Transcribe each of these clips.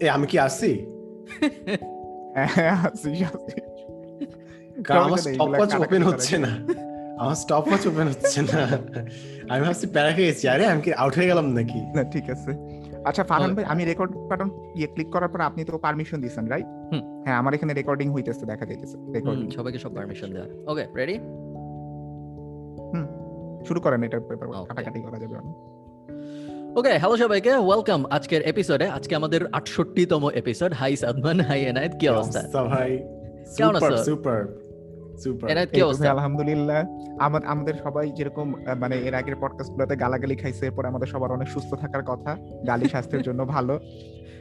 এ আমি কি আসছি হ্যাঁ, আমার সমস্যা স্টপ ওয়াচ ওপেন হচ্ছে না। আমার স্টপ ওয়াচ ওপেন হচ্ছে না। আমি ভাবছি প্যারা খেয়েছি আরে আমি কি আউট হয়ে গেলাম নাকি? না ঠিক আছে। আচ্ছা ফারহান ভাই আমি রেকর্ড বাটন ইয়ে ক্লিক করার পর আপনি তো পারমিশন দিয়েছেন রাইট হুম। হ্যাঁ আমার এখানে রেকর্ডিং হইতেছে দেখা যাইতেছে রেকর্ডিং সবাইকে সব পারমিশন দেওয়া। ওকে রেডি শুরু করেন এটার ব্যাপারে Okay. কাটাকাটি করা যাবে না ওকে হ্যালো সবাইকে। ওয়েলকাম আজকের এপিসোডে আজকে আমাদের আটষট্টিতম episode hi Sadman. Hi Enayet. কি অবস্থা? ভাই? কেমন আছো? সুপার আলহামদুলিল্লাহ। আমাদের সবাই যেরকম মানে এর আগের পডকাস্ট গুলোতে গালাগালি খাইছে এরপর আমাদের সবার অনেক সুস্থ থাকার কথা। গালি স্বাস্থ্যের জন্য ভালো।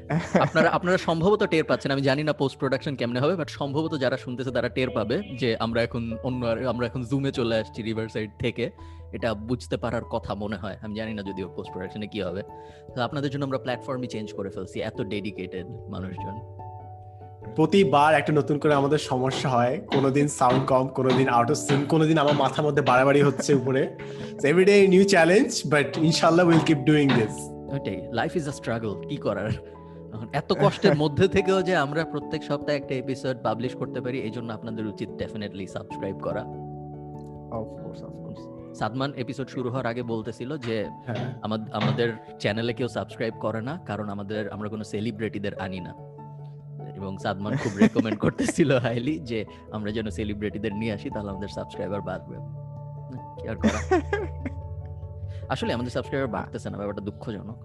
আপনারা আপনারা সম্ভবত টের পাচ্ছেন আমি জানি না পোস্ট প্রোডাকশন কেমনে হবে বাট সম্ভবত যারা শুনতেছে তারা টের পাবে যে আমরা এখন অন্য আমরা এখন জুমে চলে আসছি রিভার সাইড থেকে। এটা বুঝতে পারার কথা মনে হয়। আমি জানি না যদিও পোস্ট প্রোডাকশনে কি হবে। তো আপনাদের জন্য আমরা প্ল্যাটফর্মই চেঞ্জ করে ফেলছি এত ডেডিকেটেড মানুষজন। প্রতিবার একটা নতুন করে আমাদের সমস্যা হয়। কোনোদিন সাউন্ড কম কোনোদিন আউট অফ সিন কোনোদিন আমার মাথার মধ্যে বাড়াবাড়ি হচ্ছে উপরে। এভরিডে নিউ চ্যালেঞ্জ বাট ইনশাআল্লাহ উইল কিপ ডুইং দিস ওইটাই লাইফ ইজ আ স্ট্রাগল কি করার? এত কষ্টের মধ্যে থেকেও যে আমরা প্রত্যেক সপ্তাহে একটা এপিসোড পাবলিশ করতে পারি এই জন্য আপনাদের উচিত ডেফিনেটলি সাবস্ক্রাইব করা। সাদমান এপিসোড শুরু হওয়ার আগে বলতেছিল যে হ্যাঁ। আমাদের চ্যানেলে কেউ সাবস্ক্রাইব করে না কারণ আমাদের আমরা কোনো সেলিব্রিটিদের আনি না। এবং সাদমান খুব রেকমেন্ড করতেছিল হাইলি যে আমরা যেন সেলিব্রিটিদের নিয়ে আসি তাহলে আমাদের সাবস্ক্রাইবার বাড়বে। কি আর করা? আসলে আমাদের সাবস্ক্রাইবার বাড়তেছে না ব্যাপারটা দুঃখজনক।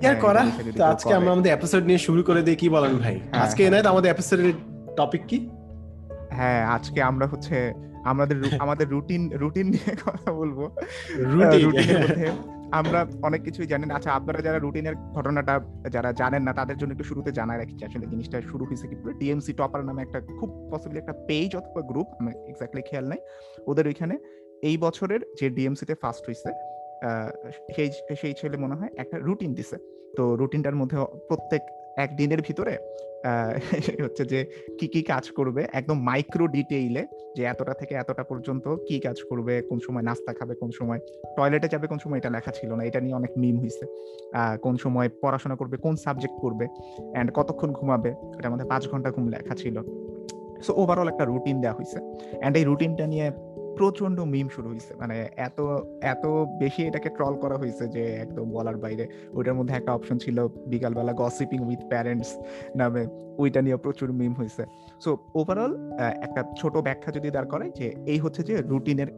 হ্যাঁ, করা? তো আজকে আমরা আমাদের এপিসোড নিয়ে শুরু করে দিই কি বলেন ভাই? হ্যাঁ, আজকে হ্যাঁ। এনায়েত আমাদের এপিসোডের টপিক কি? হ্যাঁ আজকে আমরা হচ্ছে আমাদের আমাদের রুটিন রুটিন নিয়ে কথা বলব। রুটিন রুটিনের মধ্যে। আমরা অনেক কিছুই জানেন। আচ্ছা আপনারা যারা রুটিনের ঘটনাটা যারা জানেন না, তাদের জন্য একটু শুরুতে জানাই রাখি আসলে জিনিসটা শুরু হয়েছে কি ডিএমসি টপার নামে একটা খুব পসিবলি একটা পেজ অথবা গ্রুপ আমার এক্স্যাক্টলি খেয়াল নাই। ওদের ওইখানে এই বছরের যে ডিএমসিতে ফার্স্ট হয়েছে সেই সেই ছেলে মনে হয় একটা রুটিন দিছে। তো রুটিনটার মধ্যে প্রত্যেক এক দিনের ভিতরে হচ্ছে যে কি কি কাজ করবে, একদম মাইক্রো ডিটেইলে যে এতটা থেকে এতটা পর্যন্ত কি কাজ করবে, কোন সময় নাস্তা খাবে, কোন সময় টয়লেটে যাবে, কোন সময় এটা লেখা ছিল না, এটা নিয়ে অনেক মিম হয়েছে কোন সময় পড়াশোনা করবে, কোন সাবজেক্ট করবে অ্যান্ড কতক্ষণ ঘুমাবে, এটার মধ্যে পাঁচ ঘণ্টা ঘুম লেখা ছিল। সো ওভারঅল একটা রুটিন দেওয়া হয়েছে অ্যান্ড এই রুটিনটা নিয়ে প্রচণ্ড মিম শুরু হয়েছে মানে এত এত বেশি এটাকে ট্রল করা হয়েছে যে একদম বলার বাইরে। ওইটার মধ্যে একটা অপশন ছিল বিকালবেলা গসিপিং উইথ প্যারেন্টস নামে। ওইটা নিয়ে প্রচুর মিম হয়েছে সো ওভারঅল একটা ছোট ব্যাখ্যা যদি দাঁড় করে যে এই হচ্ছে যে রুটিনের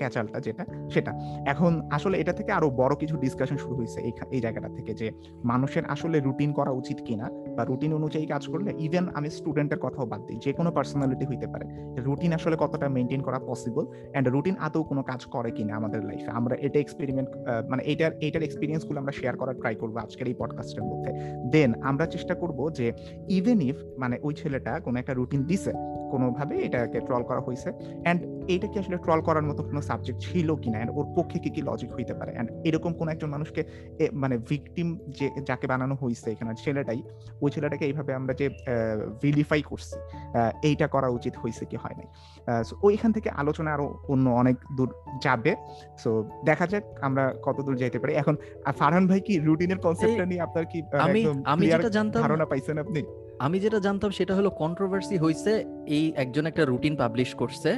ক্যাচালটা যেটা, সেটা। এখন আসলে এটা থেকে আরও বড় কিছু ডিসকাশন শুরু হয়েছে এই জায়গাটা থেকে যে মানুষের আসলে রুটিন করা উচিত কিনা বা রুটিন অনুযায়ী কাজ করলে ইভেন আমি স্টুডেন্টের কথাও বাদ দিই যে কোনো পার্সোনালিটি হইতে পারে। রুটিন আসলে কতটা মেনটেন করা পসিবল অ্যান্ড রুটিন আদৌ কোনো কাজ করে কিনা আমাদের লাইফে আমরা এটা এক্সপেরিমেন্ট মানে এইটার এইটার এক্সপিরিয়েন্সগুলো আমরা শেয়ার করার ট্রাই করব আজকের এই পডকাস্টের মধ্যে। দেন আমরা চেষ্টা করব যে ইভেন ইফ মানে ওই ছেলেটা কোনো একটা রুটিন দিছে, কোনোভাবে এটাকে ট্রল করা হয়েছে অ্যান্ড এইটা কি আসলে ট্রল করার মতো কোনো সাবজেক্ট ছিল কিনা অ্যান্ড ওর পক্ষে কি কি লজিক হইতে পারে? অ্যান্ড এরকম কোন একজন মানুষকে মানে ভিকটিম যে, যাকে বানানো হয়েছে এখানে ছেলেটাই, ওই ছেলেটাকে এইভাবে আমরা যে ভিলিফাই করছি এইটা করা উচিত হয়েছে কি হয় নাই। ওইখান থেকে আলোচনা আরও অন্য অনেক দূর যাবে। সো দেখা যাক আমরা কত দূর যাইতে পারি। এখন ফারহান ভাই কি রুটিনের কনসেপ্টটা নিয়ে আপনার কি আমি আমি যেটা জানতাম ধারণা পাইছেন আপনি? আমি যেটা জানতাম সেটা হলো কন্ট্রোভার্সি হয়েছে এই একজন একটা রুটিন পাবলিশ করছে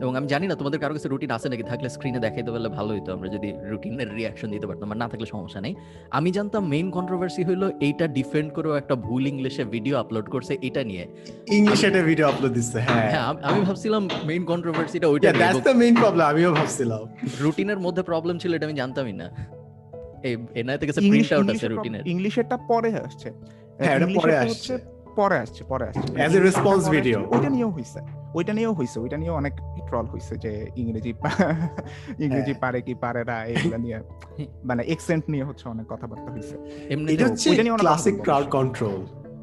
এবং আমি জানি না তোমাদের কারও কাছে রুটিন আছে নাকি থাকলে স্ক্রিনে দেখাইতে পারলে ভালো হতো আমরা যদি রুটিনের রিয়াকশন দিতে পারতাম আর না থাকলে সমস্যা নেই। আমি জানতাম মেইন কন্ট্রোভার্সি হলো এইটা ডিফেন্ড করেও একটা ভুল ইংলিশে ভিডিও আপলোড করছে এটা নিয়ে। ইংলিশে একটা ভিডিও আপলোড দিচ্ছে হ্যাঁ। হ্যাঁ আমি- ভাবছিলাম মেইন কন্ট্রোভার্সিটা ওইটা Yeah, that's the main problem আমিও ভাবছিলাম। রুটিনের মধ্যে প্রবলেম ছিল এটা আমি জানতামই না। এই এনআই থেকে ইংলিশ প্রিন্ট আউট আছে রুটিনের ইংলিশেরটা পরে আসছে। হ্যাঁ, এটা পরে আসছে। পরে আসছে পরে আসছে। As a response পরে video. আসছে, ওইটা নিয়েও হইছে। ওইটা নিয়েও হইছে ওইটা নিয়েও অনেক ট্রল হইছে যে ইংরেজি ইংরেজি হ্যাঁ। পারে কি পারে না এগুলা নিয়ে মানে এক্সেন্ট নিয়ে হচ্ছে অনেক কথাবার্তা হইছে। এটা হচ্ছে classic crowd control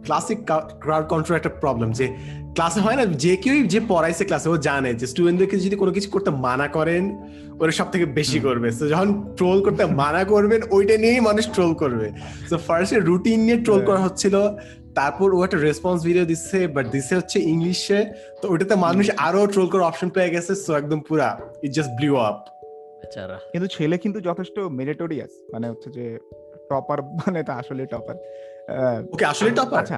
classic crowd control একটা প্রবলেম যে ক্লাসে হয় না যে কেউই যে পড়াইছে ক্লাসে ও জানে যে স্টুডেন্টদেরকে যদি কোনো কিছু করতে মানা করেন ওরা সব থেকে বেশি করবে। তো যখন ট্রোল করতে মানা করবেন ওইটা নিয়েই মানুষ ট্রোল করবে। তো ফার্স্টে রুটিন নিয়ে ট্রোল হ্যাঁ। করা হচ্ছিল তারপর ও একটা রেসপন্স ভিডিও দিচ্ছে বাট দিচ্ছে হচ্ছে ইংলিশে তো ওটাতে মানুষ আরও ট্রোল করার অপশন পেয়ে গেছে সো একদম পুরা ইট জাস্ট ব্লিউ আপ বেচারা। কিন্তু ছেলে কিন্তু যথেষ্ট মেরিটোরিয়াস মানে হচ্ছে যে টপার মানে তা আসলে টপার ওকে আসলে টপার আচ্ছা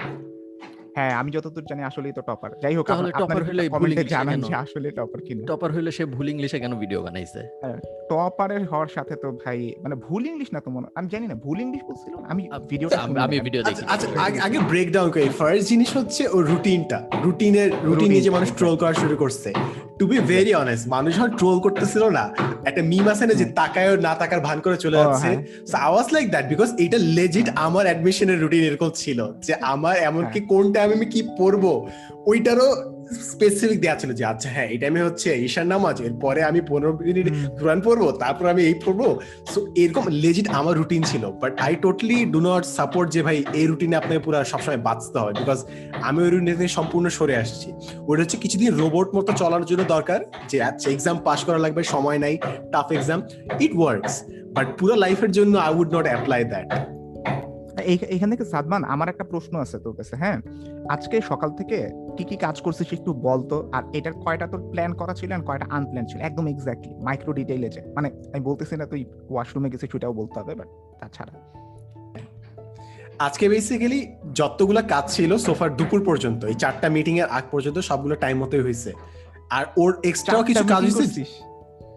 হ্যাঁ আমি যতদূর জানি আসলেই তো টপার। যাই হোক তাহলে topper হলে ভুল কমেন্টে জানান যে আসলে টপার কিনা। টপার হইলে সে ভুল ইংলিশে কেন ভিডিও বানাইছে? টপারের হওয়ার সাথে তো ভাই মানে ভুল ইংলিশ না তো মনে আমি জানি না ভুল ইংলিশ বলছিল না? আমি ভিডিওটা আমি- ভিডিও দেখি। আচ্ছা আচ্ছা আগে আগে ব্রেক ডাউন করি। ফার্স্ট জিনিস হচ্ছে ও রুটিনটা রুটিনের রুটিন নিয়ে যে মানুষ ট্রোল করা শুরু করছে। টু বি ভেরি অনেস্ট মানুষ যখন ট্রোল করতেছিল না। একটা মিম আছে না যে তাকায় না তাকার ভান করে চলে যাচ্ছে। হ্যাঁ। So I was like that because এটা লেজিট আমার অ্যাডমিশনের রুটিন এরকম ছিল যে আমার এমনকি হ্যাঁ। টাইমে আমি কি পড়ব ওইটারও স্পেসিফিক দেওয়া ছিল যে আচ্ছা হ্যাঁ এই টাইমে হচ্ছে ঈশান নামাজ এরপরে আমি পনেরো মিনিট। কোরআন পড়ব তারপর আমি এই পড়ব। সো এরকম লেজিট আমার রুটিন ছিল but I totally do not support যে ভাই এই রুটিনে আপনাকে পুরো সবসময় বাঁচতে হয় বিকজ আমি ওই রুটিন থেকে সম্পূর্ণ সরে আসছি। ওটা হচ্ছে কিছুদিন রোবট মতো চলার জন্য দরকার যে আচ্ছা এক্সাম পাস করা লাগবে সময় নাই tough exam it works but পুরো লাইফের জন্য I would not apply that এইখান থেকে সাদমান আমার একটা প্রশ্ন আছে তোর কাছে হ্যাঁ? আজকে সকাল থেকে কি কি কাজ করছিস একটু বলতো আর এটার কয়টা তোর প্ল্যান করা ছিল আর কয়টা আনপ্ল্যান ছিল? একদম এক্স্যাক্টলি মাইক্রো ডিটেইলে যে মানে আমি বলতেছি না তুই ওয়াশরুমে গেছিস সেটাও বলতে হবে বাট তাছাড়া। আজকে বেসিক্যালি যতগুলো কাজ ছিল সোফার দুপুর পর্যন্ত এই চারটা মিটিং এর আগ পর্যন্ত সবগুলো টাইম মতোই হয়েছে আর ওর এক্সট্রা কিছু কাজ হয়েছে?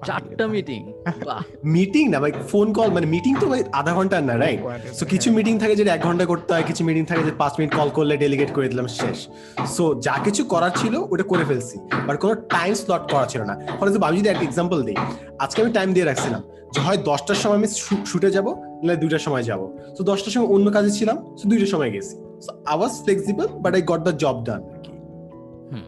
চারটা মিটিং বাহ। মিটিং না ভাই ফোন কল মানে মিটিং তো ভাই আধা ঘণ্টার না রাইট সো কিছু মিটিং থাকে যেটা এক ঘণ্টা করতে হয় কিছু মিটিং থাকে যে পাঁচ মিনিট কল করলে ডেলিগেট করে দিলাম শেষ। সো যা কিছু করার ছিল ওটা করে ফেলছি। বাট কোনো টাইম স্লট করা ছিল না। ফর এক্সাম্পল আমি যদি একটা এক্সাম্পল দিই আজকে আমি টাইম দিয়ে রাখছিলাম। যে হয় দশটার সময় আমি শুটে যাব নাহলে দুইটার সময় যাব। তো দশটার সময় অন্য কাজে ছিলাম তো দুইটার সময় গেছি। So I was flexible but I got the job done আর কি। হুম।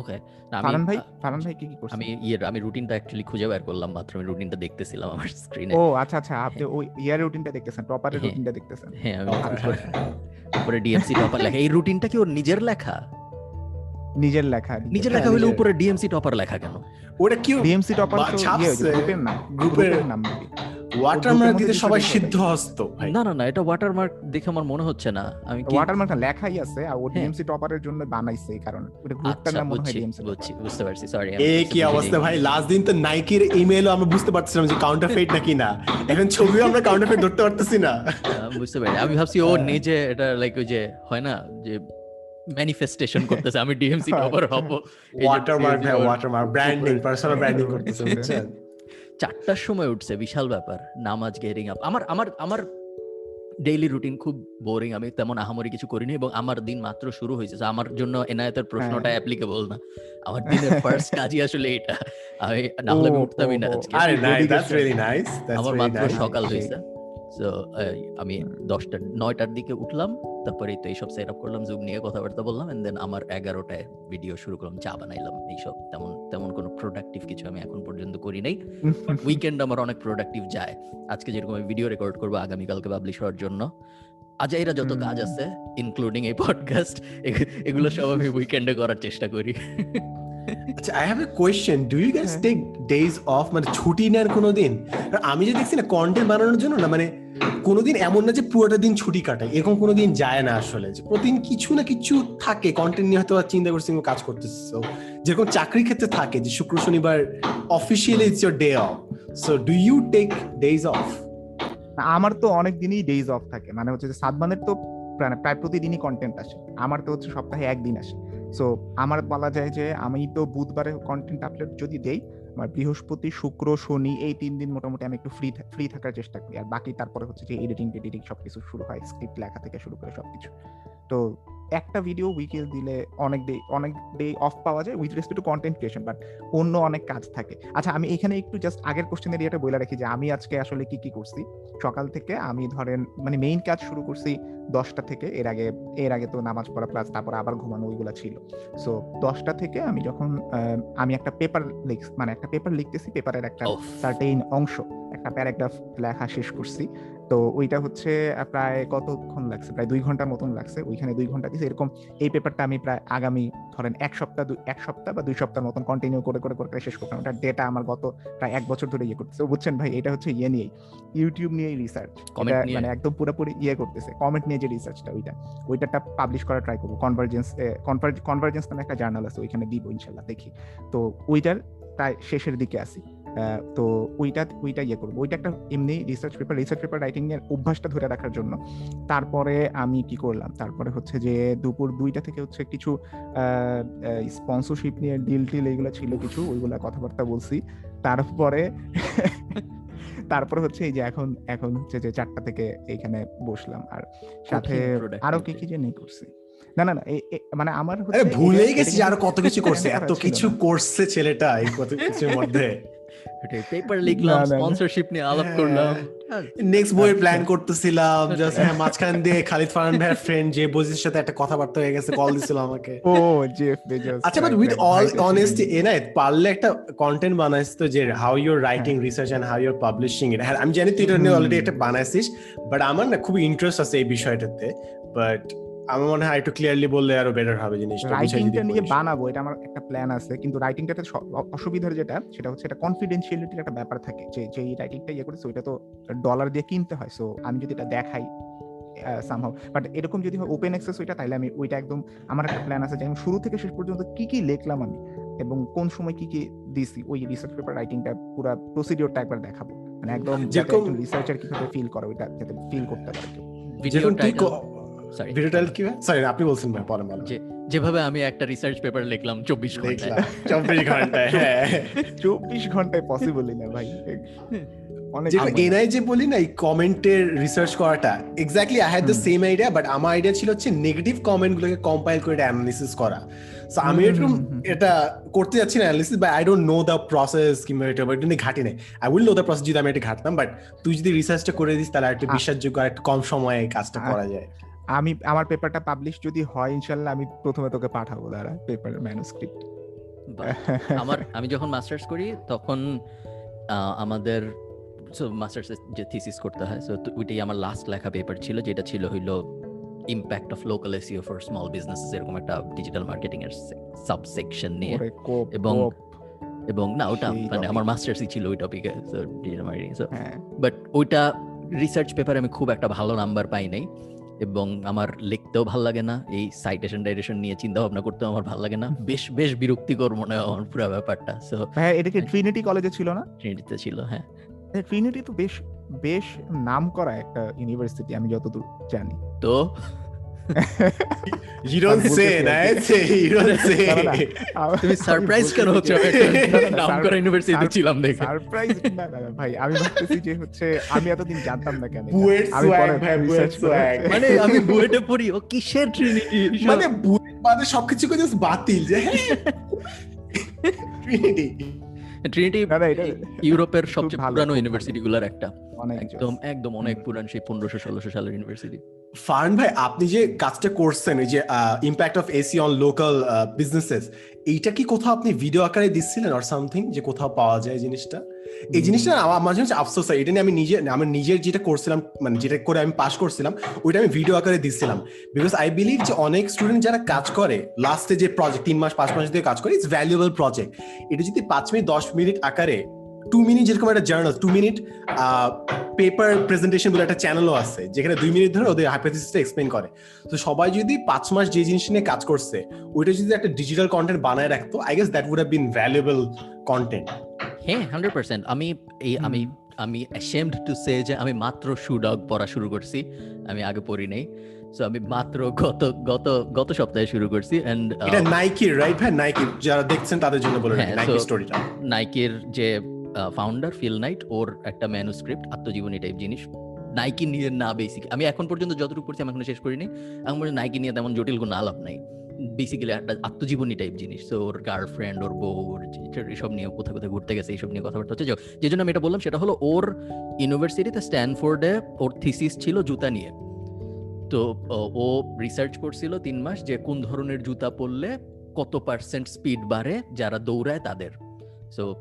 ওকে ভাই আমি ফারান ভাই কি কি করছিস আমি ইয়ের আমি রুটিনটা অ্যাকচুয়ালি খুঁজে বের করলাম মাত্র আমি রুটিনটা দেখতেছিলাম আমার স্ক্রিনে ও আচ্ছা আচ্ছা আপনি ওই ইয়ার রুটিনটা দেখতেছেন প্রপারের হ্যাঁ। রুটিনটা দেখতেছেন। হ্যাঁ আচ্ছা। উপরে উপরে ডিএমসি টপার লেখা। এই রুটিনটা কি ওর নিজের লেখা? নিজের লেখা নিজের লেখা হ্যাঁ, হলে উপরে ডিএমসি টপার লেখা কেন? ওটা কি ডিএমসি টপার তো ইয়ে গ্রুপের নাম গ্রুপের নাম? ওয়াটারমার্ক দিতে সবাই সিদ্ধ হস্ত না না না এটা ওয়াটারমার্ক দেখে আমার মনে হচ্ছে না। আমি কি ওয়াটারমার্কটা লেখাই আছে আর ও হ্যাঁ। ডিএমসি টপারের জন্য বানাইছে এই কারণে। ওটা গ্রুপটার আচ্ছা নাম মনে হয় ডিএমসি বুঝছি বুঝতে পারছি সরি এ কি অবস্থা ভাই? লাস্ট দিন তো নাইকির ইমেলও আমরা বুঝতে পারছিলাম যে কাউন্টারফেট নাকি না। এখন ছবিও আমরা কাউন্টারফেট ধরতে পারতেছি না। বুঝতে পারি। আমি ভাবছি ও হ্যাঁ। নিজে এটা লাইক ওই যে হয় না যে ম্যানিফেস্টেশন করতেছে আমি ডিএমসি টপার হব। ওয়াটারমার্ক হ্যাঁ ওয়াটারমার্ক ব্র্যান্ডিং পার্সোনাল ব্র্যান্ডিং করতেছে হ্যাঁ। বুঝছেন চারটার সময় উঠছে বিশাল ব্যাপার। নামাজ গেরিং আপ আমার আমার আমার ডেইলি রুটিন খুব বোরিং আমি তেমন আহামরি কিছু করিনি এবং আমার দিন মাত্র শুরু হয়েছে। আমার জন্য এনায়েতের প্রশ্নটা। অ্যাপ্লিকেবল না। আমার দিনের ফার্স্ট কাজই আসলে এটা। আমি না হলে আমি উঠতামই না। আজকে। আরে আপনি দ্যাটস রিয়েলি নাইস আমার মাত্র সকাল। হয়েছে। তো আমি দশটা নয়টার দিকে উঠলাম। তারপরে তো এইসব সেট আপ করলাম জুম নিয়ে কথাবার্তা বললাম এন্ড দেন আমার এগারোটায় ভিডিও শুরু করলাম চা বানাইলাম এইসব তেমন তেমন কোনো প্রোডাক্টিভ কিছু আমি এখন পর্যন্ত করি নাই। উইকেন্ড আমার অনেক প্রোডাক্টিভ যায়। আজকে যেরকম আমি ভিডিও রেকর্ড করব আগামীকালকে পাবলিশ হওয়ার জন্য। আজাইরা যত কাজ আছে ইনক্লুডিং এই পডকাস্ট এগুলো সব আমি উইকেন্ডে করার চেষ্টা করি। আচ্ছা I have a question do you guys হ্যাঁ। টেক ডেজ অফ মানে ছুটি নেন কোনোদিন আমি যে দেখছি না কন্টেন্ট বানানোর জন্য না মানে কোনোদিন এমন না যে পুরোটা দিন ছুটি কাটাই। এরকম কোনোদিন যায় না আসলে। যে প্রতিদিন কিছু না কিছু থাকে কন্টেন্ট নিয়ে হয়তো চিন্তা করছি কাজ করতেছি। So, যেরকম চাকরির ক্ষেত্রে থাকে যে শুক্র শনিবার officially it's your day off so do you take days off আমার তো অনেক দিনই ডেজ অফ থাকে। মানে হচ্ছে যে সাদমানের তো প্রায় প্রতিদিনই কন্টেন্ট আসে। আমার তো হচ্ছে সপ্তাহে একদিন আসে। সো আমার বলা যায় যে আমি তো বুধবারে কন্টেন্ট আপলোড যদি দেই, আমার বৃহস্পতি, শুক্র, শনি এই তিন দিন মোটামুটি আমি একটু ফ্রি ফ্রি থাকার চেষ্টা করি। আর বাকি তারপরে হচ্ছে যে এডিটিং এডিটিং সবকিছু শুরু হয় স্ক্রিপ্ট লেখা থেকে শুরু করে সবকিছু। তো একটা ভিডিও উইকে দিলে অনেক ডে অনেক ডে অফ পাওয়া যায় with respect to content creation but অন্য অনেক কাজ থাকে। আচ্ছা আমি এখানে একটু জাস্ট আগের কোশ্চেনের ইয়েটা বলে রাখি যে আমি আজকে আসলে কি কি করছি? সকাল থেকে আমি ধরেন মানে মেইন কাজ শুরু করছি দশটা থেকে এর আগে এর আগে তো নামাজ পড়া প্লাস তারপর আবার ঘুমানো ওইগুলো ছিল। সো দশটা থেকে আমি যখন আমি একটা পেপার লিখ মানে একটা পেপার লিখতেছি পেপারের একটা সার্টেইন অংশ একটা প্যারাগ্রাফ লেখা শেষ করছি। তো ওইটা হচ্ছে প্রায় কতক্ষণ লাগছে? প্রায় দুই ঘণ্টার মতন লাগছে। ওইখানে দুই ঘণ্টা দিয়েছে এরকম এই পেপারটা আমি প্রায় আগামী ধরেন এক সপ্তাহ দুই- এক সপ্তাহ বা দুই সপ্তাহ মতন কন্টিনিউ করে করে করে শেষ করতাম ওটা ডেটা আমার গত প্রায় এক বছর ধরে ইয়ে করতেছে। বুঝছেন ভাই? এটা হচ্ছে ইয়ে নিয়েই। ইউটিউব নিয়েই রিসার্চ মানে একদম পুরোপুরি ইয়ে করতেছে। কমেন্ট নিয়ে যে রিসার্চটা ওইটা। ওইটাটা পাবলিশ করা ট্রাই করব। কনভার্জেন্স কনভার্জেন্স নামে একটা জার্নাল আছে ওইখানে দিব ইনশাল্লাহ দেখি। তো ওইটার প্রায় শেষের দিকে আসি তো ওইটা ওইটা ইয়ে করব। ওইটা একটা এমনি research paper research paper writing এর অভ্যাসটা ধরে রাখার জন্য। তারপরে আমি কি করলাম? তারপরে হচ্ছে যে দুপুর দুইটা থেকে হচ্ছে কিছু স্পন্সরশিপ নিয়ে ডিল টিল এগুলো ছিল কিছু ওইগুলা কথাবার্তা বলছি। তারপরে তারপরে হচ্ছে এই যে এখন এখন হচ্ছে যে চারটা থেকে এইখানে বসলাম। আর সাথে আরও কি। কি জানি করছি? না না না মানে আমার হচ্ছে ভুলেই গেছি আরও কত কিছু করছে এত কিছু করছে ছেলেটা এই কত কিছুর মধ্যে। পেপার লিখলাম। স্পন্সরশিপ নিয়ে আলাপ হ্যাঁ। করলাম নেক্সট বইয়ের। প্ল্যান করতেছিলাম জাস্ট হ্যাঁ মাঝখান দিয়ে খালিদ ফারহান ভাইয়ের ফ্রেন্ড যে বজির সাথে একটা কথাবার্তা হয়ে গেছে কল দিছিল আমাকে ও জেফ বেজোস আচ্ছা but with all honesty. Enayet পারলে একটা কন্টেন্ট বানাইছিস তো যে how your writing. Research and how your publishing it হ্যাঁ আমি জানি তুই এটা নিয়ে অলরেডি একটা বানাইছিস বাট আমার না খুবই ইন্টারেস্ট আছে এই বিষয়টাতে বাট আমার মনে হয় একটু ক্লিয়ারলি বললে আরও বেটার হবে জিনিসটা রাইটিংটা নিয়ে বানাবো এটা আমার একটা প্ল্যান আছে কিন্তু রাইটিংটাতে অসুবিধার যেটা সেটা হচ্ছে এটা কনফিডেন্সিয়ালিটির একটা ব্যাপার থাকে যে যে রাইটিংটা ইয়ে করেছে ওইটা তো ডলার দিয়ে কিনতে হয় সো আমি যদি এটা দেখাই সামহাও বাট এরকম যদি হয় ওপেন অ্যাক্সেস ওইটা তাহলে আমি ওইটা একদম আমার একটা প্ল্যান আছে যে আমি শুরু থেকে শেষ পর্যন্ত কি কি লিখলাম আমি এবং কোন সময় কি কি দিছি ওই রিসার্চ পেপার রাইটিংটা পুরো প্রসিডিওরটা একবার দেখাবো মানে একদম রিসার্চার কীভাবে ফিল করে ওইটা যাতে ফিল করতে পারে সরি ভিডিও কি সরি আপনি বলছেন ভাই পরে বলেন যে- যেভাবে আমি একটা রিসার্চ পেপার লিখলাম চব্বিশ ঘন্টায়। দেখলাম চব্বিশ ঘন্টায় হ্যাঁ। চব্বিশ ঘন্টায় পসিবলই না ভাই। অনেক যেটা এনআই যে বলি না এই কমেন্টের রিসার্চ করাটা exactly I had the same idea but আমার আইডিয়া ছিল হচ্ছে নেগেটিভ কমেন্ট গুলোকে কম্পাইল করে এটা অ্যানালিসিস করা। সো আমি এরকম। এটা করতে যাচ্ছি না analysis but I don't know the process কিংবা এটা এটা নিয়ে ঘাটি নাই। I will know the process যদি আমি এটা ঘাটতাম বাট তুই যদি রিসার্চটা করে দিস তাহলে একটা বিশ্বাসযোগ্য আর একটু কম সময়ে কাজটা করা যায়। আমি আমার পেপারটা পাবলিশ যদি হয় ইনশাল্লাহ আমি প্রথমে তোকে পাঠাবো দাঁড়া পেপারের ম্যানুস্ক্রিপ্ট আমার আমি যখন মাস্টার্স করি তখন আমাদের মাস্টার্স যে থিসিস করতে হয় সো ওইটাই আমার লাস্ট লেখা পেপার ছিল যেটা ছিল হইল impact of local SEO for small business এরকম একটা ডিজিটাল মার্কেটিং এর সাবসেকশন নিয়ে। এবং এবং না ওটা মানে আমার মাস্টার্সই ছিল ওই টপিকে so digital marketing so but ওইটা রিসার্চ পেপারে আমি খুব একটা ভালো নাম্বার পাই নাই। এবং আমার লিখতেও ভালো লাগে না। এই সাইটেশন ডাইরেশন নিয়ে চিন্তা ভাবনা করতেও আমার ভালো লাগে না। বেশ বেশ বিরক্তিকর মনে হয় আমার পুরো ব্যাপারটা। সো হ্যাঁ এটা কি ট্রিনিটি কলেজে ছিল না? ট্রিনিটিতে ছিল হ্যাঁ। ট্রিনিটি তো বেশ বেশ নাম করা একটা ইউনিভার্সিটি আমি যতদূর জানি। তো না চাই ইউ ডোন্ট সে না, না, আমি- তুমি সারপ্রাইজ কেন হচ্ছে নাম করা ইউনিভার্সিটিতে ছিলাম দেখে সারপ্রাইজ না ভাই আমি ভাবতেছি যে হচ্ছে আমি এতদিন জানতাম না কেন। বুয়েট সোয়াগ ভাই বুয়েট সোয়াগ মানে আমি বুয়েটে পড়ি ও কিসের ট্রিনিটি মানে বুয়েট বাদে সবকিছু করে বাতিল যে হ্যাঁ Trinity। ট্রিনিটি ইউরোপের সবচেয়ে ভালো, পুরানো খুব ইউনিভার্সিটি গুলার একটা। অনেক একদম একদম অনেক। পুরান সেই পনেরোশো ষোলোশো সালের ইউনিভার্সিটি ফার্ন ভাই আপনি যে কাজটা করছেন ওই যে impact of SEO on local businesses এইটা কি কোথাও আপনি ভিডিও আকারে দিচ্ছিলেন অর সামথিং যে কোথাও পাওয়া যায় জিনিসটা? এই জিনিসটা আমার মাঝে মাঝে আফসোস হয়। এটা নিয়ে আমি নিজে, আমি নিজের যেটা করছিলাম মানে যেটা করে আমি পাস করছিলাম, ওইটা আমি ভিডিও আকারে দিচ্ছিলাম বিকজ আই বিলিভ যে অনেক স্টুডেন্ট যারা কাজ করে লাস্টে যে প্রজেক্ট তিন মাস, পাঁচ মাস দিয়ে কাজ করে ইটস ভ্যালুয়েবল প্রজেক্ট এটা যদি পাঁচ মিনিট, দশ মিনিট আকারে টু মিনিট যেরকম একটা journal two minute paper presentation বলে একটা চ্যানেলও আছে, যেখানে দুই মিনিট ধরে ওদের হাইপোথিসিসটা এক্সপ্লেন করে। তো সবাই যদি পাঁচ মাস যে জিনিস নিয়ে কাজ করছে, ওইটা যদি একটা ডিজিটাল কন্টেন্ট বানায় রাখতো I guess that would have been valuable content হ্যাঁ হান্ড্রেড পার্সেন্ট আমি এই আমি আমি অ্যাশেমড টু সে যে আমি মাত্র শুডগ পড়া শুরু করছি। আমি আগে পড়ি নাই। সো আমি মাত্র গত গত গত সপ্তাহে শুরু করছি এন্ড এটা নাইকির রাইট ভাই নাইকি যারা দেখছেন তাদের জন্য বলে হ্যাঁ, নাইকি স্টোরিটা নাইকের যে ফাউন্ডার ফিল নাইট ওর একটা ম্যানুস্ক্রিপ্ট আত্মজীবনী টাইপ জিনিস। নাইকি নিয়ে না বেসিক আমি এখন পর্যন্ত যতটুকু পড়ছি আমি এখনও শেষ করিনি। এখন পর্যন্ত নাইকি নিয়ে তেমন জটিল কোনো আলাপ নাই। বেসিক্যালি একটা আত্মজীবনী টাইপ জিনিস। তো ওর গার্লফ্রেন্ড ওর বউ, ওর এসব নিয়ে কোথায় কোথায় ঘুরতে গেছে এইসব নিয়ে কথাবার্তা হচ্ছে। যে- জন্য আমি এটা বললাম, সেটা হলো ওর ইউনিভার্সিটিতে স্ট্যানফোর্ডে ওর থিসিস ছিল জুতা নিয়ে। তো, ও- রিসার্চ করছিল তিন মাস যে কোন ধরনের জুতা পরলে কত পার্সেন্ট স্পিড বাড়ে যারা দৌড়ায় তাদের। সো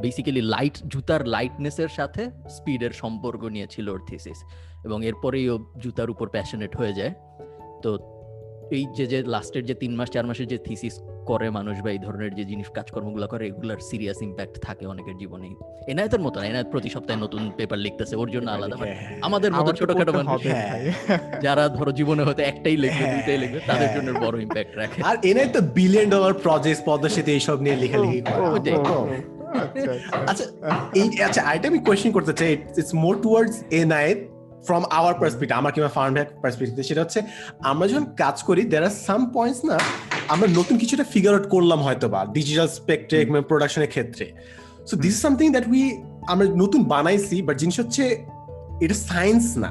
বেসিক্যালি লাইট জুতার লাইটনেসের সাথে স্পিডের সম্পর্ক নিয়েছিল ওর থিসিস এবং এরপরেই ও জুতার উপর প্যাশনেট হয়ে যায়। তো এই যে যে লাস্টের যে তিন মাস চার মাসের যে থিসিস করে মানুষ বা এই ধরনের যে জিনিস কাজকর্মগুলো করে এগুলার সিরিয়াস ইম্প্যাক্ট থাকে অনেকের জীবনে এনায়তের মতো না এনায়ত প্রতি সপ্তাহে নতুন পেপার লিখতেছে ওর জন্য আলাদা আমাদের মতো ছোটখাটো মানুষ হ্যাঁ। যারা ধরো জীবনে হয়তো একটাই লিখবে হ্যাঁ, দুইটাই লিখবে তাদের হ্যাঁ। জন্য বড় ইম্প্যাক্ট রাখে আর এনে তো বিলিয়ন ডলার প্রজেক্ট পদ্মা এইসব নিয়ে লেখালেখি করে আচ্ছা আচ্ছা এই আচ্ছা আইটা আমি কোয়েশ্চেন করতে চাই it's more towards NIA from our perspective আমার কিংবা ফার্ম পার্সপেক্টিভ সেটা হচ্ছে আমরা যখন কাজ করি দের আর সাম পয়েন্টস না আমরা নতুন কিছুটা ফিগার আউট করলাম হয়তো বা ডিজিটাল স্পেক্ট্রে প্রোডাকশনের ক্ষেত্রে। So this is something that we আমরা নতুন বানাইছি বাট জিনিস হচ্ছে এটা সায়েন্স না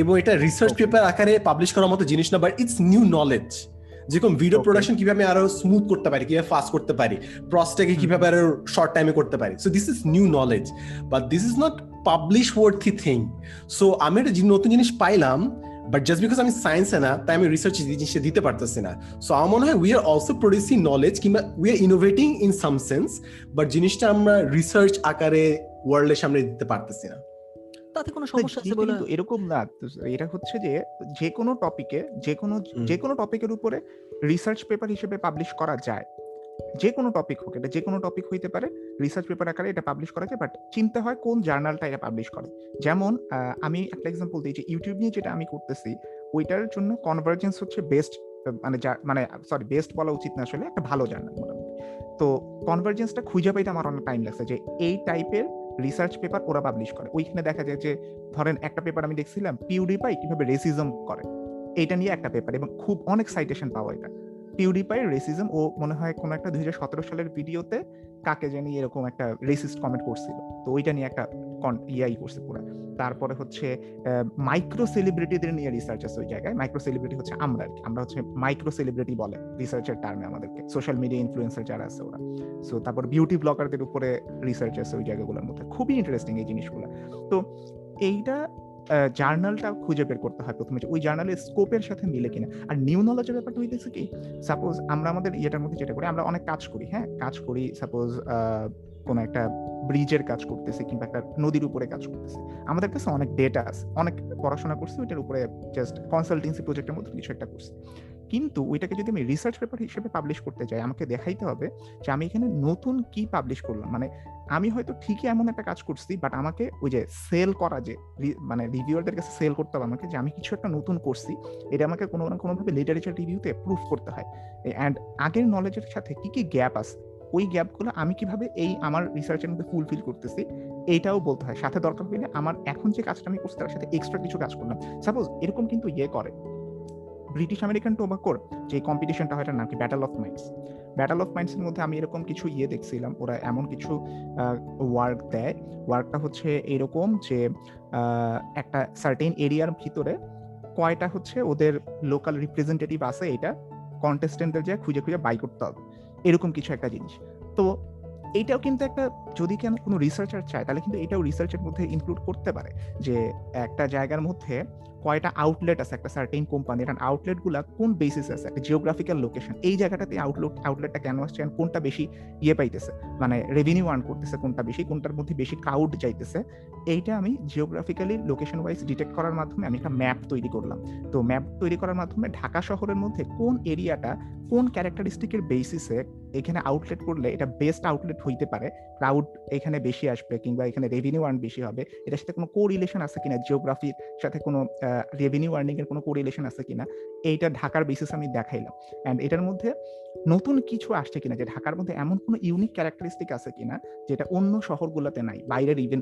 এবং এটা রিসার্চ পেপার আকারে পাবলিশ করার মতো জিনিস না বাট ইটস নিউ নলেজ যেরকম ভিডিও প্রোডাকশন কীভাবে আরও স্মুথ করতে পারি কীভাবে ফাস্ট করতে পারি প্রসটাকে কীভাবে আরও শর্ট টাইমে করতে পারি। So this is new knowledge but this is not publish worthy thing so আমি একটা নতুন জিনিস পাইলাম বাট জাস্ট বিকজ আমি সায়েন্সে না তাই আমি রিসার্চ জিনিসটা দিতে পারতেছি না। সো আমার মনে হয় we are also producing knowledge কিংবা we are innovating in some sense but জিনিসটা আমরা রিসার্চ আকারে ওয়ার্ল্ডের সামনে দিতে পারতেছি না। তাতে কোনো সমস্যা আছে বলে এরকম না। এটা হচ্ছে যে যে কোনো টপিকে যে কোনো যে কোনো টপিকের উপরে রিসার্চ পেপার হিসেবে পাবলিশ করা যায়। যে কোনো টপিক হোক এটা যে কোনো টপিক হইতে পারে রিসার্চ পেপার আকারে এটা পাবলিশ করা যায় বাট চিন্তা হয় কোন জার্নালটা এটা পাবলিশ করে। যেমন আমি একটা এক্সাম্পল দিই যে ইউটিউব নিয়ে যেটা আমি করতেছি ওইটার জন্য কনভার্জেন্স হচ্ছে বেস্ট মানে মানে সরি বেস্ট বলা উচিত না আসলে একটা ভালো জার্নাল মোটামুটি তো কনভার্জেন্সটা খুঁজে পাইতে আমার অনেক টাইম লাগছে যে এই টাইপের রিসার্চ পেপার ওরা পাবলিশ করে। ওইখানে দেখা যায় যে, ধরেন একটা পেপার আমি দেখছিলাম পিউডিপাই কীভাবে রেসিজম করে। এটা নিয়ে একটা পেপার এবং খুব অনেক সাইটেশন পাওয়া এটা। পিউডিপাই রেসিজম ও মনে হয় কোনো একটা দুই হাজার সতেরো সালের ভিডিওতে কাকে জানি এরকম একটা রেসিস্ট কমেন্ট করছিল। তো ওইটা নিয়ে একটা ইয়াই করছে পুরো। তারপরে হচ্ছে মাইক্রো সেলিব্রিটিদের নিয়ে রিসার্চ আছে ওই জায়গায়। মাইক্রো সেলিব্রিটি হচ্ছে আমরা আর কি। আমরা হচ্ছে মাইক্রো সেলিব্রিটি বলে রিসার্চের টার্মে আমাদেরকে। সোশ্যাল মিডিয়া ইনফ্লুয়েন্সার যারা আছে ওরা। সো তারপর বিউটি ব্লগারদের উপরে রিসার্চ আছে ওই জায়গাগুলোর মধ্যে। খুবই ইন্টারেস্টিং এই জিনিসগুলো। তো এইটা জার্নালটা খুঁজে বের করতে হয় প্রথমে ওই জার্নালের স্কোপের সাথে মিলে কিনা। আর নিউ নলেজের ব্যাপারটা হইতেছে কি সাপোজ আমরা আমাদের ইয়েটার মধ্যে যেটা করি, আমরা অনেক কাজ করি হ্যাঁ? কাজ করি সাপোজ কোনো একটা ব্রিজের কাজ করতেছে কিংবা একটা নদীর উপরে কাজ করতেছে। আমাদের কাছে অনেক ডেটা আছে, অনেক পড়াশোনা করছি, ওইটার উপরে জাস্ট কনসালটেন্সি প্রজেক্টের মধ্যে কিছু একটা করছি। কিন্তু ওইটাকে যদি আমি রিসার্চ পেপার হিসেবে পাবলিশ করতে যাই, আমাকে দেখাইতে হবে যে আমি এখানে নতুন কি পাবলিশ করলাম। মানে আমি হয়তো ঠিকই এমন একটা কাজ করছি বাট আমাকে ওই যে সেল করা যে মানে রিভিউয়ারদের কাছে সেল করতে হবে আমাকে যে আমি কিছু একটা নতুন করছি, এটা আমাকে কোনো না কোনোভাবে লিটারেচার রিভিউতে প্রুফ করতে হয়। অ্যান্ড আগের নলেজের সাথে কি কি গ্যাপ আছে, ওই গ্যাপগুলো আমি কীভাবে এই আমার রিসার্চের মধ্যে ফুলফিল করতেছি এইটাও বলতে হয়। সাথে দরকার হইলে আমার এখন যে কাজটা আমি করছি, তার সাথে এক্সট্রা কিছু কাজ করলাম। সাপোজ এরকম কিন্তু ইয়ে করে। ব্রিটিশ আমেরিকান টোবাকোর যে কম্পিটিশনটা হয় নাম কি? Battle of minds battle of মাইন্ডসের মধ্যে আমি এরকম কিছু ইয়ে দেখছিলাম। ওরা এমন কিছু ওয়ার্ক দেয়। ওয়ার্কটা হচ্ছে এরকম যে একটা সার্টেন এরিয়ার ভিতরে কয়টা হচ্ছে ওদের লোকাল রিপ্রেজেন্টেটিভ আছে এটা কন্টেস্টেন্টদের যে খুঁজে খুঁজে বাই করতে হবে। এরকম কিছু একটা জিনিস। তো এইটাও কিন্তু একটা, যদি কেন কোনো রিসার্চার চায়, তাহলে কিন্তু এটাও রিসার্চের মধ্যে ইনক্লুড করতে পারে যে একটা জায়গার মধ্যে কয়টা আউটলেট আছে একটা সার্টেন কোম্পানির আউটলেটগুলা কোন বেসিস আছে? একটা জিওগ্রাফিক্যাল লোকেশন এই জায়গাটাতে আউটলেট আউটলেটটা কেন আসছে কোনটা বেশি ইয়ে পাইতেছে? মানে রেভিনিউ আর্ন করতেছে কোনটা বেশি, কোনটার মধ্যে বেশি ক্রাউড যাইতেছে? এইটা আমি জিওগ্রাফিক্যালি লোকেশন ওয়াইজ ডিটেক্ট করার মাধ্যমে আমি একটা ম্যাপ তৈরি করলাম। তো ম্যাপ তৈরি করার মাধ্যমে ঢাকা শহরের মধ্যে কোন এরিয়াটা কোন ক্যারেক্টারিস্টিকের বেসিসে এখানে আউটলেট করলে এটা বেস্ট আউটলেট হইতে পারে? ক্রাউড এখানে বেশি আসবে কিংবা এখানে রেভিনিউ আর্ন বেশি হবে? এটার সাথে কোনো কোরিলেশন আছে কিনা? জিওগ্রাফির সাথে কোনো রেভিনিউ আর্নিং এর কোনো কোরিলেশন আছে কিনা, এইটা ঢাকার বেসিস আমি দেখাইলাম। অ্যান্ড এটার মধ্যে নতুন কিছু আসছে কিনা, যে ঢাকার মধ্যে এমন কোনো ইউনিক ক্যারেক্টারিস্টিক আছে কিনা, যেটা অন্য শহরগুলোতে নাই, বাইরের ইভেন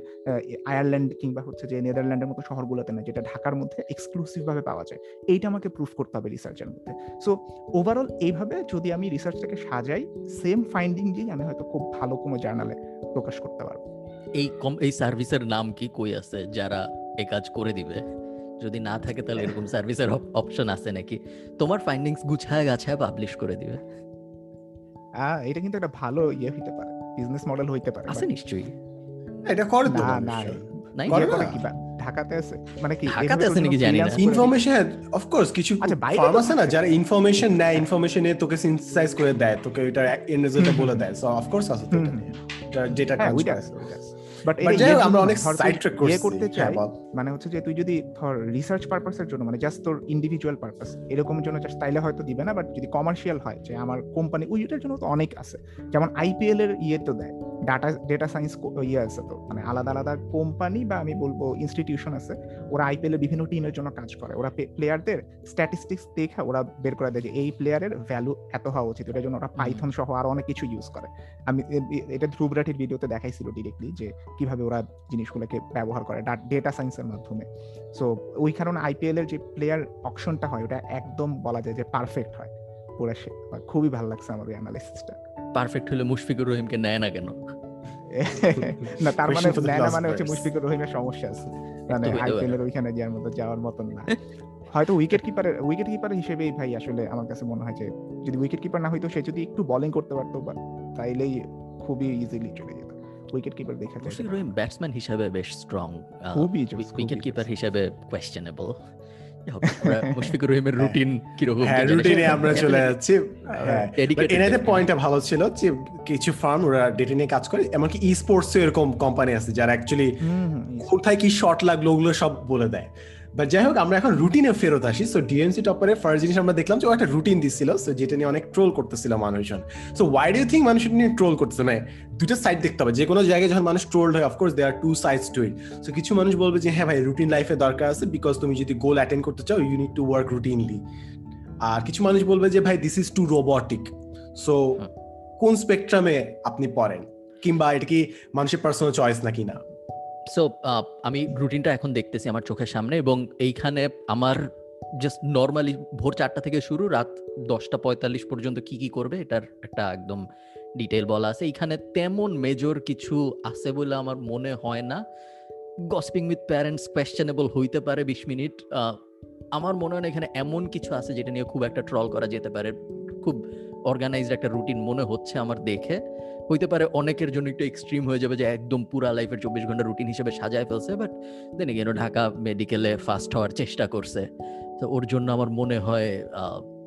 আয়ারল্যান্ড কিংবা হচ্ছে যে নেদারল্যান্ডের মতো শহরগুলোতে নাই, যেটা ঢাকার মধ্যে এক্সক্লুসিভ ভাবে পাওয়া যায়। এইটা আমাকে প্রুফ করতে হবে রিসার্চের মধ্যে। সো ওভারঅল এইভাবে যদি আমি রিসার্চটাকে সাজাই সেম ফাইন্ডিং দিয়ে আমি হয়তো খুব ভালো কোনো জার্নালে প্রকাশ করতে পারব। এই কম, এই সার্ভিসের নাম কি কই আছে যারা এই কাজ করে দিবে? যদি না থাকে তাহলে এরকম সার্ভিসের অপশন আছে নাকি? তোমার ফাইন্ডিংস গুছায় গাছায় পাবলিশ করে দিবে। এটা কিন্তু একটা ভালো ইয়ে হইতে পারে বিজনেস মডেল হইতে পারে আছে নিশ্চয়ই। এটা করে তো না, না, নাই? করে? কি বা- ঢাকাতে আছে মানে কি ঢাকাতে আছে নাকি জানি না। ইনফরমেশন অফ কোর্স কিছু আচ্ছা, ফার্ম আছে না যারা ইনফরমেশন নেয় ইনফরমেশন নিয়ে তোকে সিনথেসাইজ করে দেয় তোকে এটা এন্ড রেজাল্টটা বলে দেয়। সো অফ কোর্স আছে তো এটা হ্যাঁ কাজ করে। ওইটা আছে। বাট আমরা অনেক সাইড ট্র্যাক ইয়ে করছি করতে হ্যাঁ চাই মানে হচ্ছে যে তুই যদি ধর রিসার্চ পারপাসের জন্য মানে জাস্ট তোর ইন্ডিভিজুয়াল পারপাস এরকম জন্য জাস্ট তাইলে হয়তো দিবে না বাট যদি কমার্শিয়াল হয় যে আমার কোম্পানি ওইটার জন্য তো অনেক আছে। যেমন আইপিএল এর ইয়ে তো দেয়। ডাটা ডেটা সায়েন্স ইয়ে আছে তো মানে আলাদা আলাদা কোম্পানি বা আমি বলব ইনস্টিটিউশন আছে ওরা আইপিএল এর বিভিন্ন টিমের জন্য কাজ করে। ওরা প্লেয়ারদের স্ট্যাটিস্টিক্স দেখে ওরা বের করে দেয় যে এই প্লেয়ারের ভ্যালু এত হওয়া উচিত এটার জন্য ওরা পাইথন সহ আরও অনেক কিছু ইউজ করে। আমি এটা ধ্রুবরাঠির ভিডিওতে দেখাইছিল ডিরেক্টলি যে কীভাবে ওরা জিনিসগুলোকে ব্যবহার করে ডেটা সায়েন্সের মাধ্যমে। সো ওই কারণে আইপিএল এর যে প্লেয়ার অপশনটা হয় ওটা একদম বলা যায় যে পারফেক্ট হয়। পুরো খুবই ভালো লাগছে আমার ওই অ্যানালিসিসটা পারফেক্ট হলে মুশফিকুর রহিমকে নেয় না কেন? না তার মানে নেয় না মানে হচ্ছে মুশফিকুর রহিমের সমস্যা আছে। মানে আইপিএল এর ওইখানে যাওয়ার মতো যাওয়ার মতন না। হয়তো উইকেট কিপারের উইকেট কিপার হিসেবেই ভাই আসলে আমার কাছে মনে হয় যে যদি উইকেট কিপার না হইতো সে যদি একটু বোলিং করতে পারতো বা তাইলেই খুবই ইজিলি চলে যেত। উইকেট কিপার দেখা যায় রহিম ব্যাটসম্যান হিসেবে বেশ স্ট্রং খুবই উইকেট কিপার হিসেবে কোয়েশ্চেনেবল মুশফিকুর রহিমের রুটিন কীরকম? হ্যাঁ রুটিনে আমরা চলে যাচ্ছি। হ্যাঁ এনাদের পয়েন্টটা ভালো ছিল যে কিছু ফার্ম ওরা ডেটা নিয়ে কাজ করে এমনকি ই স্পোর্টস এরকম কোম্পানি আছে যারা অ্যাকচুয়ালি কোথায় কি শর্ট লাগল ওগুলো সব বলে দেয়। বাট যাই হোক আমরা এখন রুটিনে ফেরত আসি। সো ডিএমসি টপারের ফার্স্ট জিনিস আমরা দেখলাম যে ও একটা রুটিন দিচ্ছিল। সো যেটা নিয়ে অনেক ট্রোল করতেছিল মানুষজন। সো ওয়াই ডু থিঙ্ক মানুষ নিয়ে ট্রোল করতেছে? মানে দুটো সাইড দেখতে হবে। যে কোনো জায়গায় যখন মানুষ ট্রোল হয় of course they are two sides to it so কিছু মানুষ বলবে যে হ্যাঁ ভাই রুটিন লাইফে দরকার আছে। বিকজ তুমি যদি গোল অ্যাটেন্ড করতে চাও you need to work routinely আর কিছু মানুষ বলবে যে ভাই this is too robotic so কোন স্পেকট্রামে আপনি পড়েন? কিংবা এটা কি মানুষের পার্সোনাল চয়েস নাকি না? সো আমি রুটিনটা এখন দেখতেছি আমার চোখের সামনে এবং এইখানে আমার জাস্ট নর্মালি ভোর চারটা থেকে শুরু, রাত দশটা পঁয়তাল্লিশ পর্যন্ত কি কি করবে এটার একটা একদম ডিটেল বলা আছে। এইখানে তেমন মেজর কিছু আছে বলে আমার মনে হয় না। গসপিং উইথ প্যারেন্টস কোয়েশ্চেনেবল হইতে পারে বিশ মিনিট। আমার মনে হয় না এখানে এমন কিছু আছে যেটা নিয়ে খুব একটা ট্রল করা যেতে পারে। খুব অর্গানাইজড একটা রুটিন মনে হচ্ছে আমার দেখে। হইতে পারে অনেকের জন্য একটু এক্সট্রিম হয়ে যাবে যে একদম পুরা লাইফের চব্বিশ ঘণ্টা রুটিন হিসেবে সাজায় ফেলছে বাট দেন এগেন ঢাকা মেডিকেলে ফার্স্ট হওয়ার চেষ্টা করছে। তো ওর জন্য আমার মনে হয়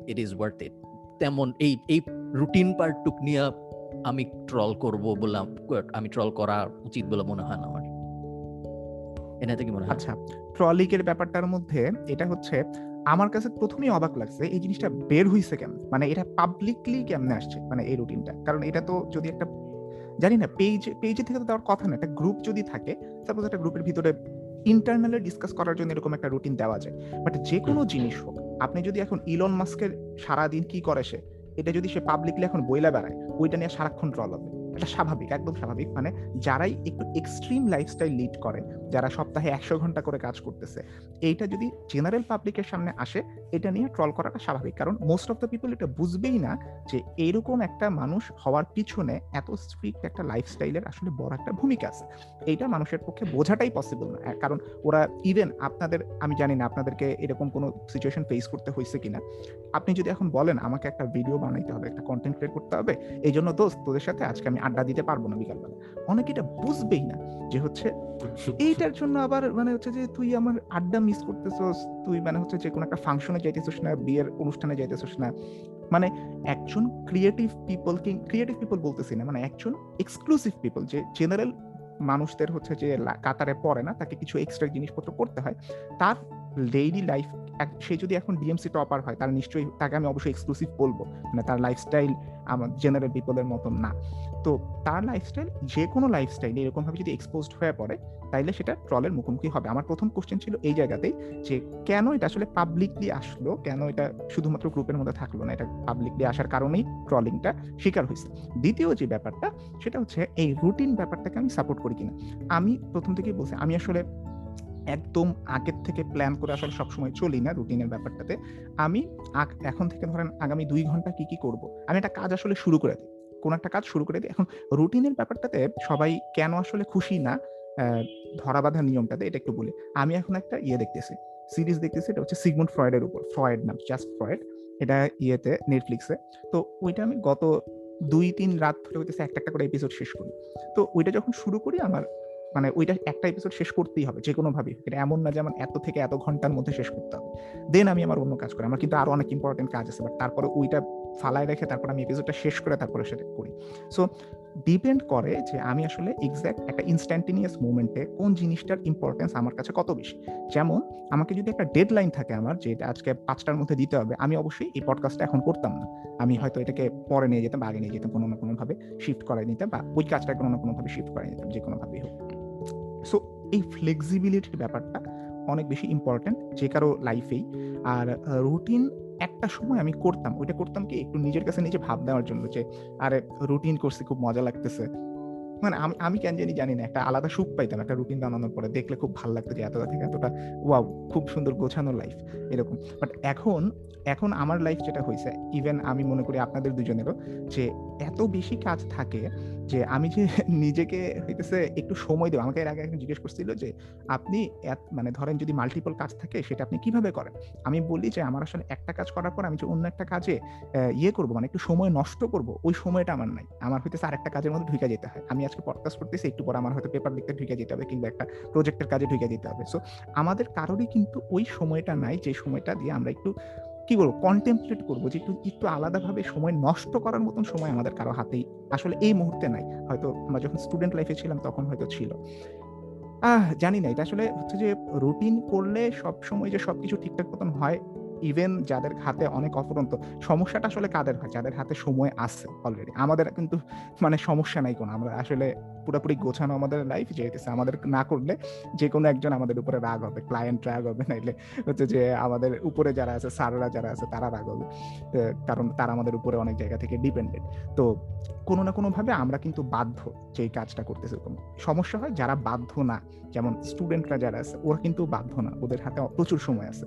ইট ইজ ওয়ার্থ ইট তেমন এই এই রুটিন পার্টটুক নিয়ে আমি ট্রল করব বললাম আমি ট্রল করা উচিত বলে মনে হয় না আমার। এনাতে কি মনে হয়? আচ্ছা ট্রলিকের ব্যাপারটার মধ্যে এটা হচ্ছে আমার কাছে প্রথমেই অবাক লাগছে এই জিনিসটা বের হইছে কেমন? মানে এটা পাবলিকলি কেমনে আসছে? মানে এই রুটিনটা কারণ এটা তো যদি একটা, জানি না পেজ পেজে থেকে তো দেওয়ার কথা না, একটা গ্রুপ যদি থাকে সাপোজ একটা গ্রুপের ভিতরে ইন্টারনালি ডিসকাস করার জন্য এরকম একটা রুটিন দেওয়া যায়। বাট যে কোনো জিনিস হোক, আপনি যদি এখন ইলন মাস্কের সারাদিন কি করে সে? এটা যদি সে পাবলিকলি এখন বইলা বেড়ায়, ওইটা নিয়ে সারাক্ষণ ট্রল হবে এটা স্বাভাবিক, একদম স্বাভাবিক। মানে যারাই একটু এক্সট্রিম লাইফস্টাইল লিড করে, যারা সপ্তাহে একশো ঘণ্টা করে কাজ করতেছে, এইটা যদি জেনারেল পাবলিকের সামনে আসে, এটা নিয়ে ট্রল করাটা স্বাভাবিক। কারণ মোস্ট অফ দ্য পিপল এটা বুঝবেই না যে এইরকম একটা মানুষ হওয়ার পিছনে এত স্ট্রিক্ট একটা লাইফস্টাইলের আসলে বড় একটা ভূমিকা আছে। এইটা মানুষের পক্ষে বোঝাটাই পসিবল না। কারণ ওরা ইভেন আপনাদের, আমি জানি না আপনাদেরকে এরকম কোনো সিচুয়েশন ফেস করতে হয়েছে কিনা। আপনি যদি এখন বলেন, আমাকে একটা ভিডিও বানাইতে হবে, একটা কন্টেন্ট ক্রিয়েট করতে হবে এই জন্য দোস্ত, তোদের সাথে আজকে আমি আড্ডা দিতে পারব না বিকালবেলা। অনেকে এটা বুঝবেই না যে হচ্ছে এইটার জন্য আবার মানে হচ্ছে যে তুই আমার আড্ডা মিস করতেছস, তুই মানে হচ্ছে যে কোনো একটা ফাংশনে যাইতেছিস না, বিয়ের অনুষ্ঠানে যাইতেছিস না। মানে একজন ক্রিয়েটিভ পিপল ক্রিয়েটিভ পিপল বলতেছি না মানে একজন এক্সক্লুসিভ পিপল যে জেনারেল মানুষদের হচ্ছে যে কাতারে পড়ে না, তাকে কিছু এক্সট্রা জিনিসপত্র করতে হয়, তার ডেইলি লাইফ সে যদি এখন ডিএমসি টপার হয়, তার নিশ্চয়ই তাকে আমি অবশ্যই এক্সক্লুসিভ বলব। মানে তার লাইফস্টাইল আমার জেনারেল পিপলের মতন না। তো তার লাইফস্টাইল যে কোনো লাইফস্টাইল এরকমভাবে যদি এক্সপোজড হয়ে পড়ে, তাইলে সেটা ট্রলের মুখোমুখি হবে। আমার প্রথম কোশ্চেন ছিল এই জায়গাতেই যে, কেন এটা আসলে পাবলিকলি আসলো? কেন এটা শুধুমাত্র গ্রুপের মধ্যে থাকল না? এটা পাবলিকলি আসার কারণেই ট্রলিংটা শিকার হয়েছে। দ্বিতীয় যে ব্যাপারটা, সেটা হচ্ছে এই রুটিন ব্যাপারটাকে আমি সাপোর্ট করি কিনা। আমি প্রথম থেকেই বলছি, আমি আসলে একদম আগের থেকে প্ল্যান করে আসলে সবসময় চলি না রুটিনের ব্যাপারটাতে। আমি এখন থেকে ধরেন আগামী দুই ঘণ্টা কি কি করব? আমি একটা কাজ আসলে শুরু করে দিই। কোনো একটা কাজ শুরু করে দিই। এখন রুটিনের ব্যাপারটাতে সবাই কেন আসলে খুশি না ধরা বাঁধা নিয়মটাতে এটা একটু বলি। আমি এখন একটা ইয়ে দেখতেছি সিরিজ দেখতেছি, এটা হচ্ছে সিগমুন্ড ফ্রয়েডের উপর, ফ্রয়েড নাম জাস্ট ফ্রয়েড। এটা ইয়েতে নেটফ্লিক্সে তো ওইটা আমি গত দুই, তিন রাত ধরে হইতেছে একটা একটা করে এপিসোড শেষ করি। তো ওইটা যখন শুরু করি, আমার মানে ওইটা একটা এপিসোড শেষ করতেই হবে যে কোনো ভাবে এটা এমন না যেমন এত থেকে এত ঘণ্টার মধ্যে শেষ করতে হবে। দেন আমি আমার অন্য কাজ করি। আমার কিন্তু আরও অনেক ইম্পর্টেন্ট কাজ আছে বাট তারপরে ওইটা ফালায় রেখে তারপর আমি এপিসোডটা শেষ করে তারপরে সেটা করি। সো ডিপেন্ড করে যে আমি আসলে এক্স্যাক্ট একটা ইনস্ট্যান্টেনিয়াস মোমেন্টে কোন জিনিসটার ইম্পর্টেন্স আমার কাছে কত বেশি। যেমন, আমাকে যদি একটা ডেডলাইন থাকে আমার, যে এটা আজকে পাঁচটার মধ্যে দিতে হবে, আমি অবশ্যই এই পডকাস্টটা এখন করতাম না। আমি হয়তো এটাকে পরে নিয়ে যেতাম আগে নিয়ে যেতাম, কোনো না কোনোভাবে শিফট করাই নিতাম বা ওই কাজটা কোনো না কোনোভাবে শিফট করাই নিতাম যে কোনোভাবেই হোক। সো এই ফ্লেক্সিবিলিটির ব্যাপারটা অনেক বেশি ইম্পর্ট্যান্ট যে কারও লাইফেই আর রুটিন একটা সময় আমি করতাম। ওইটা করতাম কি, একটু নিজের কাছে নিজে ভাব দেওয়ার জন্য যে, আরে রুটিন করছি, খুব মজা লাগতেছে। মানে আমি আমি কেন জানি জানি না, একটা আলাদা সুখ পাইতাম, একটা রুটিন বানানোর পরে। দেখলে খুব ভালো লাগতো যে এতটা থেকে এতটা ওয়াও খুব সুন্দর গোছানো লাইফ এরকম। বাট এখন এখন আমার লাইফ যেটা হয়েছে ইভেন আমি মনে করি আপনাদের দুজনেরও, যে এত বেশি কাজ থাকে যে আমি যে নিজেকে হইতেছে একটু সময় দেবো। আমাকে এর আগে একজন জিজ্ঞেস করছিল যে, আপনি মানে ধরেন যদি মাল্টিপল কাজ থাকে, সেটা আপনি কীভাবে করেন? আমি বলি যে, আমার আসলে একটা কাজ করার পর আমি যে অন্য একটা কাজে ইয়ে করব মানে একটু সময় নষ্ট করব, ওই সময়টা আমার নাই। আমার হইতেছে আরেকটা কাজের মধ্যে ঢুকে যেতে হয়। আমি আজকে পডকাস্ট করতেছি, একটু পর আমার হয়তো পেপার লিখতে ঢুকে যেতে হবে কিংবা একটা প্রজেক্টের কাজে ঢুকে যেতে হবে। সো আমাদের কারোরই কিন্তু ওই সময়টা নাই, যে সময়টা দিয়ে আমরা একটু, কি বলব কন্টেম্পলেট করব যে একটু একটু আলাদাভাবে সময় নষ্ট করার মতন সময় আমাদের কারও হাতেই আসলে এই মুহূর্তে নাই। হয়তো আমরা যখন স্টুডেন্ট লাইফে ছিলাম তখন হয়তো ছিল। আহ, জানি না, এটা আসলে হচ্ছে যে রুটিন করলে সব সময় যে সবকিছু ঠিকঠাক মতন হয় ইভেন যাদের হাতে অনেক অফুরন্ত, সমস্যাটা আসলে কাদের হয়? যাদের হাতে সময় আছে অলরেডি আমাদের কিন্তু মানে সমস্যা নাই কোনো। আমরা আসলে পুরোপুরি গোছানো আমাদের লাইফ যেতেছে আমাদের না করলে যে কোনো একজন আমাদের উপরে রাগ হবে। ক্লায়েন্ট রাগ হবে নাইলে হচ্ছে যে আমাদের উপরে যারা আছে স্যাররা যারা আছে, তারা রাগ হবে। কারণ তারা আমাদের উপরে অনেক জায়গা থেকে ডিপেন্ডেন্ট তো কোনো না কোনোভাবে আমরা কিন্তু বাধ্য যে কাজটা করতেছে সমস্যা হয় যারা বাধ্য না। যেমন স্টুডেন্টরা যারা আছে, ওরা কিন্তু বাধ্য না। ওদের হাতে প্রচুর সময় আছে।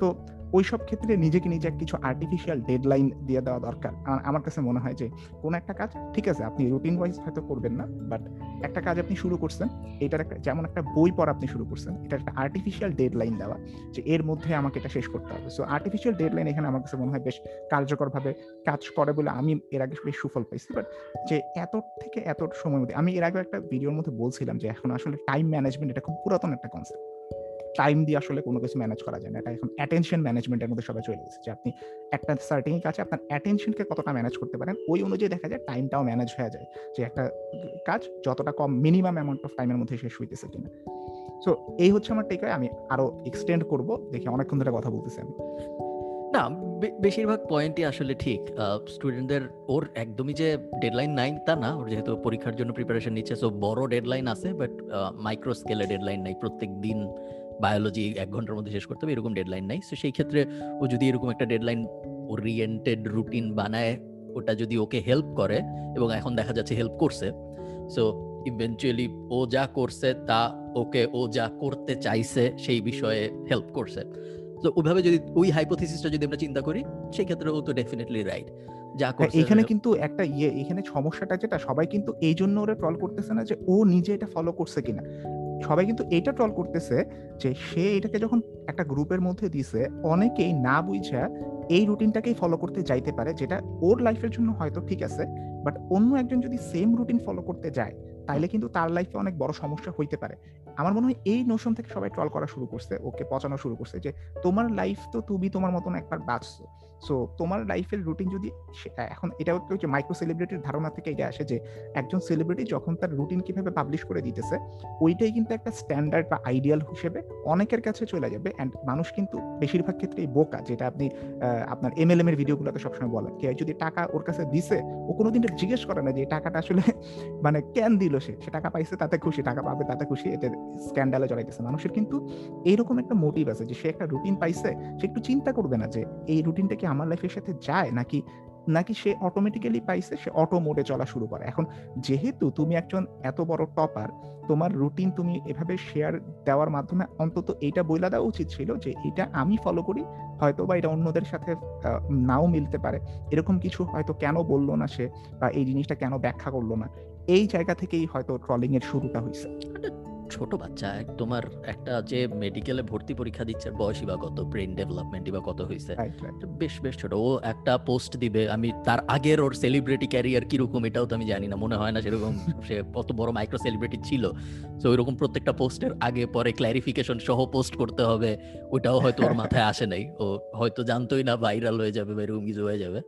তো ওই সব ক্ষেত্রে নিজেকে নিজে কিছু আর্টিফিশিয়াল ডেডলাইন দিয়ে দেওয়া দরকার। আমার কাছে মনে হয় যে, কোনো একটা কাজ, ঠিক আছে, আপনি রুটিন ওয়াইজ হয়তো করবেন না বাট একটা কাজ আপনি শুরু করছেন, এটার একটা, যেমন একটা বই পড়া আপনি শুরু করছেন এটা একটা আর্টিফিশিয়াল ডেডলাইন দেওয়া, যে এর মধ্যে আমাকে এটা শেষ করতে হবে। সো আর্টিফিশিয়াল ডেডলাইন এখানে আমার কাছে মনে হয় বেশ কার্যকরভাবে কাজ করে বলে আমি এর আগে বেশ সুফল পাইছি। বাট যে এত থেকে এত সময় মধ্যে, আমি এর আগে একটা ভিডিওর মধ্যে বলছিলাম যে, এখন আসলে টাইম ম্যানেজমেন্ট এটা খুব পুরাতন একটা কনসেপ্ট টাইম দিয়ে আসলে কোনো কিছু ম্যানেজ করা যায় না। এটা এখন অ্যাটেনশন ম্যানেজমেন্টের মধ্যে সবাই চলে যে আপনি একটা সার্টিং কাছে আপনার অ্যাটেনশনকে কতটা ম্যানেজ করতে পারেন, ওই অনুযায়ী দেখা যায় টাইমটাও ম্যানেজ হয়ে যায়। যে একটা কাজ যতটা কম মিনিমাম অ্যামাউন্ট অফ টাইমের মধ্যে শেষ হইতেছে কিনা। সো এই হচ্ছে আমার টেক আমি আরও এক্সটেন্ড করব, দেখি অনেকক্ষণ ধরে কথা বলতেছি আমি। না বেশিরভাগ পয়েন্টই আসলে ঠিক। স্টুডেন্টদের ওর একদমই যে ডেডলাইন নাই তা না। ওর যেহেতু পরীক্ষার জন্য প্রিপারেশন নিচ্ছে সো বড় ডেডলাইন আছে বাট মাইক্রো স্কেলে ডেডলাইন নাই প্রত্যেক দিন। বায়োলজি এক ঘণ্টার মধ্যে শেষ করতে হবে এরকম ডেডলাইন নাই। সো সেই ক্ষেত্রে ও যদি এরকম একটা ডেডলাইন ওরিয়েন্টেড রুটিন বানায় ওটা যদি ওকে হেল্প করে এবং এখন দেখা যাচ্ছে হেল্প করছে সো ইভেনচুয়ালি ও যা করছে তা ওকে ও যা করতে চাইছে সেই বিষয়ে হেল্প করছে। তো ওইভাবে যদি ওই হাইপোথিসিসটা যদি আমরা চিন্তা করি সেই ক্ষেত্রে ও তো ডেফিনেটলি রাইট যা হ্যাঁ, করছে এখানে কিন্তু একটা ইয়ে এখানে সমস্যাটা যেটা সবাই কিন্তু এই জন্য ওরা ট্রল করতেছে না যে ও নিজে এটা ফলো করছে কিনা। সবাই কিন্তু এইটা ট্রল করতেছে যে সে এটাকে যখন একটা গ্রুপের মধ্যে দিছে, অনেকেই না বুঝা এই রুটিনটাকেই ফলো করতে যাইতে পারে, যেটা ওর লাইফের জন্য হয়তো ঠিক আছে বাট অন্য একজন যদি সেম রুটিন ফলো করতে যায়, তাইলে কিন্তু তার লাইফে অনেক বড় সমস্যা হইতে পারে। আমার মনে হয় এই নোশন থেকে সবাই ট্রল করা শুরু করছে, ওকে পচানো শুরু করছে যে তোমার লাইফ তো তুমি তোমার মতন একবার বাঁচছো। সো তোমার লাইফের রুটিন যদি এখন এটা হচ্ছে মাইক্রো সেলিব্রিটির ধারণা থেকে এটা আসে যে, একজন সেলিব্রিটি যখন তার রুটিন কীভাবে পাবলিশ করে দিতেছে, ওইটাই কিন্তু একটা স্ট্যান্ডার্ড বা আইডিয়াল হিসেবে অনেকের কাছে চলে যাবে অ্যান্ড মানুষ কিন্তু বেশিরভাগ ক্ষেত্রেই বোকা, যেটা আপনি আপনার এমএলএম এর ভিডিওগুলোতে সবসময় বলেন কেউ যদি টাকা ওর কাছে দিছে, ও কোনোদিন জিজ্ঞেস করে না যে টাকাটা আসলে মানে কেন দিল সে? সে টাকা পাইছে তাতে খুশি, টাকা পাবে তাতে খুশি? এতে স্ক্যান্ডালে জড়াইতেছে। মানুষের কিন্তু এইরকম একটা মোটিভ আছে যে, সে একটা রুটিন পাইছে, সে একটু চিন্তা করবে না যে, এই রুটিনটা কি আমার লাইফের সাথে যায় নাকি নাকি সে অটোমেটিক্যালি পাইছে, সে অটো মোডে চলা শুরু করে। এখন যেহেতু তুমি একজন এত বড় টপার তোমার রুটিন তুমি এভাবে শেয়ার দেওয়ার মাধ্যমে অন্তত এইটা বইলা দেওয়া উচিত ছিল যে এটা আমি ফলো করি হয়তো বা এটা অন্যদের সাথে নাও মিলতে পারে। এরকম কিছু হয়তো কেন বলল না সে বা এই জিনিসটা কেন ব্যাখ্যা করল না? এই জায়গা থেকেই হয়তো ট্রলিং এর শুরুটা হয়েছে ছোট বাচ্চা তোমার একটা যে মেডিকেলে ভর্তি পরীক্ষা দিচ্ছে বয়সই বা কত ব্রেন ডেভেলপমেন্টই বা কত হয়েছে বেশ বেশ ছোট। ও একটা পোস্ট দিবে আমি তার আগের ওর সেলিব্রিটি ক্যারিয়ার কীরকম এটাও তো আমি জানি না মনে হয় না সেরকম সে কত বড় মাইক্রো সেলিব্রিটি ছিল। তো ওইরকম প্রত্যেকটা পোস্টের আগে পরে ক্ল্যারিফিকেশন সহ পোস্ট করতে হবে ওটাও হয়তো ওর মাথায় আসে নাই। ও হয়তো জানতোই না ভাইরাল হয়ে যাবে বা এরকম কিছু হয়ে যাবে।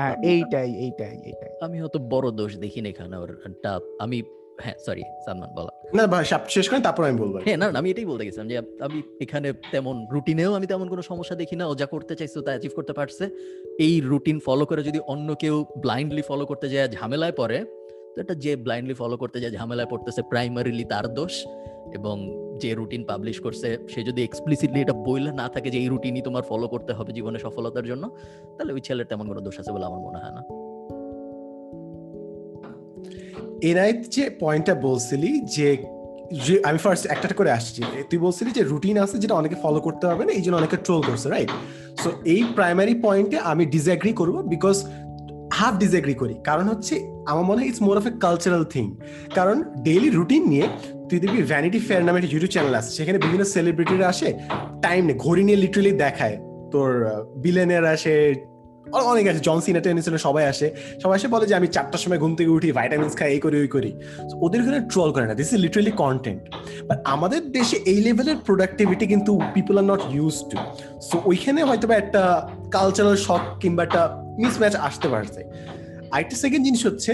হ্যাঁ এইটাই এইটাই এইটাই। আমি হয়তো বড় দোষ দেখিনি এখানে ওর টা আমি হ্যাঁ সরি সালমান বলা। না ভাই শেষ করেন তারপর আমি বলব। হ্যাঁ না না, আমি এটাই বলতে গেছিলাম যে আমি এখানে তেমন রুটিনেও আমি তেমন কোনো সমস্যা দেখি না ও যা করতে চাইছে তা অ্যাচিভ করতে পারছে। এই রুটিন ফলো করে যদি অন্য কেউ ব্লাইন্ডলি ফলো করতে যায় ঝামেলায় পড়ে তো এটা যে ব্লাইন্ডলি ফলো করতে যায় ঝামেলায় পড়তেছে প্রাইমারিলি তার দোষ। এবং যে রুটিন পাবলিশ করছে সে যদি এক্সপ্লিসিটলি এটা বইলে না থাকে যে এই রুটিনই তোমার ফলো করতে হবে জীবনে সফলতার জন্য তাহলে ওই ছেলের তেমন কোনো দোষ আছে বলে আমার মনে হয় না। এনায়েত যে পয়েন্টটা বলছিলি যে আমি ফার্স্ট একটা করে আসছি তুই বলছিলি যে রুটিন আছে যেটা অনেকে ফলো করতে পারবে না, এই জন্য অনেকে ট্রোল করছে রাইট সো এই প্রাইমারি পয়েন্টে আমি ডিসএগ্রি করব বিকজ হাফ ডিসএগ্রি করি। কারণ হচ্ছে আমার মনে হয় it's more of a cultural thing কারণ ডেইলি রুটিন নিয়ে তুই দেখবি ভ্যানিটি ফেয়ার নামে একটা ইউটিউব চ্যানেল আছে, সেখানে বিভিন্ন সেলিব্রিটিরা আসে টাইম নেই ঘড়ি নিয়ে লিটারালি দেখায়। তোর বিলেনের আসে অনেক আছে। জন সিনা টেনিসনে সবাই আসে। সবাই এসে বলে যে, আমি চারটার সময় ঘুম থেকে উঠি ভাইটামিনস খাই, এই করি, ওই করি। ওদের ওখানে ট্রল করে না। This is literally content but আমাদের দেশে এই লেভেলের প্রোডাক্টিভিটি কিন্তু people are not used to so ওইখানে হয়তো বা একটা কালচারাল শক কিংবা একটা মিসম্যাচ আসতে পারছে। আরেকটা সেকেন্ড জিনিস হচ্ছে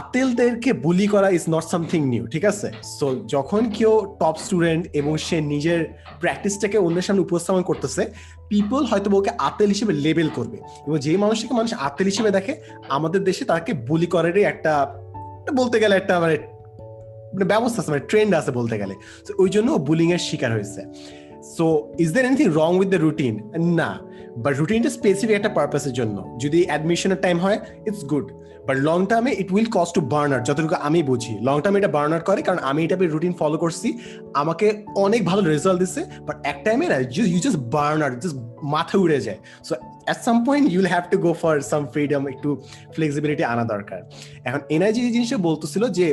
আতেলদেরকে বুলি করা ইজ নট সামথিং নিউ ঠিক আছে? সো যখন কেউ টপ স্টুডেন্ট এবং সে নিজের প্র্যাকটিসটাকে অন্যের সামনে উপস্থাপন করতেছে পিপল হয়তো ওকে আতেল হিসেবে লেবেল করবে। এবং যে মানুষটাকে মানুষ আতেল হিসেবে দেখে, আমাদের দেশে তাকে বুলি করারই একটা একটা বলতে গেলে একটা মানে মানে ব্যবস্থা আছে মানে ট্রেন্ড আছে বলতে গেলে। তো ওই জন্য বুলিং এর শিকার হয়েছে। So is there anything wrong with the routine না। বাট রুটিনটা স্পেসিফিক একটা পারপাসের জন্য। যদি অ্যাডমিশনের টাইম হয় ইটস গুড বাট লং টার্মে it will cost to burner যতটুকু আমি বুঝি। লং টার্মে এটা বার্নার করে, কারণ আমি এটা রুটিন ফলো করছি। আমাকে অনেক ভালো রেজাল্ট দিচ্ছে বাট এক টাইমে না ইউ জাস্ট বার্নার জাস্ট মাথা উড়ে যায়। So at some point you'll have to go for some freedom একটু ফ্লেক্সিবিলিটি আনা দরকার। এখন যে জিনিসটা বলতেছিল যে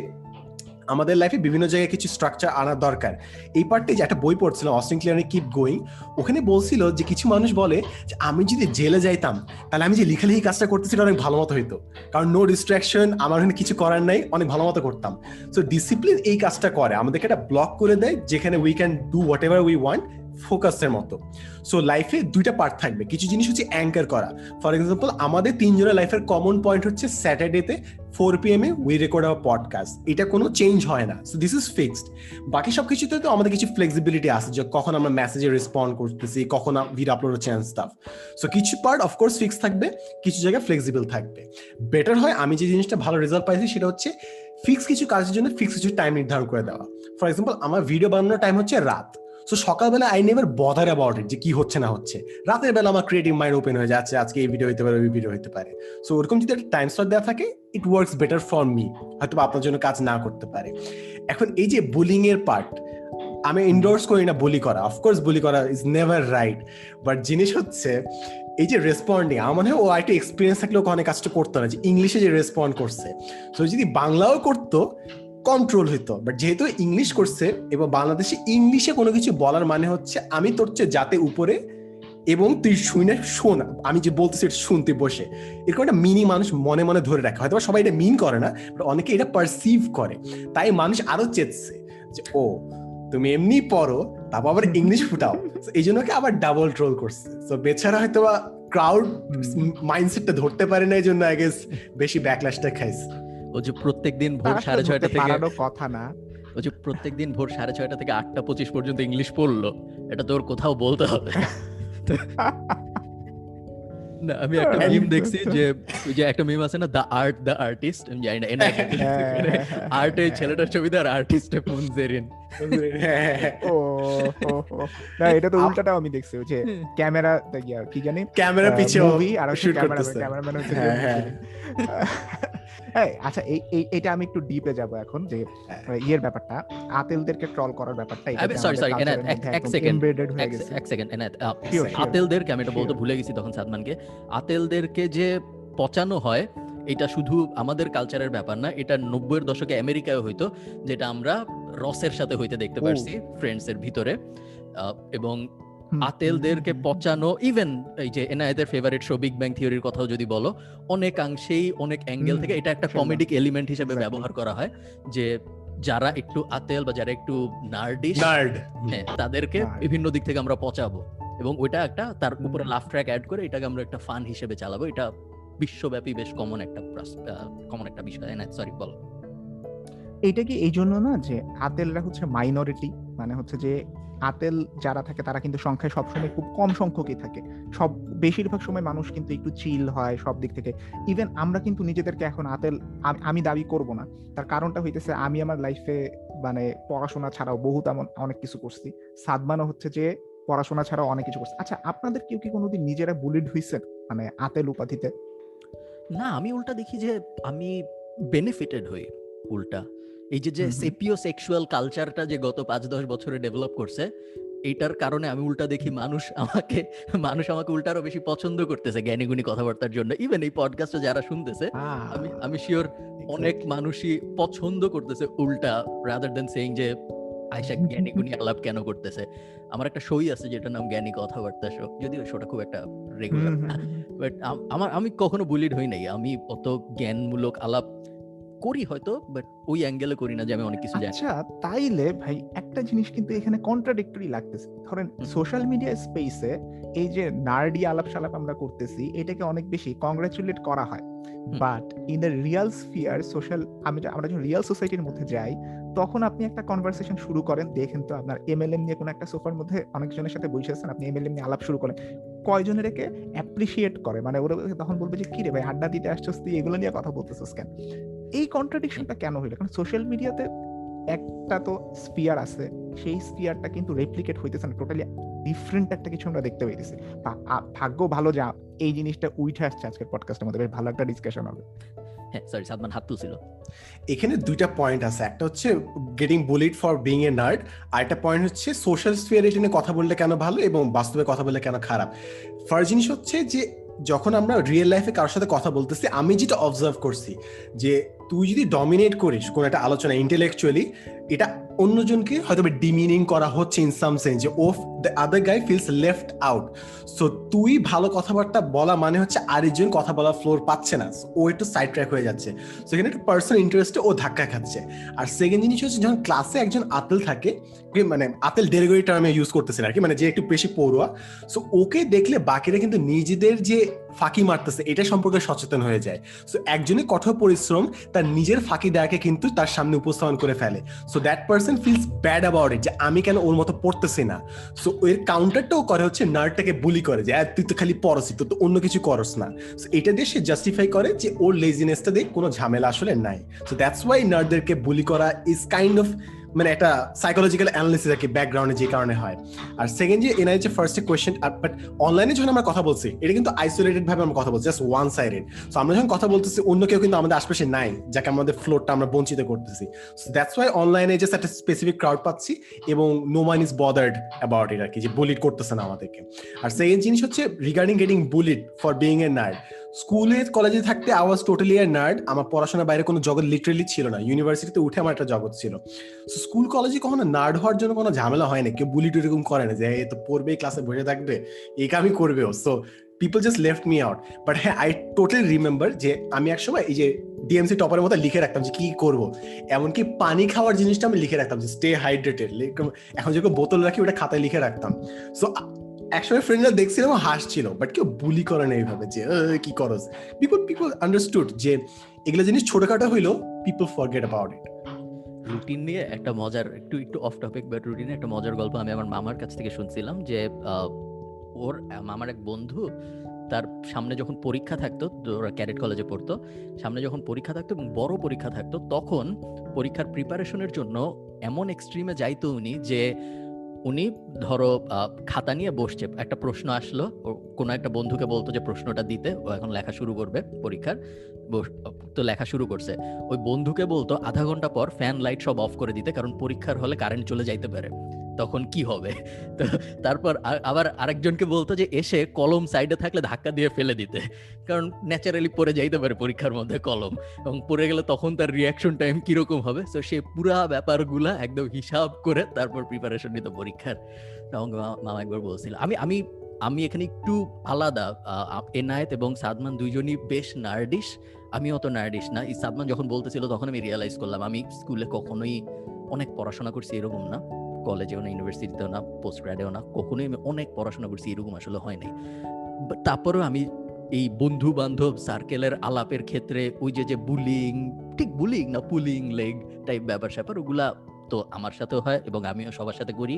আমাদের লাইফে বিভিন্ন জায়গায় কিছু স্ট্রাকচার আনার দরকার। এই পার্টে যে একটা বই পড়ছিলাম অস্টিন ক্লিয়ারের কিপ গোয়িং ওখানে বলছিল যে কিছু মানুষ বলে যে, আমি যদি জেলে যাইতাম, তাহলে আমি যে লিখালেখি কাজটা করতেছি অনেক ভালো মতো হইতো। কারণ নো ডিস্ট্রাকশন আমার ওখানে কিছু করার নাই, অনেক ভালো মতো করতাম। সো ডিসিপ্লিন এই কাজটা করে। আমাদেরকে একটা ব্লক করে দেয়, যেখানে we can do whatever we want ফোকাসের মতো। সো লাইফে দুইটা পার্ট থাকবে। কিছু জিনিস হচ্ছে অ্যাঙ্কার করা। ফর এক্সাম্পল আমাদের তিনজনের লাইফের কমন পয়েন্ট হচ্ছে স্যাটারডেতে four P M uh we record our podcast এটা কোনো চেঞ্জ হয় না। সো দিস ইজ ফিক্সড বাকি সব কিছুতে তো আমাদের কিছু ফ্লেক্সিবিলিটি আছে যে কখন আমরা মেসেজে রেসপন্ড করতেছি, কখন ভিড আপলোড হচ্ছে অ্যান্ড স্টাফ সো কিছু পার্ট অফকোর্স ফিক্স থাকবে, কিছু জায়গায় ফ্লেক্সিবল থাকবে। বেটার হয় আমি যে জিনিসটা ভালো রেজাল্ট পাইছি সেটা হচ্ছে ফিক্স কিছু কাজের জন্য ফিক্স কিছু টাইম নির্ধারণ করে দেওয়া। ফর এক্সাম্পল আমার ভিডিও বানানোর টাইম হচ্ছে রাত। সো সকালবেলা I never bother about it যে কি হচ্ছে না হচ্ছে। রাতের বেলা আমার ক্রিয়েটিভ মাইন্ড ওপেন হয়ে যাচ্ছে, আজকে এই ভিডিও হতে পারে, ওই ভিডিও হতে পারে। সো ওরকম যদি একটা টাইম স্লট দেওয়া থাকে it works better for me হয়তো আপনার জন্য কাজ না করতে পারে। এখন এই যে বুলিং এর পার্ট আমি ইন্ডোর্স করি না বুলি করা। অফকোর্স বুলি করা ইজ নেভার রাইট বাট জিনিস হচ্ছে, এই যে রেসপন্ডিং আমার মনে হয় ও একটা এক্সপিরিয়েন্স থাকলে অনেক কাজটা করতো না। যে ইংলিশে যে রেসপন্ড করছে। তো যদি বাংলাও করতো কন্ট্রোল হইতো। বাট যেহেতু ইংলিশ করছে এবং বাংলাদেশে ইংলিশে কোনো কিছু বলার মানে হচ্ছে আমি তোর চেয়ে যাতে উপরে এবং তুই শুনে শোন। আমি যে বলতেছি শুনতে বসে। এরকম একটা মিনি মানুষ মনে মনে ধরে রাখে। হয়তো সবাই এটা মিন করে না, but অনেকে এটা পারসিভ করে। তাই মানুষ আরও চেতছে যে, ও, তুমি এমনি পড়ো তারপর আবার ইংলিশ ফুটাও। এই জন্য আবার ডাবল ট্রোল করছে। তো বেচারা হয়তো ক্রাউড মাইন্ডসেটটা ধরতে পারে না, এই জন্য আই গেস বেশি ব্যাকল্যাশটা খাইছে। ও যে প্রত্যেক দিন ভোর সাড়ে ছয়টা থেকে কথা না। ও যে প্রত্যেক দিন ভোর সাড়ে ছয়টা থেকে আটটা পঁচিশ পর্যন্ত ইংলিশ পড়ল এটা তোর কোথাও বলতে হবে। না আমি একটা হ্যাঁ, মিম দেখছি যে যে একটা মিম আছে না দ্য আর্ট দ্য আর্টিস্ট আমি জানি না আর্টে আর্ট এই ছেলেটার ছবিতে আর আর্টিস্ট ফোন ও। না এটা তো উল্টাটাও আমি দেখছি যে ক্যামেরা কি জানি? ক্যামেরা পিছে মুভি আর শুট করতেছে। ক্যামেরাম্যান হচ্ছে হ্যাঁ, হ্যাঁ। আচ্ছা এই এটা আমি একটু ডিপে যাব এখন যে। ইয়ের ব্যাপারটা আতেলদেরকে ট্রল করার ব্যাপারটা যে sorry, এনায়েত, এক- মধ্যে এক হয়ে সেকেন্ড এনায়েত. আতেলদেরকে আমি এটা বলতে ভুলে গেছি তখন সাদমানকে। আতেলদেরকে যে পচানো হয় এটা শুধু আমাদের কালচারের ব্যাপার না এটা নব্বইয়ের দশকে আমেরিকায় হইতো যেটা আমরা রসের সাথে হইতে দেখতে পারছি ফ্রেন্ডস এর ভিতরে। এবং আতেলদেরকে পচানো ইভেন এই যে এনআইদের ফেভারিট শো বিগ ব্যাং থিওরির কথাও যদি বলো অনেকাংশেই অনেক অ্যাঙ্গেল থেকে এটা একটা কমেডিক এলিমেন্ট হিসেবে ব্যবহার করা হয় যে যারা একটু আতেল বা যারা একটু নার্ডিশ নার্ড হ্যাঁ তাদেরকে বিভিন্ন দিক থেকে আমরা পচাবো। এবং ওইটা একটা তার উপরে। লাফ ট্র্যাক অ্যাড করে এটাকে আমরা একটা ফান হিসেবে চালাবো। এটা বিশ্বব্যাপী বেশ কমন একটা কমন একটা বিষয় না সরি বলো। এইটা কি এই জন্য না যে আতেলরা হচ্ছে মাইনরিটি মানে হচ্ছে যে আতেল যারা থাকে তারা কিন্তু সংখ্যায় সবসময় খুব কম সংখ্যকই থাকে। সব, বেশিরভাগ সময় মানুষ কিন্তু একটু চিল হয় সব দিক থেকে। ইভেন আমরা কিন্তু নিজেদেরকে এখন আতেল আমি দাবি করব না। তার কারণটা হইতেছে আমি আমার লাইফে মানে পড়াশোনা ছাড়াও বহুত অনেক কিছু করছি। সাদমানও হচ্ছে যে পড়াশোনা ছাড়াও অনেক কিছু করছে। আচ্ছা আপনাদের কেউ কি কোনোদিন নিজেরা বুলিড হইছেন? মানে আতেল উপাধিতে? না, আমি উল্টা দেখি যে আমি বেনিফিটেড হই উল্টা। এই যে যে। সেপিও সেক্সুয়াল কালচারটা যে গত পাঁচ দশ বছরে ডেভেলপ করছে এইটার কারণে আমি উল্টা দেখি মানুষ আমাকে মানুষ আমাকে উল্টা আরও বেশি পছন্দ করতেছে জ্ঞানী গুণী কথাবার্তার জন্য। ইভেন এই পডকাস্টে যারা শুনতেছে আমি আমি শিওর অনেক মানুষই পছন্দ করতেছে উল্টা রাদার দেন সেইং যে আয়সা জ্ঞানী গুণী আলাপ কেন করতেছে? আমার একটা শোই আছে যেটার নাম জ্ঞানী কথাবার্তা শো যদিও শোটা খুব একটা রেগুলার। বাট আমার আমি কখনো বুলিড হই নাই। আমি অত জ্ঞানমূলক আলাপ করি হয়তো বাট ওই অ্যাঙ্গেলে করি না যে আমি অনেক কিছু জানি। আচ্ছা তাইলে ভাই একটা জিনিস কিন্তু এখানে কন্ট্রাডিক্টরি লাগতেছে। ধরেন সোশ্যাল মিডিয়া স্পেসে এই যে নার্ডি আলাপ সালাপ আমরা করতেছি এটাকে অনেক বেশি কংগ্রাচুলেট করা হয়। But in the real sphere social আমি আমরা যখন রিয়াল সোসাইটির মধ্যে যাই তখন আপনি একটা কনভারসেশন শুরু করেন দেখেন তো আপনার এমএলএম নিয়ে কোনো একটা সোফার মধ্যে অনেকজনের সাথে বসে আছেন আপনি এমএলএম নিয়ে আলাপ শুরু করেন। কয়জনের একে অ্যাপ্রিসিয়েট করে? মানে ওরা তখন বলবে যে কি রে ভাই আড্ডা দিতে আসছস তুই? এগুলো নিয়ে কথা বলতেছিস কেন? এই কন্ট্রাডিকশনটা কেন হইল? কারণ সোশ্যাল মিডিয়াতে একটা তো স্পিয়ার আছে সেই স্পিয়ারটা কিন্তু রেপ্লিকেট হইতেছে না টোটালি ডিফারেন্ট একটা কিছু আমরা দেখতে পাইতেছি। ভাগ্য ভালো যা এই জিনিসটা উঠে আসছে আজকের পডকাস্টের মধ্যে বেশ ভালো একটা ডিসকাশন হবে। হ্যাঁ সরি সাদমান হাত তুলছিল। এখানে দুইটা পয়েন্ট আছে একটা হচ্ছে getting bullied for being a nerd আর একটা পয়েন্ট হচ্ছে সোশ্যাল স্পিয়ার নিয়ে কথা বললে কেন ভালো এবং বাস্তবে কথা বললে কেন খারাপ। ফার্স্ট জিনিস হচ্ছে যে যখন আমরা রিয়েল লাইফে কারোর সাথে কথা বলতেছি আমি যেটা অবজার্ভ করছি যে তুই যদি ডমিনেট করিস কোন একটা আলোচনা ইন্টেলেকচুয়ালি এটা অন্যজনকে হয়তো ডিমিনিং করা হচ্ছে ইন সাম সেন্স যে ও the other guy feels left out so তুই ভালো কথাবার্তা বলা মানে হচ্ছে আরেকজন কথা বলা ফ্লোর পাচ্ছে না। ও একটু সাইড ট্র্যাক হয়ে যাচ্ছে। সো এখানে একটা পার্সোনাল ইন্টারেস্টে ও ধাক্কা খাচ্ছে। আর সেকেন্ড জিনিস হচ্ছে যখন ক্লাসে একজন আতেল থাকে মানে আতেল ডেলিভারি টার্মে ইউজ করতেছেন আর কি মানে যে একটু বেশি পড়ুয়া। সো ওকে দেখলে বাকিরা কিন্তু নিজেদের যে ফাঁকি মারতেছে, এটা সম্পর্কে সচেতন হয়ে যায়। সো একজনের কঠোর পরিশ্রম, তার নিজের ফাঁকি দেয়াকে কিন্তু তার সামনে উপস্থাপন করে ফেলে। So that person feels bad about it যে আমি কেন ওর মতো পড়তেছি না? সো এর কাউন্টারটাও করে হচ্ছে নার্ডটাকে বুলি করে যে তুই তো খালি পড়সি তো অন্য কিছু করস না। সো এটা দিয়ে সে জাস্টিফাই করে যে ওর লেজিনেসটা দিয়ে কোনো ঝামেলা আসলে নাই। সো দ্যাটস ওয়াই নার্ডদেরকে বুলি করা ইজ কাইন্ড অফ মানে একটা সাইকোলজিক্যাল অ্যানালিসিস আর কি ব্যাকগ্রাউন্ডে যে কারণে হয়। আর সেকেন্ড যে এনআই যে ফার্স্ট কোয়েশ্চেন আর বাট অনলাইনে যখন আমরা কথা বলছি, এটা কিন্তু আইসোলেটেড ভাবে আমরা কথা বলছি জাস্ট ওয়ান সাইডেড সো আমরা যখন কথা বলতেছি, অন্য কেউ কিন্তু আমাদের আশপাশে নাই, যাকে আমাদের ফ্লোরটা আমরা বঞ্চিত করতেছি। সো দ্যাটস ওয়াই অনলাইনে জাস্ট একটা স্পেসিফিক ক্রাউড পাচ্ছি, এবং no man is bothered about it আর কি, যে বুলিট করতেছে না আমাদেরকে। আর সেকেন্ড জিনিস হচ্ছে regarding getting bullied for being a nerd স্কুলে, কলেজে থাকতে I was totally a nerd আমার পড়াশোনার বাইরে কোনো জগৎ লিটারেলি ছিল না। ইউনিভার্সিটিতে উঠে আমার একটা জগৎ ছিল। সো স্কুল কলেজে কখনো নার্ড হওয়ার জন্য কোনো ঝামেলা হয় না। কেউ বুলি এরকম করে না যে এ তো পড়বেই ক্লাসে বসে থাকবে, এই কামই করবেও। So people just left me out but হ্যাঁ আই টোটালি রিমেম্বার যে, আমি একসময় এই যে ডিএমসি টপারের মতো লিখে রাখতাম যে, কি করব? এমনকি পানি খাওয়ার জিনিসটা আমি লিখে রাখতাম যে স্টে হাইড্রেটেড এখন যেরকম বোতল রাখি, ওটা খাতায় লিখে রাখতাম। সো একসময় ফ্রেন্ডরা দেখছিলাম হাসছিল বাট কেউ বুলি করে না এইভাবে যে "এ, কি করস? পিপল পিপল আন্ডারস্টুড যে এগুলো জিনিস ছোটখাটো হইল people forget about it routine নিয়ে একটা মজার একটু একটু অফ টপিক বাট রুটিনে একটা মজার গল্প আমি আমার মামার কাছ থেকে শুনছিলাম যে ওর মামার এক বন্ধু তার সামনে যখন পরীক্ষা থাকতো ওরা ক্যাডেট কলেজে পড়তো সামনে যখন পরীক্ষা থাকতো এবং বড় পরীক্ষা থাকতো তখন পরীক্ষার প্রিপারেশনের জন্য এমন এক্সট্রিমে যাইতো উনি যে উনি ধরো খাতা নিয়ে বসছে। একটা প্রশ্ন আসলো কোনো একটা বন্ধুকে বলতো যে প্রশ্নটা দিতে, ও এখন লেখা শুরু করবে পরীক্ষার। তো লেখা শুরু করছে। ওই বন্ধুকে বলতো আধা ঘণ্টা পর ফ্যান, লাইট সব অফ করে দিতে, কারণ পরীক্ষার হলে কারেন্ট চলে যাইতে পারে। তখন কি হবে? তো তারপর আবার আরেকজনকে বলতো যে এসে কলম সাইডে থাকলে ধাক্কা দিয়ে ফেলে দিতে। কারণ ন্যাচারালি পড়ে যাইতে পারে পরীক্ষার মধ্যে কলম। এবং পড়ে গেলে তখন তার রিয়াকশন টাইম কীরকম হবে? তো সে পুরা ব্যাপারগুলা একদম হিসাব করে তারপর প্রিপারেশন নিত পরীক্ষার। মা- মামা একবার বলছিল, আমি আমি আমি এখানে একটু আলাদা এনায়েত এবং সাদমান দুইজনই বেশ নার্ডিশ আমি অত নার্ডিশ না। এই সাদমান যখন বলতেছিল তখন আমি রিয়েলাইজ করলাম, আমি স্কুলে কখনোই অনেক পড়াশোনা করছি এরকম না। কলেজেও না ইউনিভার্সিটিতেও না পোস্ট গ্রাডেও না, কখনোই আমি অনেক পড়াশোনা করছি, এরকম আসলে হয় নাই। তারপরেও আমি এই বন্ধু বান্ধব সার্কেলের আলাপের ক্ষেত্রে ওই যে যে বুলিং ঠিক বুলিং না পুলিং লেগ টাইপ ব্যাপার স্যাপার ওগুলা তো আমার সাথেও হয় এবং আমিও সবার সাথে করি।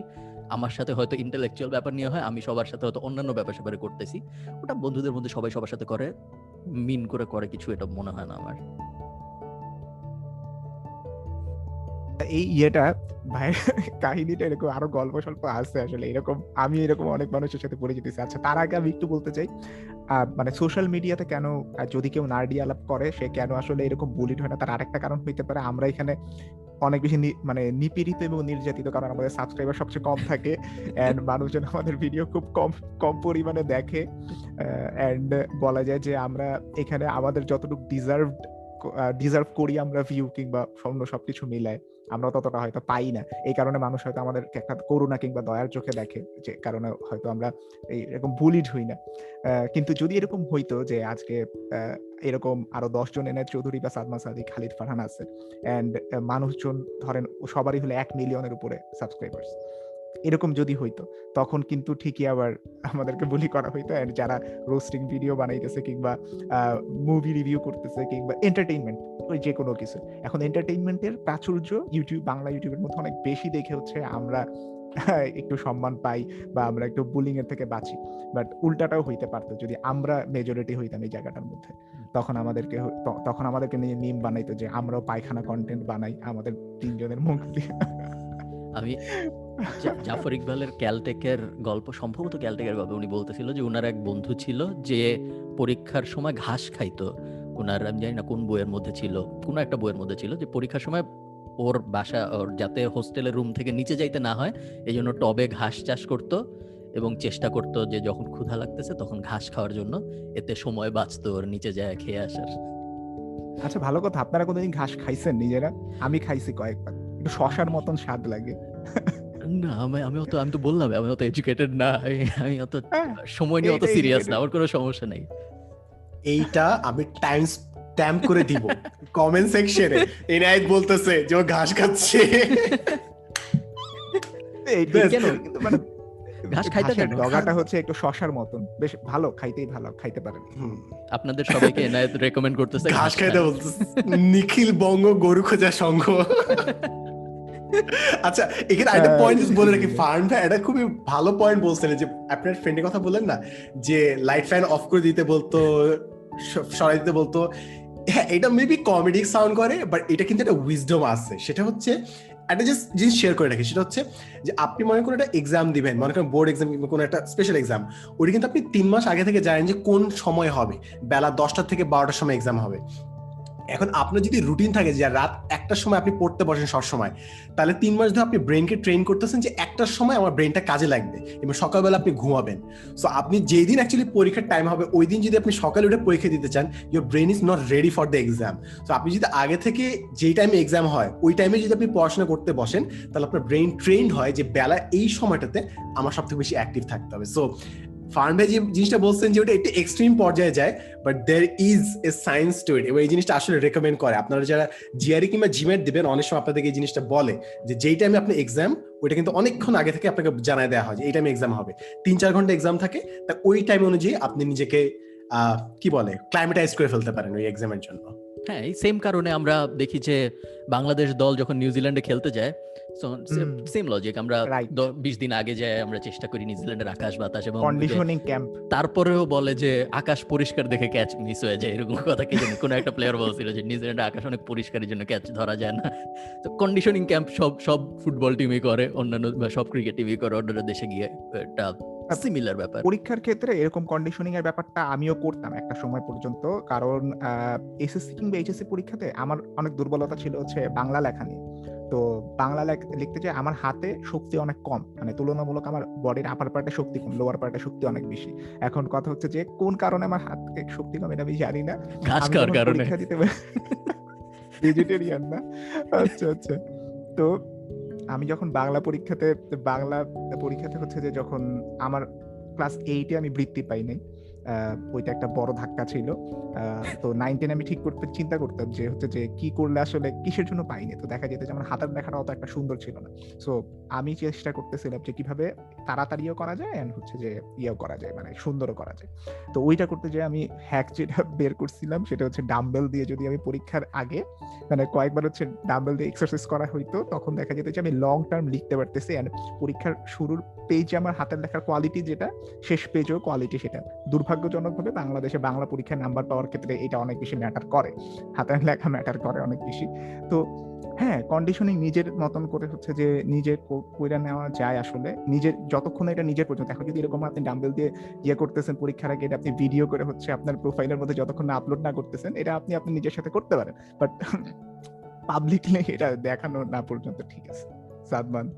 আমার সাথে হয়তো ইন্টেলেকচুয়াল ব্যাপার নিয়ে হয়, আমি সবার সাথে হয়তো অন্যান্য ব্যাপার স্যাপারে করতেছি। ওটা বন্ধুদের মধ্যে সবাই সবার সাথে করে মিন করে করে কিছু এটা মনে হয় না আমার। এই ইয়েটা ভাই কাহিনীটা এরকম আরও গল্প স্বল্প আছে আসলে। এরকম আমি এরকম অনেক মানুষের সাথে পরিচিত। আচ্ছা তার আগে আমি একটু বলতে চাই মানে সোশ্যাল মিডিয়াতে কেন যদি কেউ নার্ডি আলাপ করে সে কেন আসলে এরকম বুলিড হয় না? তার আরেকটা কারণ হইতে পারে আমরা এখানে অনেক বেশি মানে নিপীড়িত এবং নির্যাতিত কারণ আমাদের সাবস্ক্রাইবার সবচেয়ে কম থাকে অ্যান্ড মানুষজন আমাদের ভিডিও খুব কম কম পরিমাণে দেখে অ্যান্ড বলা যায় যে আমরা এখানে আমাদের যতটুকু ডিজার্ভড ডিজার্ভ করি আমরা ভিউ কিংবা অন্য সবকিছু মিলায়। আমরা ততটা হয়তো পাই না। এই কারণে মানুষ হয়তো আমাদের একটা করুণা কিংবা দয়ার চোখে দেখে, যে কারণে হয়তো আমরা এই এরকম বুলিড হই না। কিন্তু যদি এরকম হইতো যে আজকে এরকম আরও দশজন এনে চৌধুরী বা সাদমা সাদি খালিদ ফারহান আছে অ্যান্ড মানুষজন ধরেন সবারই হলে এক মিলিয়নের উপরে সাবস্ক্রাইবার্স এরকম যদি হইতো তখন কিন্তু ঠিকই আবার আমাদেরকে বুলি করা হইতো। এন্ড যারা রোস্টিং ভিডিও বানাইতেছে কিংবা মুভি রিভিউ করতেছে কিংবা এন্টারটেইনমেন্ট ওই যে কোনো কিছু। এখন এন্টারটেইনমেন্টের প্রাচুর্য ইউটিউব বাংলা ইউটিউবের মধ্যে অনেক বেশি দেখে হচ্ছে আমরা একটু সম্মান পাই বা আমরা একটু বুলিং এর থেকে বাঁচি। বাট উল্টাটাও হইতে পারতো যদি আমরা মেজরিটি হইতাম এই জায়গাটার মধ্যে। তখন আমাদেরকে তখন আমাদেরকে নিয়ে মিম বানাইতো যে আমরাও পায়খানা কন্টেন্ট বানাই আমাদের তিনজনের মুখ দিয়ে। আমি জাফর ইকবালের ক্যালটেকের গল্প, সম্ভবত ক্যালটেকের গল্প উনি বলতেছিল যে ওনার এক বন্ধু ছিল যে পরীক্ষার সময় ঘাস খাইতো। ওনার আমি জানি না কোন বইয়ের মধ্যে ছিল, কোন একটা বইয়ের মধ্যে ছিল যে পরীক্ষার সময় ওর বাসা, ওর যাতে হোস্টেলের রুম থেকে নিচে যাইতে না হয় এই জন্য টবে ঘাস চাষ করতো এবং চেষ্টা করতো যে যখন ক্ষুধা লাগতেছে তখন ঘাস খাওয়ার জন্য, এতে সময় বাঁচতো ওর নিচে যায় খেয়ে আসার। আচ্ছা ভালো কথা, আপনারা কোনোদিন ঘাস খাইছেন নিজেরা? আমি খাইছি কয়েকবার, একটু শশার মতন স্বাদ লাগে। না আমি আমি অত আমি তো বললাম আমি অত এডুকেটেড না আমি- অত হ্যাঁ, সময় নিয়ে অত সিরিয়াস না আমার কোনো সমস্যা নেই। এইটা আমি টাইম স্ট্যাম্প করে দিব কমেন্ট সেকশনে এনায়েত বলতেছে যে ও ঘাস খাচ্ছে। মানে ঘাস খাইতে কেন? ডগাটা হচ্ছে একটু শশার মতন। বেশ ভালো খাইতেই ভালো খাইতে পারেন। আপনাদের সবাইকে এনায়েত রেকমেন্ড করতেছে ঘাস খাইতে বলতেছে নিখিল বঙ্গ গরু খোঁজা সংঘ। আচ্ছা এখানে একটা হ্যাঁ, পয়েন্ট বলে রাখি। ফার্ন ভাই এটা খুবই ভালো পয়েন্ট বলছিলেন যে আপনার ফ্রেন্ডের কথা বললেন না? যে লাইট ফ্যান অফ করে দিতে বলতো সরাই দিতে বলতো। হ্যাঁ এটা মেবি কমেডি সাউন্ড করে বাট এটা কিন্তু একটা উইজডম আছে। সেটা হচ্ছে একটা জাস্ট জিনিস শেয়ার করে রাখি সেটা হচ্ছে যে আপনি মনে করেন একটা এক্সাম দিবেন মনে করেন বোর্ড এক্সাম কিংবা কোনো একটা স্পেশাল এক্সাম ওটা কিন্তু আপনি তিন মাস আগে থেকে জানেন যে কোন সময় হবে। বেলা দশটা থেকে বারোটার সময় এক্সাম হবে। এখন আপনার যদি রুটিন থাকে যে রাত একটার সময় আপনি পড়তে বসেন সব সময় তাহলে তিন মাস ধরে আপনি ব্রেনকে ট্রেন করতেছেন যে একটার সময় আমার ব্রেনটা কাজে লাগবে। এবং সকালবেলা আপনি ঘুমাবেন। সো আপনি যেই দিন অ্যাকচুয়ালি পরীক্ষার টাইম হবে ওই দিন যদি আপনি সকালে উঠে পরীক্ষা দিতে চান your brain is not ready for the exam so আপনি যদি আগে থেকে যেই টাইমে এক্সাম হয়, ওই টাইমে যদি আপনি পড়াশোনা করতে বসেন, তাহলে আপনার ব্রেন ট্রেন্ড হয় যে বেলা এই সময়টাতে আমার সব থেকে বেশি অ্যাক্টিভ থাকতে হবে। সো ফার্ন ভাই যে জিনিসটা বলছেন যে ওটা একটু এক্সট্রিম পর্যায়ে যায় but there is a science to it এবং এই জিনিসটা আসলে রেকমেন্ড করে। আপনারা যারা জিআরই কিংবা জিমেট দিবেন, অনেক সময় আপনাদেরকে এই জিনিসটা বলে যে যেই টাইমে আপনি এক্সাম ওইটা কিন্তু অনেকক্ষণ আগে থেকে আপনাকে জানায় দেওয়া হয় যে এই টাইমে এক্সাম হবে। তিন চার ঘণ্টা এক্সাম থাকে, তা ওই টাইম অনুযায়ী আপনি নিজেকে কি বলে ক্লাইমেটাইজ করে ফেলতে পারেন ওই এক্সামের জন্য। হ্যাঁ এই সেম কারণে আমরা দেখি যে বাংলাদেশ দল যখন নিউজিল্যান্ডে খেলতে যায় সেম লজিক আমরা বিশ দিন আগে আমরা চেষ্টা করি নিউজিল্যান্ডের আকাশ বাতাস এবং কন্ডিশনিং ক্যাম্প তারপরেও বলে যে আকাশ পরিষ্কার দেখে ক্যাচ মিস হয়ে যায় এরকম কথা কি জানি। কোনো একটা প্লেয়ার বলছিল যে নিউজিল্যান্ডে আকাশ অনেক পরিষ্কারের জন্য ক্যাচ ধরা যায় না। তো কন্ডিশনিং ক্যাম্প সব সব ফুটবল টিমই করে অন্যান্য বা সব ক্রিকেট টিমই করে অন্যান্য দেশে গিয়ে এটা সিমিলার ব্যাপার। পরীক্ষার ক্ষেত্রে এরকম কন্ডিশনিং এর ব্যাপারটা আমিও করতাম একটা সময় পর্যন্ত কারণ এসএসসি কিংবা এইচএসসি পরীক্ষাতে আমার অনেক দুর্বলতা ছিল হচ্ছে বাংলা লেখা নিয়ে। তো বাংলা লেখ- লিখতে চাই আমার হাতে শক্তি অনেক কম। মানে তুলনামূলক আমার বডির আপার পার্টে শক্তি কম লোয়ার পার্টে শক্তি অনেক বেশি। এখন কথা হচ্ছে যে কোন কারণে আমার হাতে শক্তি কম এটা আমি জানি না। পরীক্ষা দিতে ভেজিটেরিয়ান না। আচ্ছা আচ্ছা। তো আমি যখন বাংলা পরীক্ষাতে বাংলা পরীক্ষাতে হচ্ছে যে যখন আমার ক্লাস এইটে আমি বৃত্তি পাই নাই। ওইটা একটা বড় ধাক্কা ছিল। তো নাইন টেন আমি ঠিক করতে, চিন্তা করতাম যে হচ্ছে যে কি করলে আসলে কিসের জন্য পাইনি। তো দেখা যেত যে আমার হাতের লেখাটা অত একটা সুন্দর ছিল না। সো আমি চেষ্টা করতেছিলাম যে কীভাবে তাড়াতাড়িও করা যায় এন্ড হচ্ছে যে ইয়েও করা যায় মানে সুন্দরও করা যায়। তো ওইটা করতে যে আমি হ্যাক যেটা বের করছিলাম সেটা হচ্ছে ডাম্বেল দিয়ে যদি আমি পরীক্ষার আগে মানে কয়েকবার হচ্ছে ডাম্বেল দিয়ে এক্সারসাইজ করা হইতো, তখন দেখা যেত যে আমি লং টার্ম লিখতে পারতেছি অ্যান্ড পরীক্ষার শুরুর পেজে আমার হাতের লেখার কোয়ালিটি যেটা, শেষ পেজেও কোয়ালিটি সেটা। দুর্ভাগ্যজনকভাবে বাংলাদেশে বাংলা পরীক্ষায় নাম্বার পাওয়ার ক্ষেত্রে এটা অনেক বেশি ম্যাটার করে। হাতের লেখা ম্যাটার করে অনেক বেশি। তো হ্যাঁ কন্ডিশনিং নিজের মতন করে হচ্ছে যে নিজে কইরা নেওয়া যায় আসলে। নিজের, যতক্ষণ এটা নিজের পর্যন্ত। এখন যদি এরকম আপনি ডাম্বেল দিয়ে ইয়ে করতেছেন পরীক্ষার আগে, এটা আপনি ভিডিও করে হচ্ছে আপনার প্রোফাইলের মধ্যে যতক্ষণ আপলোড না করতেছেন, এটা আপনি আপনি নিজের সাথে করতে পারেন। বাট পাবলিকলি এটা দেখানো না পর্যন্ত ঠিক আছে। সাদমান।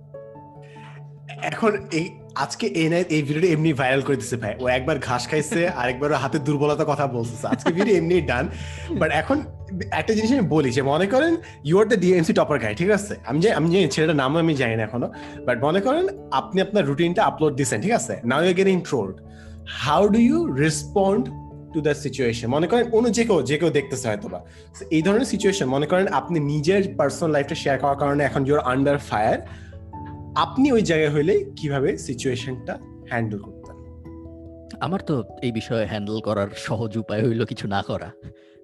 এখন এই আজকে এই নাই এই ভিডিওটা এমনি ভাইরাল করে দিছে ভাই। ও একবার ঘাস খাইছে আরেকবার ওর হাতের দুর্বলতার কথা বলতেছে। আজকে ভিডিও এমনি ডান বাট এখন একটা জিনিস আমি বলি যে মনে করেন you are the DMC topper guy ঠিক আছে? আমি জানি আমি জানি ছেলেটার নাম আমি জানি না এখনও। বাট মনে করেন আপনি আপনার রুটিনটা আপলোড দিচ্ছেন ঠিক আছে? Now you getting trolled how do you respond to the situation মনে করেন অন্য যে কেউ যে কেউ দেখতেছে হয়তো বা এই ধরনের সিচুয়েশন মনে করেন আপনি নিজের পার্সোনাল লাইফটা শেয়ার করার কারণে এখন ইউর আন্ডার ফায়ার আপনি ওই জায়গায় হইলে কীভাবে সিচুয়েশনটা হ্যান্ডেল করতেন? আমার তো এই বিষয়ে হ্যান্ডেল করার সহজ উপায় হইল কিছু না করা।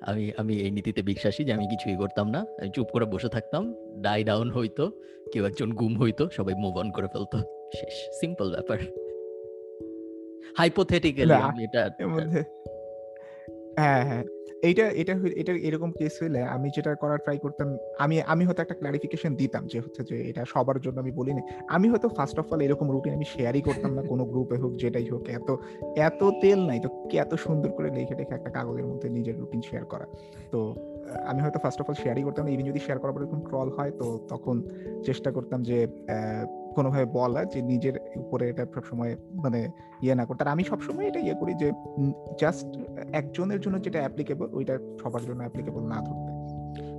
আমি আমি এই নীতিতে বিশ্বাসী যে আমি কিছুই করতাম না। আমি চুপ করে বসে থাকতাম। ডাই ডাউন হইতো কেউ একজন গুম হইতো সবাই মুভ অন করে ফেলতো। শেষ সিম্পল ব্যাপার। হাইপোথেটিক্যালি আমি এটা হ্যাঁ হ্যাঁ। এইটা এটা এটা এরকম কেস হইলে আমি যেটা করার ট্রাই করতাম, আমি আমি হয়তো একটা ক্লারিফিকেশন দিতাম যে হচ্ছে যে এটা সবার জন্য আমি বলিনি। আমি হয়তো ফার্স্ট অফ অল এরকম রুটিন আমি শেয়ারই করতাম না কোনো গ্রুপে হোক, যেটাই হোক, এত এত তেল নাই তো এত সুন্দর করে লিখে লিখে একটা কাগজের মধ্যে নিজের রুটিন শেয়ার করা। তো, আমি হয়তো ফার্স্ট অফ অল শেয়ারই করতাম না ইভেন যদি শেয়ার করার পর এরকম ট্রল হয়, তো তখন চেষ্টা করতাম যে কোনোভাবে বলা যে নিজের উপরে এটা সবসময় মানে ইয়ে না করতে। আর আমি সবসময় এটা ইয়ে করি যে জাস্ট একজনের জন্য যেটা অ্যাপ্লিকেবল ওইটা সবার জন্য অ্যাপ্লিকেবল না ধরতে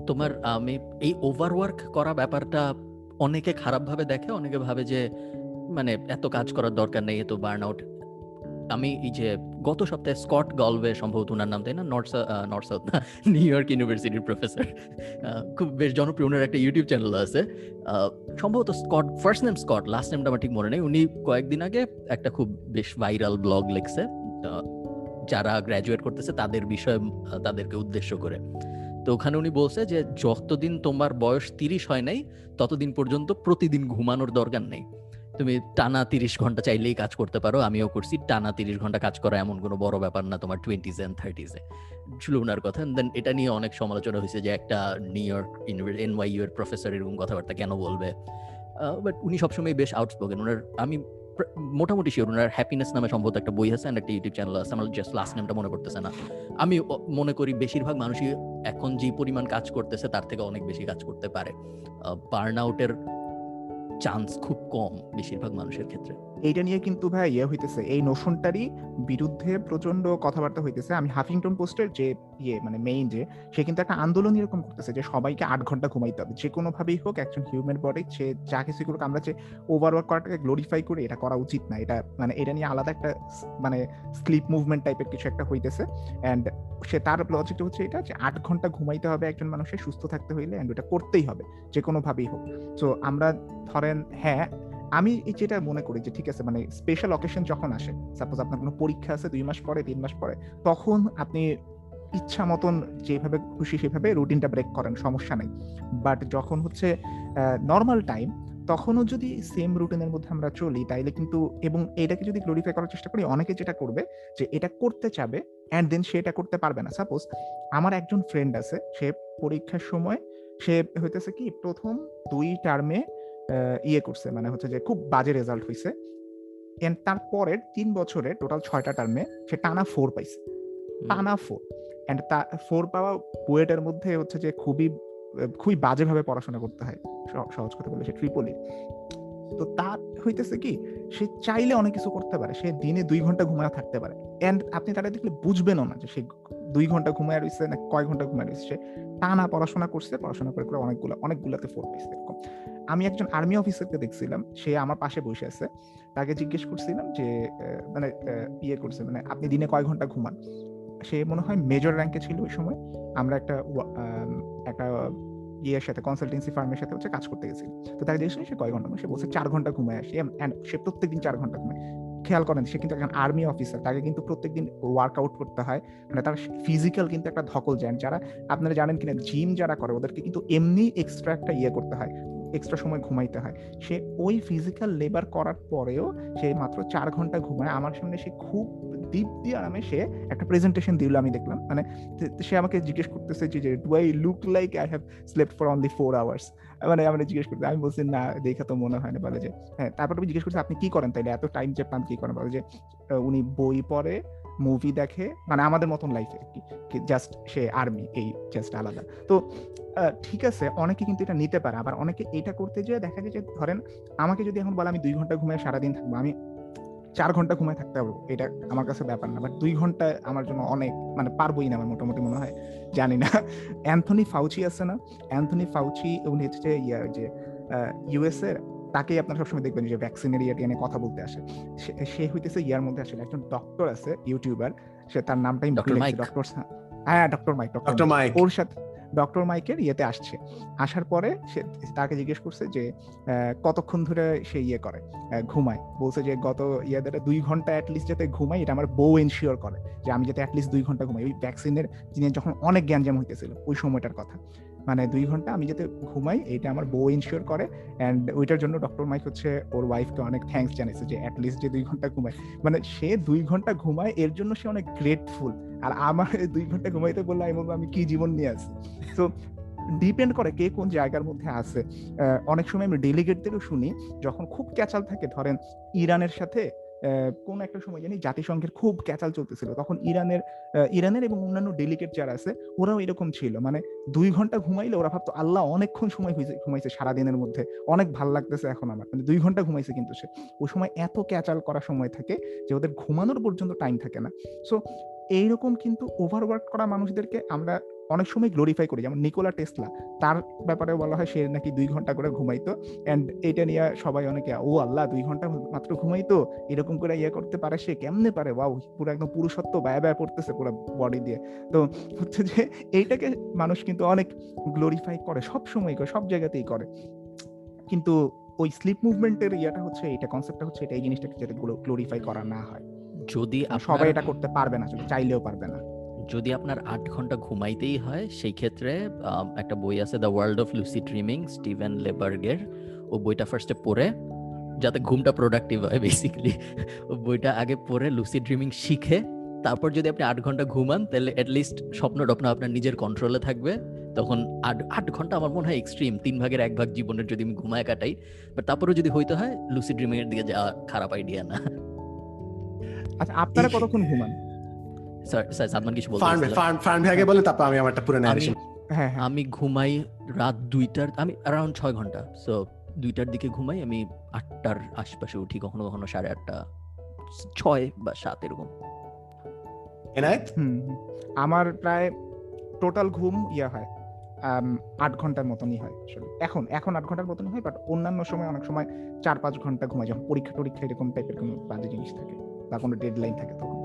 তোমার, আমি এই ওভারওয়ার্ক করা ব্যাপারটা অনেকে খারাপভাবে দেখে, অনেকে ভাবে যে মানে এত কাজ করার দরকার নেই, এত বার্ন আউট আমি এই যে গত সপ্তাহে স্কট গলওয়ে সম্ভবত ওনার নাম, তাই না? নর্থ নর্থ সাউথ না নিউ ইয়র্ক ইউনিভার্সিটির প্রফেসর খুব বেশ জনপ্রিয়, ওনার একটা ইউটিউব চ্যানেল আছে। সম্ভবত Scott first name Scott last নেমটা আমার ঠিক মনে নেই। উনি কয়েকদিন আগে একটা খুব বেশ ভাইরাল ব্লগ লিখছে যারা গ্র্যাজুয়েট করতেছে তাদের বিষয়ে তাদেরকে উদ্দেশ্য করে। তো ওখানে উনি বলছে যে, যতদিন তোমার বয়স তিরিশ হয় নাই, ততদিন পর্যন্ত প্রতিদিন ঘুমানোর দরকার নেই। তুমি টানা তিরিশ ঘণ্টা চাইলেই কাজ করতে পারো, আমিও করছি। টানা তিরিশ ঘণ্টা কাজ করা এমন কোনো বড় ব্যাপার না তোমার টোয়েন্টিজ এন্ড থার্টিজে ছিল কথা দেন এটা নিয়ে অনেক সমালোচনা হয়েছে যে একটা নিউ ইয়র্ক এনওয়াইইউ এর প্রফেসর এরকম কথাবার্তা কেন বলবে? বাট উনি সবসময় বেশ আউটস্পোকেন ওনার আমি মোটামুটি শিওর ওনার হ্যাপিনেস নামে সম্ভবত একটা বই আছে একটা ইউটিউব চ্যানেল আছে, আমার জাস্ট লাস্ট নেমটা মনে করতেছে না। আমি মনে করি বেশিরভাগ মানুষই এখন যে পরিমাণ কাজ করতেছে, তার থেকে অনেক বেশি কাজ করতে পারে। বার্ন আউটের চান্স খুব কম বেশিরভাগ মানুষের ক্ষেত্রে। এইটা নিয়ে কিন্তু ভাই ইয়ে হইতেছে, এই নোশনটারই বিরুদ্ধে প্রচণ্ড কথাবার্তা হইতেছে। আমি হাফিংটন পোস্টের যে ইয়ে মানে মেইন যে, সে কিন্তু একটা আন্দোলন এরকম করতেছে যে, সবাইকে আট ঘণ্টা ঘুমাইতে হবে। যে কোনো ভাবেই হোক, একজন হিউম্যান বডি সে যা কিছু করুক, আমরা যে ওভারওয়ার্ক করাটাকে গ্লোরিফাই করে, এটা করা উচিত না। এটা মানে এটা নিয়ে আলাদা একটা মানে স্লিপ মুভমেন্ট টাইপের কিছু একটা হইতেছে। অ্যান্ড সে তার লজিকটা হচ্ছে এটা যে, আট ঘণ্টা ঘুমাইতে হবে একজন মানুষের, সুস্থ থাকতে হইলে অ্যান্ড ওটা করতেই হবে, যে কোনোভাবেই হোক। সো আমরা ধরেন হ্যাঁ আমি যেটা মনে করি যে ঠিক আছে মানে স্পেশাল অকেশন যখন আসে সাপোজ আপনার কোনো পরীক্ষা আছে দুই মাস পরে, তিন মাস পরে, তখন আপনি ইচ্ছা মতন যেভাবে খুশি সেভাবে রুটিনটা ব্রেক করেন, সমস্যা নেই। বাট যখন হচ্ছে নর্মাল টাইম তখনও যদি সেম রুটিনের মধ্যে আমরা চলি, তাইলে কিন্তু, এবং এটাকে যদি গ্লোরিফাই করার চেষ্টা করি, অনেকে যেটা করবে যে এটা করতে চাবে অ্যান্ড দেন সে এটা করতে পারবে না। সাপোজ আমার একজন ফ্রেন্ড আছে, সে পরীক্ষার সময়, সে হইতেছে কি, প্রথম দুই টার্মে ইয়ে করছে মানে হচ্ছে যে খুব বাজে রেজাল্ট হয়েছে এন্ড তারপরের তিন বছরে টোটাল ছয়টা টার্মে সে টানা ফোর পাইছে। টানা ফোর এন্ড তা ফোর পাওয়া বুয়েটের মধ্যে হচ্ছে যে খুবই খুবই বাজেভাবে পড়াশোনা করতে হয়। সহজ কথা বলে সে ট্রিপলি তো তার হইতেছে কি সে চাইলে অনেক কিছু করতে পারে সে দিনে দুই ঘণ্টা ঘুমায় থাকতে পারে। এন্ড আপনি তারা দেখলে বুঝবেনও না যে সে দুই ঘণ্টা ঘুমায় রয়েছে না কয় ঘণ্টা ঘুমায় রয়েছে টানা পড়াশোনা করছে, পড়াশোনা করে করে অনেকগুলো, অনেকগুলোতে ফোর পাইছে এরকম। আমি একজন আর্মি অফিসারকে দেখছিলাম, সে আমার পাশে বসে আছে। তাকে জিজ্ঞেস করছিলাম যে মানে ইয়ে করছে মানে আপনি দিনে কয় ঘণ্টা ঘুমান? সে মনে হয় মেজর র্যাঙ্কে ছিল ওই সময়। আমরা একটা একটা ইয়ের সাথে কনসালটেন্সি ফার্মের সাথে হচ্ছে কাজ করতে গেছি তো তাকে দেখছিলাম সে কয় ঘণ্টা? সে বলছে, চার ঘণ্টা ঘুমায় আসে। সে প্রত্যেকদিন চার ঘণ্টা ঘুমায়। খেয়াল করেন, সে কিন্তু একজন আর্মি অফিসার তাকে কিন্তু প্রত্যেকদিন ওয়ার্কআউট করতে হয়। মানে তার ফিজিক্যাল কিন্তু একটা ধকল যান যারা, আপনারা জানেন কিনা জিম যারা করে, ওদেরকে কিন্তু এমনি এক্সট্রা একটা ইয়ে করতে হয় এক্সট্রা সময় ঘুমাইতে হয়। সে ওই ফিজিক্যাল লেবার করার পরেও সে মাত্র চার ঘণ্টা ঘুমায়। আমার সামনে সে খুব দীপ দিয়ে আরামে সে একটা প্রেজেন্টেশন দিল, আমি দেখলাম। মানে সে আমাকে জিজ্ঞেস করতেছে যে do I look like I have slept for only four hours মানে আমরা জিজ্ঞেস করতে, আমি বলছি, না, দেখে তো মনে হয় না। বলে যে হ্যাঁ। তারপর আমি জিজ্ঞেস করছি, আপনি কি করেন তাইলে? এত টাইম যে পান কি করেন? বলে যে উনি বই পড়ে মুভি দেখে মানে আমাদের মতন লাইফে আর কি জাস্ট সে আর্মি এই জাস্ট আলাদা। তো ঠিক আছে, অনেকে কিন্তু এটা নিতে পারে, আবার অনেকে এটা করতে যেয়ে দেখা যায় যে, ধরেন, আমাকে যদি এখন বলে, আমি দুই ঘণ্টা ঘুমায় সারাদিন থাকব। আমি চার ঘণ্টা ঘুমায় থাকতে পারব এটা আমার কাছে ব্যাপার না। বাট দুই ঘণ্টা আমার জন্য অনেক মানে পারবোই না আমার মোটামুটি মনে হয় জানি না। অ্যান্থনি ফাউচি আছে না? অ্যান্থনি ফাউচি উনি হচ্ছে ইয়ার যে ইউএস এর তাকেই আপনারা সবসময় দেখবেন যে ভ্যাকসিনের ইয়েটি নিয়ে কথা বলতে আসে। সে- হইতেছে ইয়ার মধ্যে আসলে একজন ডক্টর আছে ইউটিউবার সে তার নামটাই? ডক্টর হ্যাঁ doctor Mike doctor doctor Mike ওর সাথে ডক্টর মাইকের ইয়েতে আসছে। আসার পরে সে তাকে জিজ্ঞেস করছে যে কতক্ষণ ধরে সে ইয়ে করে ঘুমায়? বলছে যে, গত ইয়েদের দুই ঘণ্টা অ্যাটলিস্ট যাতে ঘুমাই এটা আমার বউ এনশিওর করে যে, আমি যাতে অ্যাটলিস্ট দুই ঘণ্টা ঘুমাই। ওই ভ্যাকসিনের যিনি যখন অনেক জ্ঞান জ্ঞানজাম হইতেছিল, ওই সময়টার কথা। মানে দুই ঘণ্টা আমি যাতে ঘুমাই এটা আমার বউ ইনশিওর করে। অ্যান্ড ওইটার জন্য ডক্টর মাইক হচ্ছে ওর ওয়াইফকে অনেক থ্যাঙ্কস জানিয়েছে যে অ্যাটলিস্ট যে দুই ঘণ্টা ঘুমায়। মানে সে দুই ঘণ্টা ঘুমায়, এর জন্য সে অনেক গ্রেটফুল আর আমার দুই ঘণ্টা ঘুমাইতে বললে আমি বলব আমি কি জীবন নিয়ে আসি তো ডিপেন্ড করে কে কোন জায়গার মধ্যে আছে। অনেক সময় আমি ডেলিগেটদেরও শুনি, যখন খুব ক্যাচাল থাকে, ধরেন ইরানের সাথে কোন একটা সময় জানি জাতিসংঘের খুব ক্যাচাল চলতেছিল। তখন ইরানের ইরানের এবং অন্যান্য ডেলিগেট যারা আছে, ওরাও এরকম ছিল। মানে দুই ঘণ্টা ঘুমাইলে ওরা ভাবতো, আল্লাহ, অনেকক্ষণ সময় হয়েছে ঘুমাইছে সারাদিনের মধ্যে। অনেক ভালো লাগতেছে এখন আমার। মানে দুই ঘণ্টা ঘুমাইছে কিন্তু সে। ওই সময় এত ক্যাচাল করার সময় থাকে যে ওদের ঘুমানোর পর্যন্ত টাইম থাকে না। সো এইরকম কিন্তু ওভারওয়ার্ক করা মানুষদেরকে আমরা অনেক সময় গ্লোরিফাই করি। যেমন নিকোলা টেসলা তার ব্যাপারে বলা হয় সে নাকি দুই ঘণ্টা করে ঘুমাইতো। অ্যান্ড এটা নিয়ে সবাই অনেকে ও আল্লাহ দুই ঘণ্টা মাত্র ঘুমাইতো? এরকম করে ইয়ে করতে পারে সে? কেমনে পারে? ওয়াও পুরো একদম পুরুষত্ব ব্যয় ব্যয় পড়তেছে পুরো বডি দিয়ে। তো হচ্ছে যে এইটাকে মানুষ কিন্তু অনেক গ্লোরিফাই করে সব সময় করে সব জায়গাতেই করে। কিন্তু ওই স্লিপ মুভমেন্টের ইয়েটা হচ্ছে এটা কনসেপ্টটা হচ্ছে এটা এই জিনিসটাকে যাতে গ্লোরিফাই করা না হয়। যদি সবাই এটা করতে পারবে না চাইলেও পারবে না। যদি আপনার আট ঘণ্টা ঘুমাইতেই হয়, সেই ক্ষেত্রে একটা বই আছে the world of lucid dreaming Stephen লেবার্গের ও বইটা ফার্স্টে পড়ে, যাতে ঘুমটা প্রোডাক্টিভ হয় বেসিক্যালি ও বইটা আগে পড়ে লুসি ড্রিমিং শিখে, তারপর যদি আপনি আট ঘণ্টা ঘুমান, তাহলে অ্যাটলিস্ট স্বপ্ন টপ্ন আপনার নিজের কন্ট্রোলে থাকবে। তখন আট আট ঘণ্টা আমার মনে হয় এক্সট্রিম তিন ভাগের এক ভাগ জীবনের যদি আমি ঘুমায় কাটাই। বাট তারপরেও যদি হইতে হয় লুসি ড্রিমিং এর দিকে যাওয়া খারাপ আইডিয়া না। আচ্ছা আপনারা কতক্ষণ ঘুমান? স্যার স্যার সাদমান কিছু বলতে? ফার্ন ফার্ন ভাই আগে বলেন তারপর আমি আমারটা পুরো ন্যারেশন হ্যাঁ হ্যাঁ আমি ঘুমাই রাত দুইটার আমি অ্যারাউন্ড ছয় ঘণ্টা সো দুইটার দিকে ঘুমাই আমি আটটার আশপাশে উঠি কখনো কখনো সাড়ে আটটা ছয় বা সাত এরকম। আমার প্রায় টোটাল ঘুম ইয়া হয় আট ঘণ্টার মতনই হয় আসলে এখন এখন আট ঘণ্টার মতনই হয় বাট অন্যান্য সময় অনেক সময় চার পাঁচ ঘণ্টা ঘুমাই যখন পরীক্ষা টরীক্ষা এরকম টাইপের কোনো বাজে জিনিস থাকে বা কোনো ডেডলাইন থাকে তখন।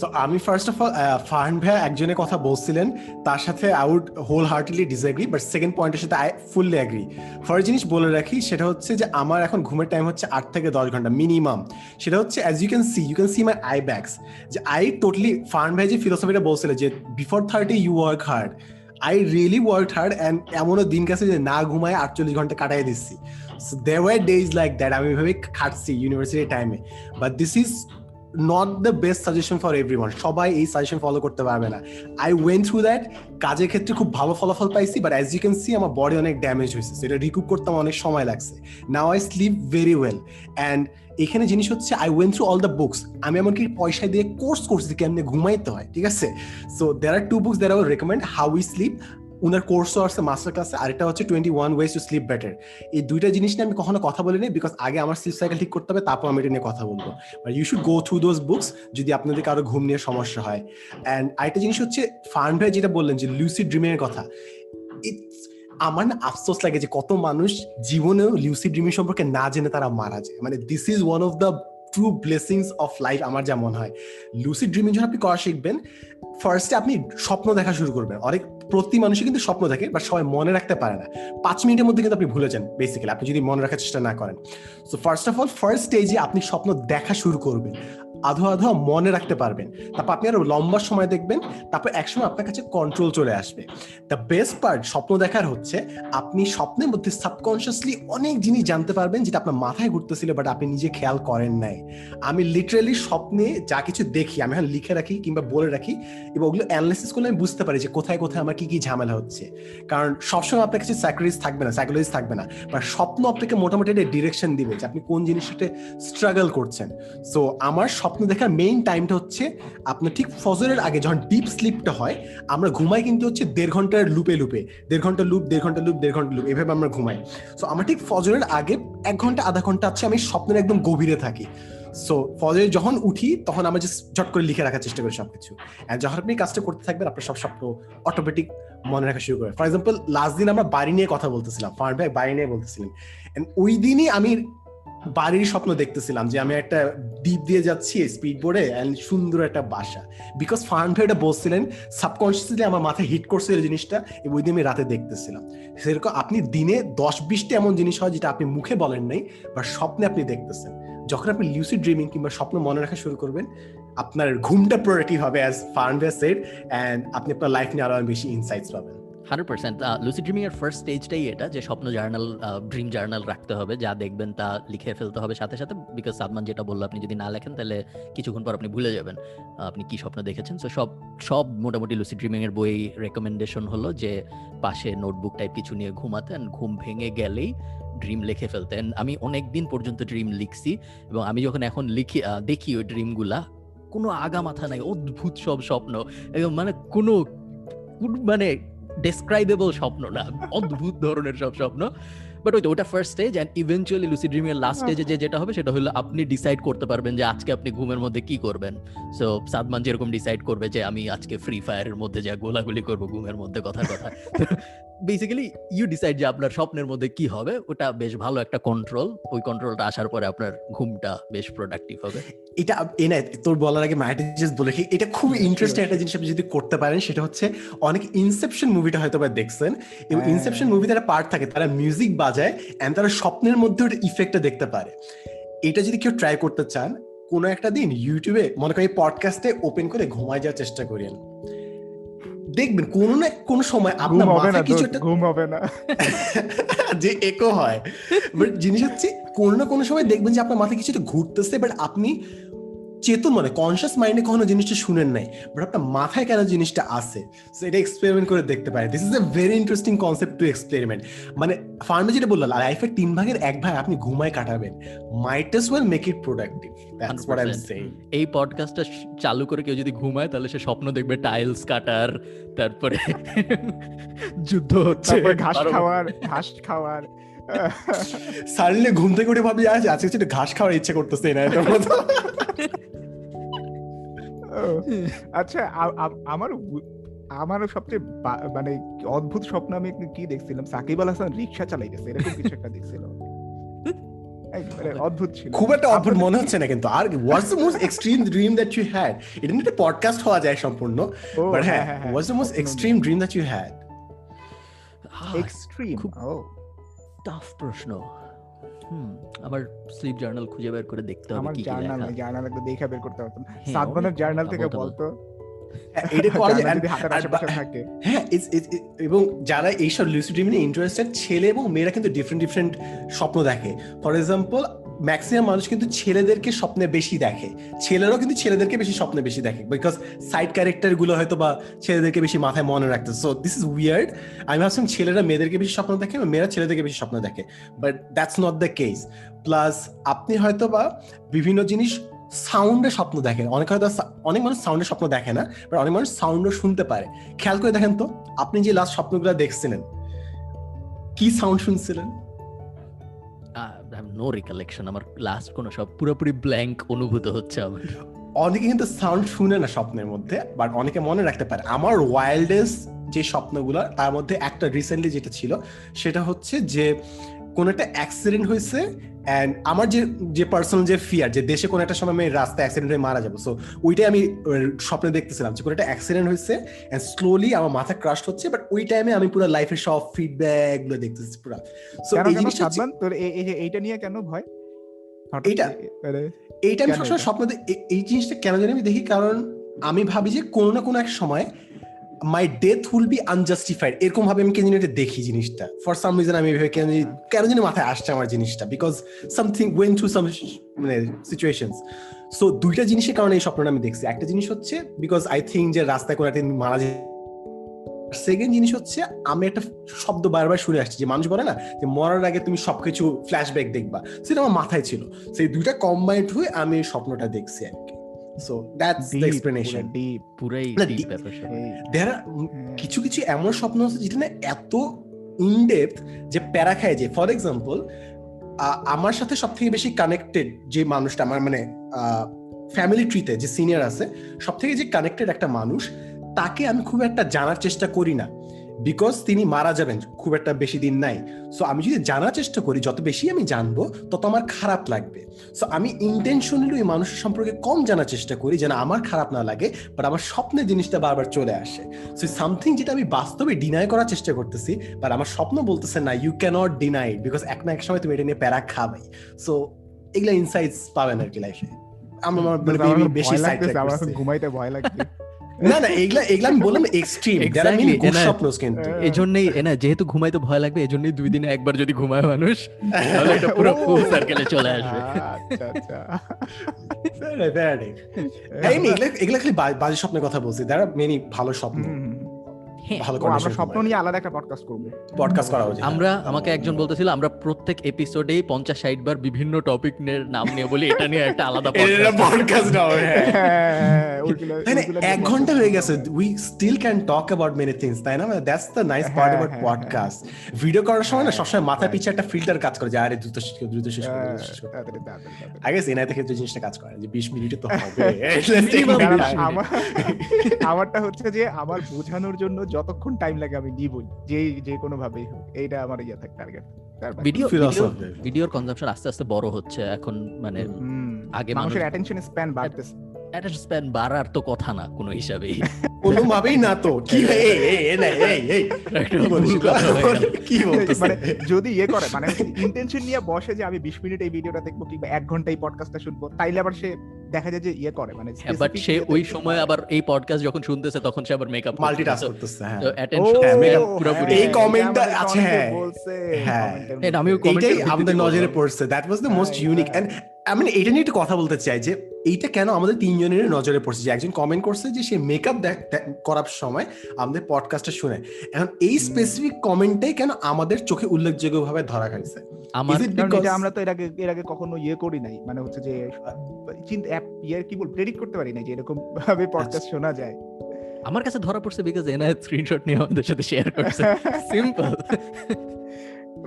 সো আমি ফার্স্ট অফ অল ফারহান ভাইয়া একজনের কথা বলছিলেন। তার সাথে I would wholeheartedly disagree but second পয়েন্টের সাথে আই ফুললি অ্যাগ্রি ফার্স্ট জিনিস বলে রাখি, সেটা হচ্ছে যে আমার এখন ঘুমের টাইম হচ্ছে আট থেকে দশ ঘণ্টা মিনিমাম সেটা হচ্ছে as you can see you can see my eye bags যে আই টোটালি ফারহান ভাই যে ফিলোসফিটা বলছিল যে before thirty you work hard I really work hard and এমনও দিন গেছে যে না ঘুমায় আটচল্লিশ ঘণ্টা কাটাই দিচ্ছি। They were days like that আমি এভাবে খাটছি ইউনিভার্সিটি টাইমে but this is not the best suggestion for everyone সবাই এই সাজেশন ফলো করতে পারবে না। আই ওয়েন থ্রু দ্যাট কাজের ক্ষেত্রে খুব ভালো ফলাফল পাইছি but as you can see আমার বডি অনেক ড্যামেজ হয়েছে। সেটা রিকুপ করতে আমার অনেক সময় লাগছে। Now I sleep very well and এখানে জিনিস হচ্ছে I went through all the books আমি এমনকি পয়সা দিয়ে কোর্স করছি কেমনে ঘুমাইতে হয়, ঠিক আছে? So there are two books there are recommend how we sleep উনার কোর্সও আছে মাস্টার ক্লাসে আরেকটা হচ্ছে twenty one ways to sleep better এই দুইটা জিনিস নিয়ে আমি কখনো কথা বলিনি বিকজ আগে আমার স্লিপ সাইকেল ঠিক করতে হবে, তারপর আমি এটা নিয়ে কথা বলব। But you should go through those books যদি আপনাদের কারও ঘুম নিয়ে সমস্যা হয়। অ্যান্ড আরেকটা জিনিস হচ্ছে ফার্ন ভাই যেটা বললেন যে লুসিড ড্রিমের কথা ইটস আমার না আফসোস লাগে যে, কত মানুষ জীবনেও লিউসিড ড্রিমিং সম্পর্কে না জেনে তারা মারা যায়। মানে this is one of the true blessings of life আমার যেমন মনে হয়। লুসি ড্রিমিং যখন আপনি করা শিখবেন। ফার্স্টে আপনি স্বপ্ন দেখা শুরু করবেন। অনেক, প্রতি মানুষই কিন্তু স্বপ্ন দেখে বাট সবাই মনে রাখতে পারে না। পাঁচ মিনিটের মধ্যে কিন্তু আপনি ভুলে যান বেসিক্যালি আপনি যদি মনে রাখার চেষ্টা না করেন। So first of all first স্টেজে আপনি স্বপ্ন দেখা শুরু করবেন। আধো আধো মনে রাখতে পারবেন। তারপর আপনি আরও লম্বা সময় দেখবেন, তারপর একসময় আপনার কাছে কন্ট্রোল চলে আসবে। দ্য বেস্ট পার্ট স্বপ্ন দেখার হচ্ছে, আপনি স্বপ্নের মধ্যে সাবকনসিয়াসলি অনেক জিনিস জানতে পারবেন যেটা আপনার মাথায় ঘুরতেছিল বাট আপনি নিজে খেয়াল করেন নাই। আমি লিটারেলি স্বপ্নে যা কিছু দেখি, আমি এখন লিখে রাখি কিংবা বলে রাখি এবং ওগুলো অ্যানালিসিস করলে আমি বুঝতে পারি যে কোথায় কোথায় আমার কি কি ঝামেলা হচ্ছে। কারণ সবসময় আপনার কাছে সাইকোলজিস্ট থাকবে না সাইকোলজিস্ট থাকবে না। বা স্বপ্ন আপনাকে মোটামুটি একটা ডিরেকশন দিবে যে আপনি কোন জিনিসটাতে স্ট্রাগল করছেন। সো আমার দেখার মেইন টাইমটা হচ্ছে আপনার ঠিক ফজরের আগে যখন ডিপ স্লিপটা হয়, আমরা ঘুমাই কিন্তু হচ্ছে দেড় ঘণ্টার লুপে লুপে দেড় ঘণ্টা লুপ দেড় ঘণ্টা লুপ দেড় ঘণ্টা লুপ এভাবে আমরা ঘুমাই। সো আমার ঠিক ফজরের আগে এক ঘণ্টা, আধা ঘণ্টা আছে আমি স্বপ্নের একদম গভীরে থাকি। সো ফজরে যখন উঠি, তখন আমরা জাস্ট ঝট করে লিখে রাখার চেষ্টা করি সবকিছু। অ্যান্ড যখন আপনি কাজটা করতে থাকবেন, আপনার সব স্বপ্ন অটোমেটিক মনে রাখা শুরু করে। ফর এক্সাম্পল লাস্ট দিন আমরা বাড়ি নিয়ে কথা বলতেছিলাম। ফার্ন ভাই বাড়ি নিয়ে বলতেছিলেন। And ওই দিনই আমি বাড়ির স্বপ্ন দেখতেছিলাম যে আমি একটা দ্বীপ দিয়ে যাচ্ছি স্পিড বোর্ডে অ্যান্ড সুন্দর একটা বাসা। বিকজ ফার্ন ভাই এটা বলছিলেন সাবকনসিয়াসলি আমার মাথায় হিট করছিল এই জিনিসটা ওই দিন আমি রাতে দেখতেছিলাম। সেরকম আপনি দিনে দশ বিশটা এমন জিনিস হয় যেটা আপনি মুখে বলেন নাই, বা স্বপ্নে আপনি দেখতেছেন। যখন আপনি লিউসি ড্রিমিং কিংবা স্বপ্ন মনে রাখা শুরু করবেন, আপনার ঘুমটা প্রোডাক্টিভ হবে অ্যাজ ফার্ন ভাই সেড অ্যান্ড আপনি আপনার লাইফ নিয়ে আরও বেশি ইনসাইটস পাবেন। হান্ড্রেড পার্সেন্ট লুসিড ড্রিমিং এর ফার্স্ট স্টেজটাই এটা যে স্বপ্ন জার্নাল ড্রিম জার্নাল রাখতে হবে, যা দেখবেন তা লিখে ফেলতে হবে সাথে সাথে বিকজ সাদমান যেটা বলল, আপনি যদি না লেখেন তাহলে কিছুক্ষণ পর আপনি ভুলে যাবেন, আপনি কি স্বপ্ন দেখেছেন? সো সব সব মোটামুটি লুসিড ড্রিমিং এর বই রেকমেন্ডেশন হলো যে পাশে নোটবুক টাইপ কিছু নিয়ে ঘুমাতে and ঘুম ভেঙে গেলেই ড্রিম লিখে ফেলতেন আমি অনেক দিন পর্যন্ত ড্রিম লিখছি এবং আমি যখন এখন লিখি দেখি ওই ড্রিমগুলা কোনো আগা মাথা নাই, অদ্ভুত সব স্বপ্ন, এবং মানে কোনো মানে ডেসক্রাইবেবল স্বপ্ন না অদ্ভুত ধরনের সব স্বপ্ন। বাট ওই তো ওটা first stage and eventually lucid ড্রিমের last স্টেজে যে যেটা হবে সেটা হলো আপনি ডিসাইড করতে পারবেন যে আজকে আপনি ঘুমের মধ্যে কি করবেন। সো সাদমান যেরকম ডিসাইড করবে যে আমি আজকে ফ্রি ফায়ারের মধ্যে যা গোলাগুলি করব ঘুমের মধ্যে কথার কথা। বেসিক্যালি ইউ ডিসাইড যে আপনার স্বপ্নের মধ্যে কি হবে ওটা বেশ ভালো একটা কন্ট্রোল ওই কন্ট্রোলটা আসার পরে আপনার ঘুমটা বেশ প্রোডাক্টিভ হবে। এটা এনে তোর বলার আগে মাইটি জাস্ট বলে রাখি, এটা খুব ইন্টারেস্টিং একটা জিনিস আপনি যদি করতে পারেন সেটা হচ্ছে অনেক ইনসেপশন মুভিটা হয়তো বা দেখছেন এবং হ্যাঁ। ইনসেপশন মুভিতে একটা পার্ট থাকে তারা মিউজিক বাজায় এন্ড তারা স্বপ্নের মধ্যে ওটা ইফেক্টটা দেখতে পারে। এটা যদি কেউ ট্রাই করতে চান কোনো একটা দিন ইউটিউবে মনে করি পডকাস্টে ওপেন করে ঘুমায় যাওয়ার চেষ্টা করেন দেখবেন কোনো না কোনো সময় আপনার মাথায় কিছু একটা ঘুম হবে না। যে একো হয়। বাট জিনিস হচ্ছে কোনো না কোনো সময় দেখবেন যে আপনার মাথায় কিছু একটা ঘুরতেছে বাট আপনি চেতন মানে কনসিয়াস মাইন্ডে কখনো জিনিসটা শুনেন নাই বাট আপনার মাথায় কেন জিনিসটা আছে? সো এটা এক্সপেরিমেন্ট করে দেখতে পারে this is a very interesting concept to experiment মানে ফার্মে যেটা বললাম লাইফের তিন ভাগের এক ভাগ আপনি ঘুমায় কাটাবেন। Might as well make it productive that's what I am saying এই পডকাস্টটা চালু করে কেউ যদি ঘুমায় তাহলে সে স্বপ্ন দেখবে টাইলস কাটার তারপরে যুদ্ধ হচ্ছে। তারপর ঘাস খাওয়ার ঘাস খাওয়ার। সারলে ঘুম থেকে উঠে ভাবি আজ আজকে একটু ঘাস খাওয়ার ইচ্ছে করতেছে না এটার মতো। আচ্ছা আমার আমারও সবচেয়ে মানে অদ্ভুত স্বপ্ন আমি কি দেখছিলাম? সাকিব আল হাসান রিক্সা চালাইতেছে এরকম কিছু একটা দেখছিলাম অদ্ভুত ছিল। খুব একটা অদ্ভুত মনে হচ্ছে না কিন্তু। আর what's the most extreme dream that you had এটা নিয়ে পডকাস্ট হওয়া যায় সম্পূর্ণ বাট হ্যাঁ, হ্যাঁ হ্যাঁ, হ্যাঁ। What's the most extreme dream that you had extreme O. Tough প্রশ্ন। হুম আমার স্লিপ জার্নাল খুঁজে বের করে দেখতে হবে কি জার্নাল জার্নাল একটু দেখে বের করতে পারতাম। সাতবানের জার্নাল থেকে। বলতো হ্যাঁ it- এবং যারা এইসব লুসিড ড্রিমিং ইন্টারেস্টেড ছেলে এবং মেয়েরা কিন্তু ডিফারেন্ট ডিফারেন্ট স্বপ্ন দেখে। ফর এক্সাম্পল ম্যাক্সিমাম মানুষ কিন্তু ছেলেদেরকে স্বপ্নে বেশি দেখে। ছেলেরাও কিন্তু ছেলেদেরকে বেশি স্বপ্নে বেশি দেখে বিকজ সাইড ক্যারেক্টারগুলো হয়তো বা ছেলেদেরকে বেশি মাথায় মনে রাখতে সো দিস ইজ উইয়ার্ড আমি ভাবছিলাম ছেলেরা মেয়েদেরকে বেশি স্বপ্ন দেখে মেয়েরা ছেলেদেরকে বেশি স্বপ্ন দেখে। But that's not the case plus আপনি হয়তো বা বিভিন্ন জিনিস সাউন্ডে স্বপ্ন দেখেন। অনেক হয়তো অনেক মানুষ সাউন্ডে স্বপ্ন দেখে না বাট অনেক মানুষ সাউন্ডও শুনতে পারে। খেয়াল করে দেখেন তো, আপনি যে লাস্ট স্বপ্নগুলো দেখছিলেন, কি সাউন্ড শুনছিলেন? নো রিকালেকশন আমার লাস্ট কোনো সব পুরোপুরি ব্ল্যাঙ্ক অনুভূত হচ্ছে আমার। অনেকে কিন্তু সাউন্ড শুনে না স্বপ্নের মধ্যে বাট অনেকে মনে রাখতে পারে। আমার ওয়াইল্ডেস্ট যে স্বপ্নগুলো, তার মধ্যে একটা রিসেন্টলি যেটা ছিল, সেটা হচ্ছে যে কোনো একটা অ্যাক্সিডেন্ট হয়েছে অ্যান্ড আমার যে যে পার্সোনাল যে ফিয়ার যে দেশে কোনো একটা সময় আমি রাস্তায় অ্যাক্সিডেন্ট হয়ে মারা যাব সো ওইটাই আমি স্বপ্নে দেখতেছিলাম যে কোনো একটা অ্যাক্সিডেন্ট হয়েছে অ্যান্ড স্লোলি আমার মাথা ক্রাশ হচ্ছে বাট ওই টাইমে আমি পুরো লাইফের সব ফিডব্যাকগুলো দেখতেছি পুরো। সো এই জিনিসটা তোর এইটা নিয়ে কেন ভয়? এইটা? এইটা আমি সবসময় স্বপ্ন এই জিনিসটা কেন জানি আমি দেখি কারণ আমি ভাবি যে কোনো না কোনো এক সময় my death will be unjustified এরকম ভাবে আমি কেন জানি এটা দেখি জিনিসটা। ফর সাম রিজন আমি এভাবে কেন কেন জানি মাথায় আসছে আমার জিনিসটা। Because something went through some মানে সিচুয়েশনস সো দুইটা জিনিসের কারণে এই স্বপ্নটা আমি দেখছি। একটা জিনিস হচ্ছে বিকজ আই থিঙ্ক যে রাস্তায় কোনো একটা মারা যায়। সেকেন্ড জিনিস হচ্ছে, আমি একটা শব্দ বারবার শুনে আসছি। যে মানুষ বলে না, যে মরার আগে তুমি সবকিছু ফ্ল্যাশব্যাক দেখবা। সেটা আমার মাথায় ছিল। সেই দুইটা কম্বাইন্ড হয়ে আমি এই স্বপ্নটা দেখছি আর কি। সো দ্যাটস দ্য এক্সপ্লেনেশন পুরাই দেয়ার। কিছু কিছু এমন স্বপ্ন আছে যেটা না এত ইনডেপথ যে প্যারা খায় যে ফর এক্সাম্পল আমার সাথে সব থেকে বেশি কানেক্টেড যে মানুষটা আমার মানে ফ্যামিলি ট্রিতে যে সিনিয়র আছে সব থেকে যে কানেক্টেড একটা মানুষ তাকে আমি খুব একটা জানার চেষ্টা করি না। বিকজ তিনি মারা যাবেন খুব একটা বেশি দিন নাই। সো আমি যদি জানার চেষ্টা করি যত বেশি আমি জানব তত আমার খারাপ লাগবে। সো আমি ইন্টেনশনালি ওই মানুষের সম্পর্কে কম জানার চেষ্টা করি যেন আমার খারাপ না লাগে বাট আমার স্বপ্নে জিনিসটা বারবার চলে আসে। সো সামথিং যেটা আমি বাস্তবে ডিনাই করার চেষ্টা করতেছি বাট আমার স্বপ্ন বলতেছে না ইউ ক্যানট ডিনাই বিকজ এক না এক সময় তুমি এটা নিয়ে প্যারা খাবাই। সো এগুলা ইনসাইটস পাবেন আর কি লাইফে আমার মানে বেশি সাইড লাগতেছে, আমার ঘুমাইতে ভয় লাগছে। না না এগুলা এগুলা আমি বললাম এক্সট্রিম যারা Exactly, গুড এনা- স্বপ্ন কিন্তু হ্যাঁ। এই জন্যই এনা যেহেতু ঘুমাইতে ভয় লাগবে এই জন্যই দুই দিনে একবার যদি ঘুমায় মানুষ তাহলে এটা পুরো ফুল সার্কেলে চলে আসবে আচ্ছা আচ্ছা. এই এগুলা এগুলা খালি বাজে স্বপ্নের কথা বলছি দ্যার আর মেনি ভালো স্বপ্ন আমরা কন্ডিশন স্বপ্ন নিয়ে আলাদা একটা পডকাস্ট করব। পডকাস্ট করা উচিত। আমরা আমাকে একজন বলতেছিল আমরা প্রত্যেক এপিসোডেই পঞ্চাশ ষাট বার বিভিন্ন টপিক নাম নিয়ে বলি এটা নিয়ে একটা আলাদা পডকাস্ট নাও হ্যাঁ। ওইগুলো তাই না ওইগুলো নিয়ে এক ঘণ্টা গেছে we still can talk about many things তাই না? That's the nice part about podcast video করার সময় না হ্যাঁ, সবসময় right. পিছে একটা ফিল্টার কাজ করে যে আরে দ্রুত দ্রুত শেষ করো, হ্যাঁ, এনআইতে জিনিসটা কাজ করে যে 20 মিনিটে তো হবে বিশ মিনিট। আমার আমারটা হচ্ছে যে আমার বোঝানোর জন্য যতক্ষণ টাইম লাগে আমি নিবই যে যে কোনো ভাবেই হোক। এইটা আমার ইয়ে থাকে টার্গেট ভিডিও ভিডিওর কনজাম্পশন আস্তে আস্তে বড় হচ্ছে এখন মানে আগে মানুষের মানুষ অ্যাটেনশন স্প্যান বাড়তেছে। অ্যাটেনশন স্প্যান বাড়ার তো কথা না কোনো হিসাবেই। কোনোভাবেই না তো কি হয়ে মানে যদি ইয়ে করে মানে ইন্টেনশন নিয়ে বসে যে আমি বিশ মিনিট এই ভিডিওটা দেখব কিংবা এক ঘণ্টা এই পডকাস্টটা শুনব তাইলে আবার সে দেখা যায় যে ইয়ে করে মানে হ্যাঁ বাট সে ওই সময় আবার এই পডকাস্ট যখন শুনতেছে তখন সে আবার মেকআপ মাল্টিটাস্ক করতেছে হ্যাঁ। অ্যাটেনশন হ্যাঁ, পুরোপুরি এই হ্যাঁ, আমাদের আছে, হ্যাঁ। বলছে, হ্যাঁ। এটা আমিও আমাদের নজরে পড়ছে। দ্যাট ওয়াজ দ্য মোস্ট হ্যাঁ, ইউনিক হ্যাঁ। এন্ড আমি না এইটা নিয়ে একটু কথা বলতে চাই যে এইটা কেন আমাদের তিনজনের নজরে পড়ছে? যে একজন কমেন্ট করছে যে সে মেকআপ করার সময় আমাদের পডকাস্টটা শুনে। এখন এই। স্পেসিফিক কমেন্টটাই কেন আমাদের চোখে উল্লেখযোগ্যভাবে ধরা খাইছে? আমার তো এর আগে এর আগে কখনো ইয়ে করি নাই। মানে হচ্ছে যে চিন্তা অ্যাপ ইয়ার কি বল প্রেডিক্ট করতে পারি না যে এরকম ভাবে পডকাস্ট শোনা যায়। আমার কাছে ধরা পড়ছে বিকজ এনআই স্ক্রিনশট নিয়ে আমাদের সাথে শেয়ার করছে। সিম্পল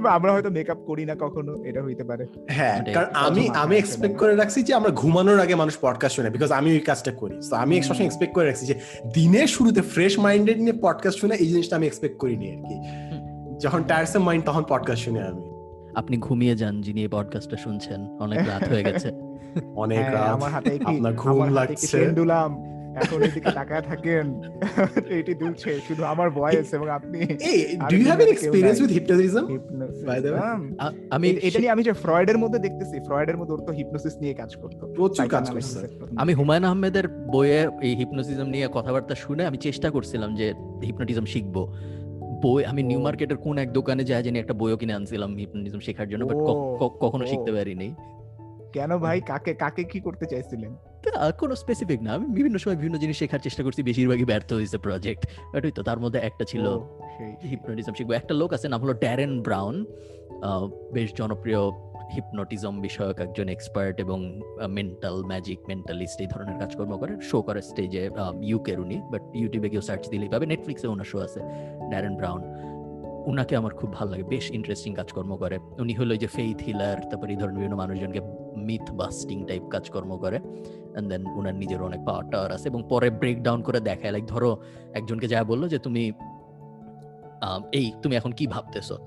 আমরা হয়তো মেকআপ করি না কখনো এটা হইতে পারে। হ্যাঁ কারণ আমি আমি এক্সপেক্ট করে রাখছি যে আমরা ঘুমানোর আগে মানুষ পডকাস্ট শুনে বিকজ আমি ওই কাজটা করি। তো আমি সবসময় এক্সপেক্ট করে রাখছি যে দিনের শুরুতে ফ্রেশ মাইন্ডেড নিয়ে পডকাস্ট শুনে এই জিনিসটা আমি এক্সপেক্ট করিনি আর কি। যখন টায়ারসেম মাইন্ড তখন পডকাস্ট শুনে আমি। আপনি ঘুমিয়ে যান যিনি এই পডকাস্টটা শুনছেন। অনেক রাত হয়ে গেছে। অনেক হ্যাঁ, রাত। আমার হাতে একটি আপনার ঘুম লাগছে। পেন্ডুলাম এখন এদিকে তাকায় থাকেন। এটি দুলছে শুধু আমার ভয়েস এবং আপনি। এই do you have an experience with hypnotism hypnosis। By the way? Um, এটা নিয়ে আমি যে ফ্রয়েডের মধ্যে দেখতেছি ফ্রয়েডের মধ্যে ওর তো হিপনোসিস নিয়ে কাজ করতো। প্রচুর কাজ করছে। আমি হুমায়ুন আহমেদের বইয়ে এই হিপনোসিজম নিয়ে কথাবার্তা শুনে আমি চেষ্টা করছিলাম যে হিপনোটিজম শিখব। বই আমি নিউ মার্কেটের কোন এক দোকানে যায় জানি একটা বইও কিনে আনছিলাম হিপনোটিজম শেখার জন্য বাট কখনো শিখতে পারিনি। কেন ভাই? কাকে কাকে কি করতে চাইছিলেন? কোনো স্পেসিফিক না। আমি বিভিন্ন সময় বিভিন্ন জিনিস শেখার চেষ্টা করছি বেশিরভাগই ব্যর্থ হয়েছে প্রজেক্ট বাট ওই তো তার মধ্যে একটা ছিল সেই হিপনোটিজম শিখব। একটা লোক আছে নাম হলো ড্যারেন ব্রাউন বেশ জনপ্রিয় হিপনোটিজম বিষয়ক একজন এক্সপার্ট এবং মেন্টাল ম্যাজিক মেন্টালিস্ট এই ধরনের কাজকর্ম করে। শো করে স্টেজে ইউকের উনি বাট ইউটিউবে কেউ সার্চ দিলেই পাবে। নেটফ্লিক্সে ওনার শো আছে ড্যারেন ব্রাউন উনাকে আমার খুব ভালো লাগে বেশ ইন্টারেস্টিং কাজকর্ম করে। উনি হলো যে ফেইথ হিলার তারপর এই ধরনের বিভিন্ন মানুষজনকে মিথ বাস্টিং টাইপ কাজকর্ম করে অ্যান্ড দেন উনার নিজের অনেক পাওয়ার টাওয়ার আছে, এবং পরে ব্রেক ডাউন করে দেখায় লাইক ধরো একজনকে যা বলল যে তুমি এই তুমি এখন কি ভাবতেছো?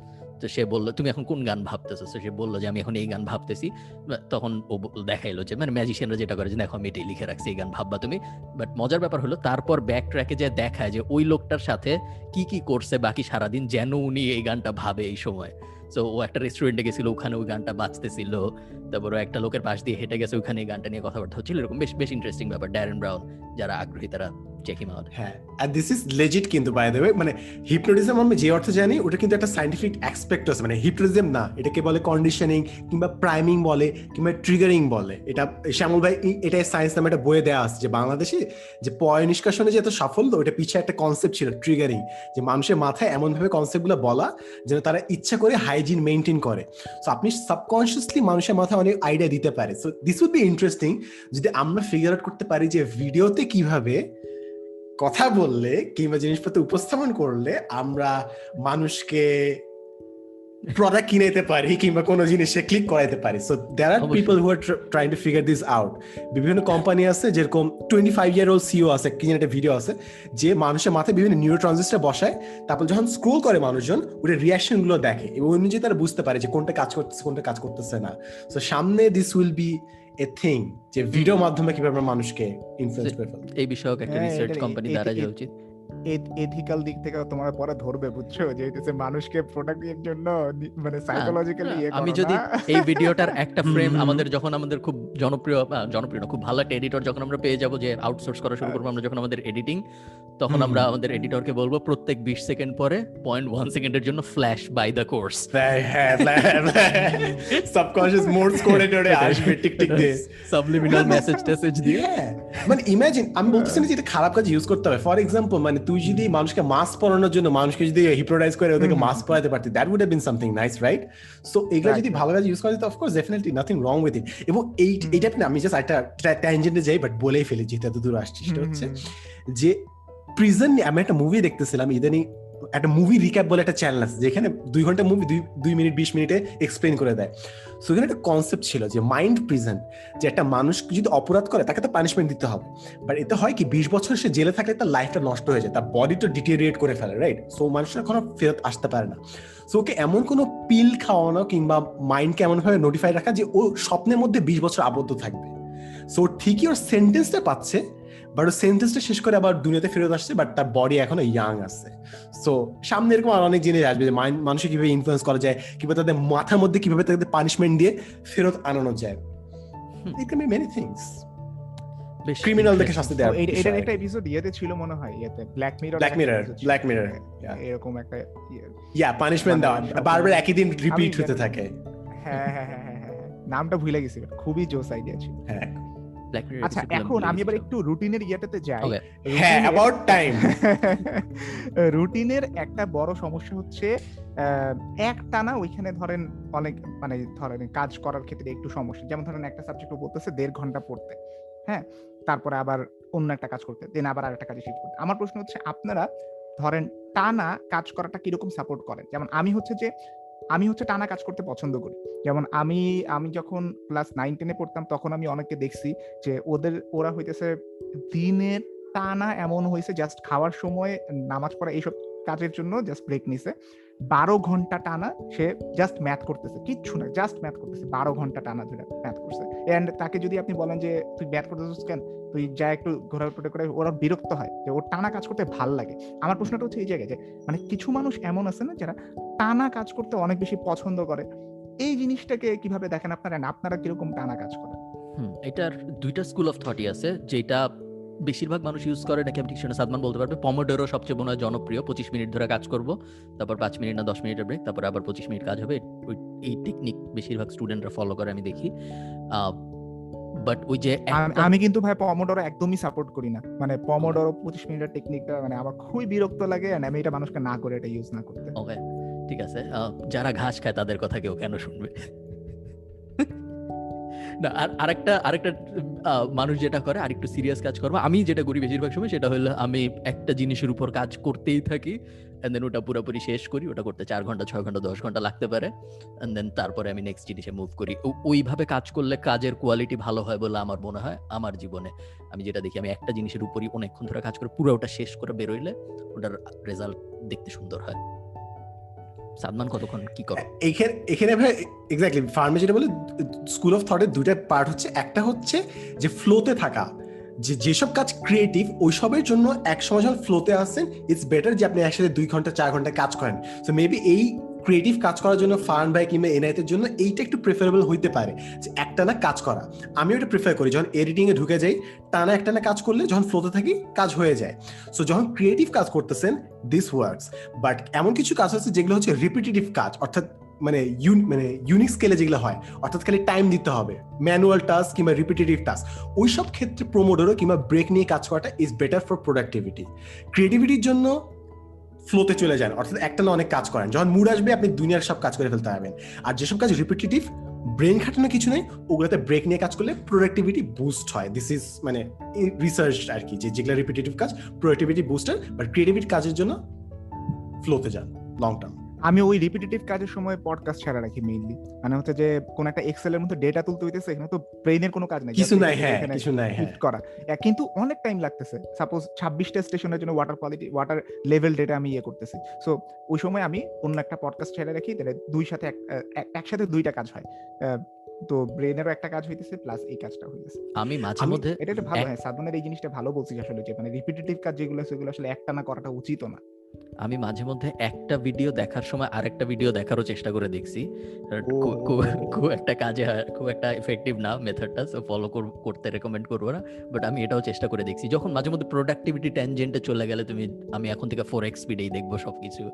তো সে বলল, তুমি এখন কোন গান ভাবতেছো? সে বলল যে, আমি এখন এই গান ভাবতেছি। তখন ও দেখাইলো যে মানে ম্যাজিশিয়ানরা যেটা করে যে, দেখো আমি এটাই লিখে রাখছি, এই গান ভাববা তুমি। বাট মজার ব্যাপার হলো, তারপর ব্যাক ট্র্যাকে যে দেখায় যে, ওই লোকটার সাথে কি কি করছে বাকি সারাদিন, যেন উনি এই গানটা ভাবে এই সময়। তো ও একটা রেস্টুরেন্টে গেছিল, ওখানে ওই গানটা বাজতেছিল। তারপর একটা লোকের পাশ দিয়ে হেঁটে গেছে ওখানে গানটা নিয়ে কথাবার্তা হচ্ছিল। এরকম বেশ বেশ ইন্টারেস্টিং ব্যাপার। ড্যারেন ব্রাউন যারা আগ্রহী, তারা চেক হিম আউট হ্যাঁ দিস ইজ লেজিট কিন্তু বাই দ্য ওয়ে মানে হিপনোটিজম আমি যে অর্থ জানি, ওটা কিন্তু একটা সাইন্টিফিক অ্যাসপেক্ট আছে। মানে হিপনোটিজম না, এটাকে বলে কন্ডিশনিং কিংবা প্রাইমিং বলে কিংবা ট্রিগারিং বলে। এটা শ্যামল ভাই সায়েন্স নামে একটা বইয়ে দেওয়া আছে যে বাংলাদেশে যে পয় নিষ্কাশনে যে এত সাফল্য, ওটা পিছিয়ে একটা কনসেপ্ট ছিল ট্রিগারিং যে মানুষের মাথায় এমনভাবে কনসেপ্টগুলো বলা যেন তারা ইচ্ছা করে হাইজিন মেনটেন করে। সো আপনি সাবকনসিয়াসলি মানুষের মাথায় অনেক আইডিয়া দিতে পারে। So this would be interesting যদি আমরা ফিগার আউট করতে পারি যে ভিডিওতে কীভাবে কথা বললে কিংবা জিনিসপত্র উপস্থাপন করলে আমরা মানুষকে প্রোডাক্ট কিনে নিতে পারি কিংবা কোনো জিনিসে ক্লিক করাইতে পারি। So there are people who are trying to figure this out বিভিন্ন কোম্পানি আছে যেরকম twenty five year old CEO আছে কি একটা ভিডিও আছে যে মানুষের মাথায় বিভিন্ন নিউরো ট্রানজিস্টার বসায় তারপর যখন স্ক্রোল করে মানুষজন ওটা রিয়াকশনগুলো দেখে এবং অনুযায়ী তারা বুঝতে পারে যে কোনটা কাজ করতেছে কোনটা কাজ করতেছে না। সো সামনে this will be a thing যে ভিডিও মাধ্যমে কীভাবে মানুষকে ইনফ্লুয়েন্স করে এই বিষয়ক একটা হ্যাঁ, রিসার্চ কোম্পানি দ্বারা যাওয়া উচিত। এথিক্যাল দিক থেকে তোমার পরে ধরবে বুঝছ? যে হইতেছে মানুষকে প্রোডাক্টের জন্য মানে সাইকোলজিক্যালি ইয়ে আমি যদি এই ভিডিওটার একটা ফ্রেম। আমাদের যখন আমাদের খুব জনপ্রিয় জনপ্রিয় না খুব ভালো একটা এডিটর যখন আমরা পেয়ে যাব যে আউটসোর্স করা শুরু করব আমরা যখন আমাদের এডিটিং তখন আমরা আমাদের এডিটরকে বলব প্রত্যেক বিশ সেকেন্ড পরে পয়েন্ট ওয়ান সেকেন্ডের জন্য ফ্ল্যাশ বাই দ্য কোর্স হ্যাঁ সাবকনশিয়াস মোডস করে টোরে আসবে টিক টিক দিয়ে সাবলিমিনাল মেসেজ টেসেজ দিয়ে। হ্যাঁ মানে ইমাজিন আমি বলতেছি না যে এটা খারাপ কাজ ইউজ করতে হবে। ফর এক্সাম্পল মানে তুই যদি মানুষকে মাস্ক পরানোর জন্য মানুষকে যদি হিপ্রোটাইজ করে ওদেরকে মাস্ক পরাতে পারতি that would have been something nice right so এগুলো যদি. ভালো কাজ ইউজ করা যেত of course definitely nothing wrong with it এবং এই হুম। এইটা না আমি জাস্ট একটা ট্যানজেন্টে যাই বাট বলেই ফেলি যেটা এত দূর আসছি সেটা হচ্ছে যে প্রিজন আমি একটা মুভি দেখতেছিলাম ইদানিং একটা মুভি রিক্যাপ বলে একটা চ্যানেল আছে, যেখানে দুই ঘণ্টা মুভি দুই দুই মিনিট বিশ মিনিটে এক্সপ্লেন করে দেয়। সো এখানে একটা কনসেপ্ট ছিল যে মাইন্ড প্রিজন যে একটা মানুষ যদি অপরাধ করে, তাকে তো পানিশমেন্ট দিতে হবে। বাট এতে হয় কি, বিশ বছর সে জেলে থাকলে তার লাইফটা নষ্ট হয়ে যায়, তার বডিটা ডিটেরিয়েট করে ফেলে রাইট সো মানুষের কোনো ফেরত আসতে পারে না। সো ওকে এমন কোনো পিল খাওয়ানো কিংবা মাইন্ডকে এমনভাবে নোটিফাই রাখা যে ও স্বপ্নের মধ্যে বিশ বছর আবদ্ধ থাকবে। সো ঠিকই ওর সেন্টেন্সটা পাচ্ছে বাট সেন্টেন্সটা শেষ করে আবার দুনিয়াতে ফেরত আসছে বাট তার বডি এখনও ইয়াং আছে। সো সামনে এরকম আর অনেক জিনিস আসবে যে মানুষকে কীভাবে ইনফ্লুয়েন্স করা যায় কীভাবে তাদের মাথার মধ্যে কীভাবে তাদের পানিশমেন্ট দিয়ে ফেরত আনানো যায়। It can be many things বেশ ক্রিমিনাল দেখে interesting। শাস্তি ও, এটার একটা এপিসোড ইয়েতে ছিল মনে হয় ইয়েতে black mirror black mirror black mirror এরকম একটা ইয়ে। পানিশমেন্ট দেওয়া। বারবার একই দিন রিপিট হতে থাকে। হ্যাঁ হ্যাঁ হ্যাঁ হ্যাঁ হ্যাঁ, নামটা ভুলে গেছি। খুবই জোস আইডিয়া ছিল। হ্যাঁ। আচ্ছা episode গুলো এখন আমি এবার একটু রুটিনের ইয়েটাতে যাই। হ্যাঁ অ্যাবাউট টাইম রুটিনের একটা বড় সমস্যা হচ্ছে এক টানা ওইখানে ধরেন অনেক মানে ধরেন কাজ করার ক্ষেত্রে একটু সমস্যা। যেমন ধরেন একটা সাবজেক্ট বলতেছে দেড় ঘণ্টা পড়তে হ্যাঁ? তারপরে আবার অন্য একটা কাজ করতে দেন আবার আরেকটা কাজে শিফট করতে। আমার প্রশ্ন হচ্ছে আপনারা ধরেন টানা কাজ করাটা কীরকম সাপোর্ট করেন? যেমন আমি হচ্ছে যে আমি হচ্ছে টানা কাজ করতে পছন্দ করি। যেমন আমি আমি যখন ক্লাস নাইন টেনে পড়তাম, তখন আমি অনেককে দেখছি যে ওদের, ওরা হইতেছে দিনের টানা এমন হয়েছে জাস্ট খাওয়ার সময়, নামাজ পড়া এইসব কাজের জন্য জাস্ট ব্রেক নিছে। বারো ঘণ্টা টানা সে জাস্ট ম্যাথ করতেছে। কিচ্ছু না জাস্ট ম্যাথ করতেছে, বারো ঘণ্টা টানা ধরে ম্যাথ করছে। অ্যান্ড তাকে যদি আপনি বলেন যে, তুই ম্যাথ করতেছিস কেন? তুই যা একটু ঘোরাঘুরি করে ওরা বিরক্ত হয় যে, ওর টানা কাজ করতে ভালো লাগে। আমার প্রশ্নটা হচ্ছে এই জায়গায় যে মানে কিছু মানুষ এমন আছে না যারা টানা কাজ করতে অনেক বেশি পছন্দ করে। এই জিনিসটাকে কীভাবে দেখেন আপনারা? আপনারা কীরকম টানা কাজ করেন? এটার দুইটা স্কুল অফ থটই আছে, যেটা বেশিরভাগ মানুষ ইউজ করে নাকি আমি ঠিক শুনে সাদমান বলতে পারবে। পমোডোরো সবচেয়ে মনে হয় জনপ্রিয় পঁচিশ মিনিট ধরে কাজ করব তারপর পাঁচ মিনিট না দশ মিনিটের ব্রেক তারপর আবার পঁচিশ মিনিট কাজ হবে। ওই এই টেকনিক বেশিরভাগ স্টুডেন্টরা ফলো করে আমি দেখি। বাট ওই যে আমি কিন্তু ভাই পমোডোরো একদমই সাপোর্ট করি না। মানে পমোডোরো পঁচিশ মিনিটের টেকনিকটা মানে আমার খুবই বিরক্ত লাগে and আমি এটা মানুষকে না করে এটা ইউজ না করতে। ওকে ঠিক আছে। যারা ঘাস খায় তাদের কথা কেউ কেন শুনবে? না, আর আরেকটা আরেকটা মানুষ যেটা করে, আরেকটু সিরিয়াস কাজ করব। আমি যেটা করি বেশিরভাগ সময় সেটা হলো আমি একটা জিনিসের উপর কাজ করতেই থাকি এন্ড দেন ওটা পুরোপুরি শেষ করি, ওটা করতে চার ঘণ্টা, ছয় ঘণ্টা, দশ ঘণ্টা লাগতে পারে এন্ড দেন তারপরে আমি নেক্সট জিনিসে মুভ করি। ওইভাবে কাজ করলে কাজের কোয়ালিটি ভালো হয় বলে আমার মনে হয়, আমার জীবনে। আমি যেটা দেখি, আমি একটা জিনিসের উপরই অনেকক্ষণ ধরে কাজ করে পুরো ওটা শেষ করে বেরোইলে, ওটার রেজাল্ট দেখতে সুন্দর হয়। সাদমান কতক্ষণ, কি করে? এখানে এখানে ভাই এক্স্যাক্টলি ফার্মে যেটা বলে স্কুল অফ থটের দুইটা পার্ট হচ্ছে, একটা হচ্ছে যে ফ্লোতে থাকা। যে যেসব কাজ ক্রিয়েটিভ ওইসবের জন্য এক সময় যখন ফ্লোতে আসেন ইটস বেটার যে আপনি একসাথে দুই ঘণ্টা, চার ঘণ্টা কাজ করেন। সো মেবি এই ক্রিয়েটিভ কাজ করার জন্য ফার্ন বাই কিংবা এনআইতের জন্য এইটা একটু প্রেফারেবল হইতে পারে, যে একটানা কাজ করা। আমি ওটা প্রেফার করি, যখন এডিটিং এ ঢুকে যাই, টানা একটানা কাজ করলে যখন ফ্লোতে থাকি, কাজ হয়ে যায়। সো যখন ক্রিয়েটিভ কাজ করতেছেন দিস ওয়ার্কস বাট এমন কিছু কাজ আছে যেগুলো হচ্ছে রিপিটেটিভ কাজ, অর্থাৎ মানে ইউন মানে ইউনিক স্কেলে যেগুলো হয়, অর্থাৎ খালি টাইম দিতে হবে ম্যানুয়াল টাস্ক কিংবা রিপিটেটিভ টাস্ক ওই সব ক্ষেত্রে প্রোমোডোরো কিংবা ব্রেক নিয়ে কাজ করাটা ইজ বেটার ফর প্রোডাক্টিভিটি ক্রিয়েটিভিটির জন্য ফ্লোতে চলে যান, অর্থাৎ একটা না অনেক কাজ করেন। যখন মুড আসবে, আপনি দুনিয়ার সব কাজ করে ফেলতে পারবেন। আর যেসব কাজ রিপিটেটিভ ব্রেন খাটানো কিছু নেই, ওগুলোতে ব্রেক নিয়ে কাজ করলে প্রোডাক্টিভিটি বুস্ট হয়। দিস ইজ মানে রিসার্চ আর কি যেগুলো রিপিটেটিভ কাজ প্রোডাক্টিভিটি বুস্টার বাট ক্রিয়েটিভিটি কাজের জন্য ফ্লোতে যান লং টার্ম আমি ওই রিপিটেটিভ কাজের সময় পডকাস্ট ছাড়া রাখি মেইনলি মানে হচ্ছে যে কোন একটা এক্সেলের মধ্যে ডেটা তুলতে হইতেছে এখানে তো ব্রেইনের কোনো কাজ নাই। কিছু নাই হ্যাঁ কিছু নাই হ্যাঁ। করা। কিন্তু অনেক টাইম লাগতেছে। সাপোজ ছাব্বিশটা স্টেশনের জন্য water quality water level data আমি ইয়ে করতেছি। সো ওই সময় আমি অন্য একটা পডকাস্ট ছেড়ে রাখি তাহলে দুই সাথে এক- এক- একসাথে দুইটা কাজ হয়। আহ, তো ব্রেনেরও একটা কাজ হইতেছে প্লাস এই কাজটা হইতেছে। আমি মাঝে মধ্যে এটা একটা ভালো হ্যাঁ সাদমানের এই জিনিসটা ভালো বলছিস আসলে যে মানে রিপিটেটিভ কাজ যেগুলো সেগুলো আসলে একটানা করাটা উচিত না। আমি মাঝে মধ্যে একটা ভিডিও দেখার সময় আরেকটা ভিডিও দেখারও চেষ্টা করে দেখছি। খুব একটা কাজে হয়- খুব একটা এফেক্টিভ না মেথডটা সো ফলো করতে রেকমেন্ড করব না। বাট আমি এটাও চেষ্টা করে দেখছি। যখন মাঝে মধ্যে প্রোডাক্টিভিটি ট্যানজেন্টে চলে গেলে তুমি আমি এখন থেকে ফোর এক্স স্পিডেই দেখব সবকিছু।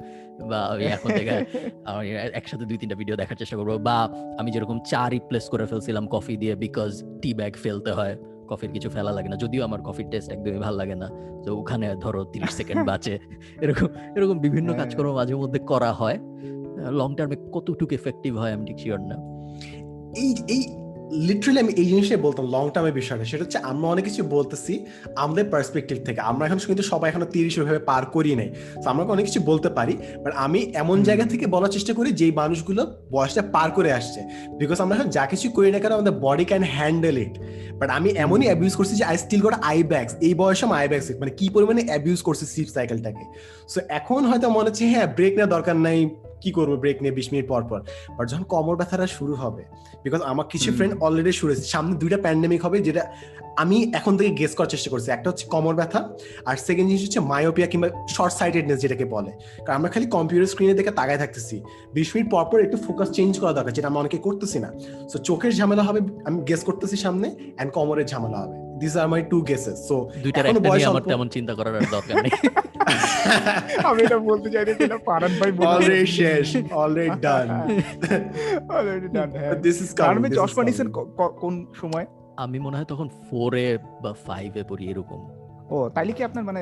বা আমি এখন থেকে একসাথে দুই তিনটা ভিডিও দেখার চেষ্টা করব। বা আমি যেরকম চা রিপ্লেস করে ফেলছিলাম কফি দিয়ে বিকজ টি ব্যাগ ফেলতে হয়। কফির কিছু ফেলা লাগে না যদিও আমার কফির টেস্ট একদমই ভালো লাগে না। তো ওখানে ধরো তিরিশ সেকেন্ড বাঁচে। এরকম এরকম বিভিন্ন হ্যাঁ। কাজকর্ম মাঝে মধ্যে করা হয়। লং টার্মে কতটুকু এফেক্টিভ হয় আমি ঠিক শিওর না। এই এই লিটারালি আমি এই জিনিসটাই বলতাম লং টার্মের বিষয়টা সেটা হচ্ছে আমরা অনেক কিছু বলতেছি আমাদের পার্সপেক্টিভ থেকে। আমরা এখন কিন্তু সবাই এখনও তিরিশ ওইভাবে পার করি নাই। তো আমরা অনেক কিছু বলতে পারি বাট আমি এমন জায়গা থেকে বলার চেষ্টা করি যেই মানুষগুলো বয়সটা পার করে আসছে। বিকজ আমরা এখন যা কিছু করি না কেন আমাদের body can handle it but আমি এমনই অ্যাবিউজ করছি যে I still got eye bags এই বয়সে আমি আই ব্যাগস মানে কি পরিমাণে অ্যাবিউজ করছি সিপ সাইকেলটাকে সো এখন হয়তো মনে হচ্ছে হ্যাঁ ব্রেক নেওয়ার দরকার নাই। কি করব ব্রেক নিয়ে বিশ মিনিট পর পর? বাট যখন কোমর ব্যথাটা শুরু হবে বিকজ আমার কিছু ফ্রেন্ড অলরেডি শুরু হয়েছে সামনে দুইটা প্যান্ডেমিক হবে যেটা আমি এখন থেকে গেস করার চেষ্টা করছি। একটা হচ্ছে কোমর ব্যথা আর সেকেন্ড জিনিস হচ্ছে মায়োপিয়া কিংবা শর্ট সাইটেডনেস যেটাকে বলে। কারণ আমরা খালি কম্পিউটার স্ক্রিনে দেখে তাকায় থাকতেছি। বিশ মিনিট পর পর একটু ফোকাস চেঞ্জ করা দরকার যেটা আমরা অনেকে করতেছি না। সো চোখের ঝামেলা হবে আমি গেস করতেছি সামনে অ্যান্ড কোমরের ঝামেলা হবে। This are my two guesses so দুইটার একটা নিয়ে আমার তেমন চিন্তা করার আর দরকার নেই। আমি এটা বলতে চাইছিলাম ফারান ভাই অলরেডি শেষ অলরেডি ডান অলরেডি ডান হ্যাঁ। দিস ইজ কারণ আমি চশমা নিছেন কোন সময়? আমি মনে হয় তখন 4 এ বা ফাইভে পড়ি এরকম। ও তাইলে কি আপনার মানে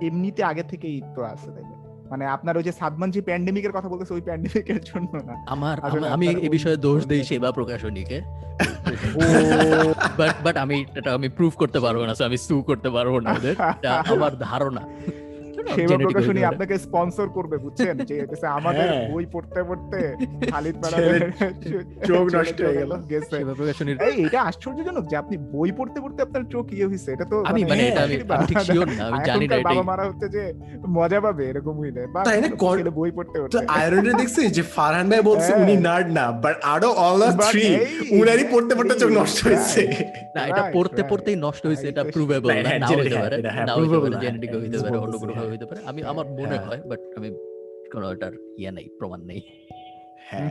এমনিতে আগে থেকেই তো আছে তাইলে? মানে আপনার ওই যে সাদমান যে প্যান্ডেমিকের কথা বলতেছে ওই প্যান্ডেমিকের জন্য না। আমার আমি এই বিষয়ে দোষ দেই সেবা প্রকাশনীকে। ও। বাট বাট আমি এটা আমি প্রুভ করতে পারব না আমি সু করতে পারব না ওদের। আমার ধারণা। সেবা প্রকাশনী আপনাকে স্পন্সর করবে বুঝছেন যে হচ্ছে আমাদের হ্যাঁ। বই পড়তে পড়তে খালিদ চোখ নষ্ট হয়ে গেল। গেছে সেবা প্রকাশনীর এই এটা আশ্চর্যজনক যে আপনি বই পড়তে পড়তে আপনার চোখ ইয়ে হয়েছে এটা তো আমি মানে এটা আমি ঠিক শিওর না আমি জানি না বাবা মারা হচ্ছে যে মজা পাবে এরকম হইলে তাই না? বই পড়তে পড়তে আয়রনে দেখছি যে ফারহান ভাই বলছে হ্যাঁ। উনি নার্ড না বাট আরও অল থ্রি উনারই পড়তে পড়তে চোখ নষ্ট হয়েছে না এটা পড়তে পড়তেই নষ্ট হয়েছে এটা প্রুভেবল না নাও হইতে পারে এটা নাও হইতে পারে জেনেটিক হইতে পারে অন্য কোনো ভাবে। হইতে পারে। আমি আমার মনে হ্যাঁ। হয় বাট আমি কোনো এটার ইয়ে নেই প্রমাণ নেই। হ্যাঁ।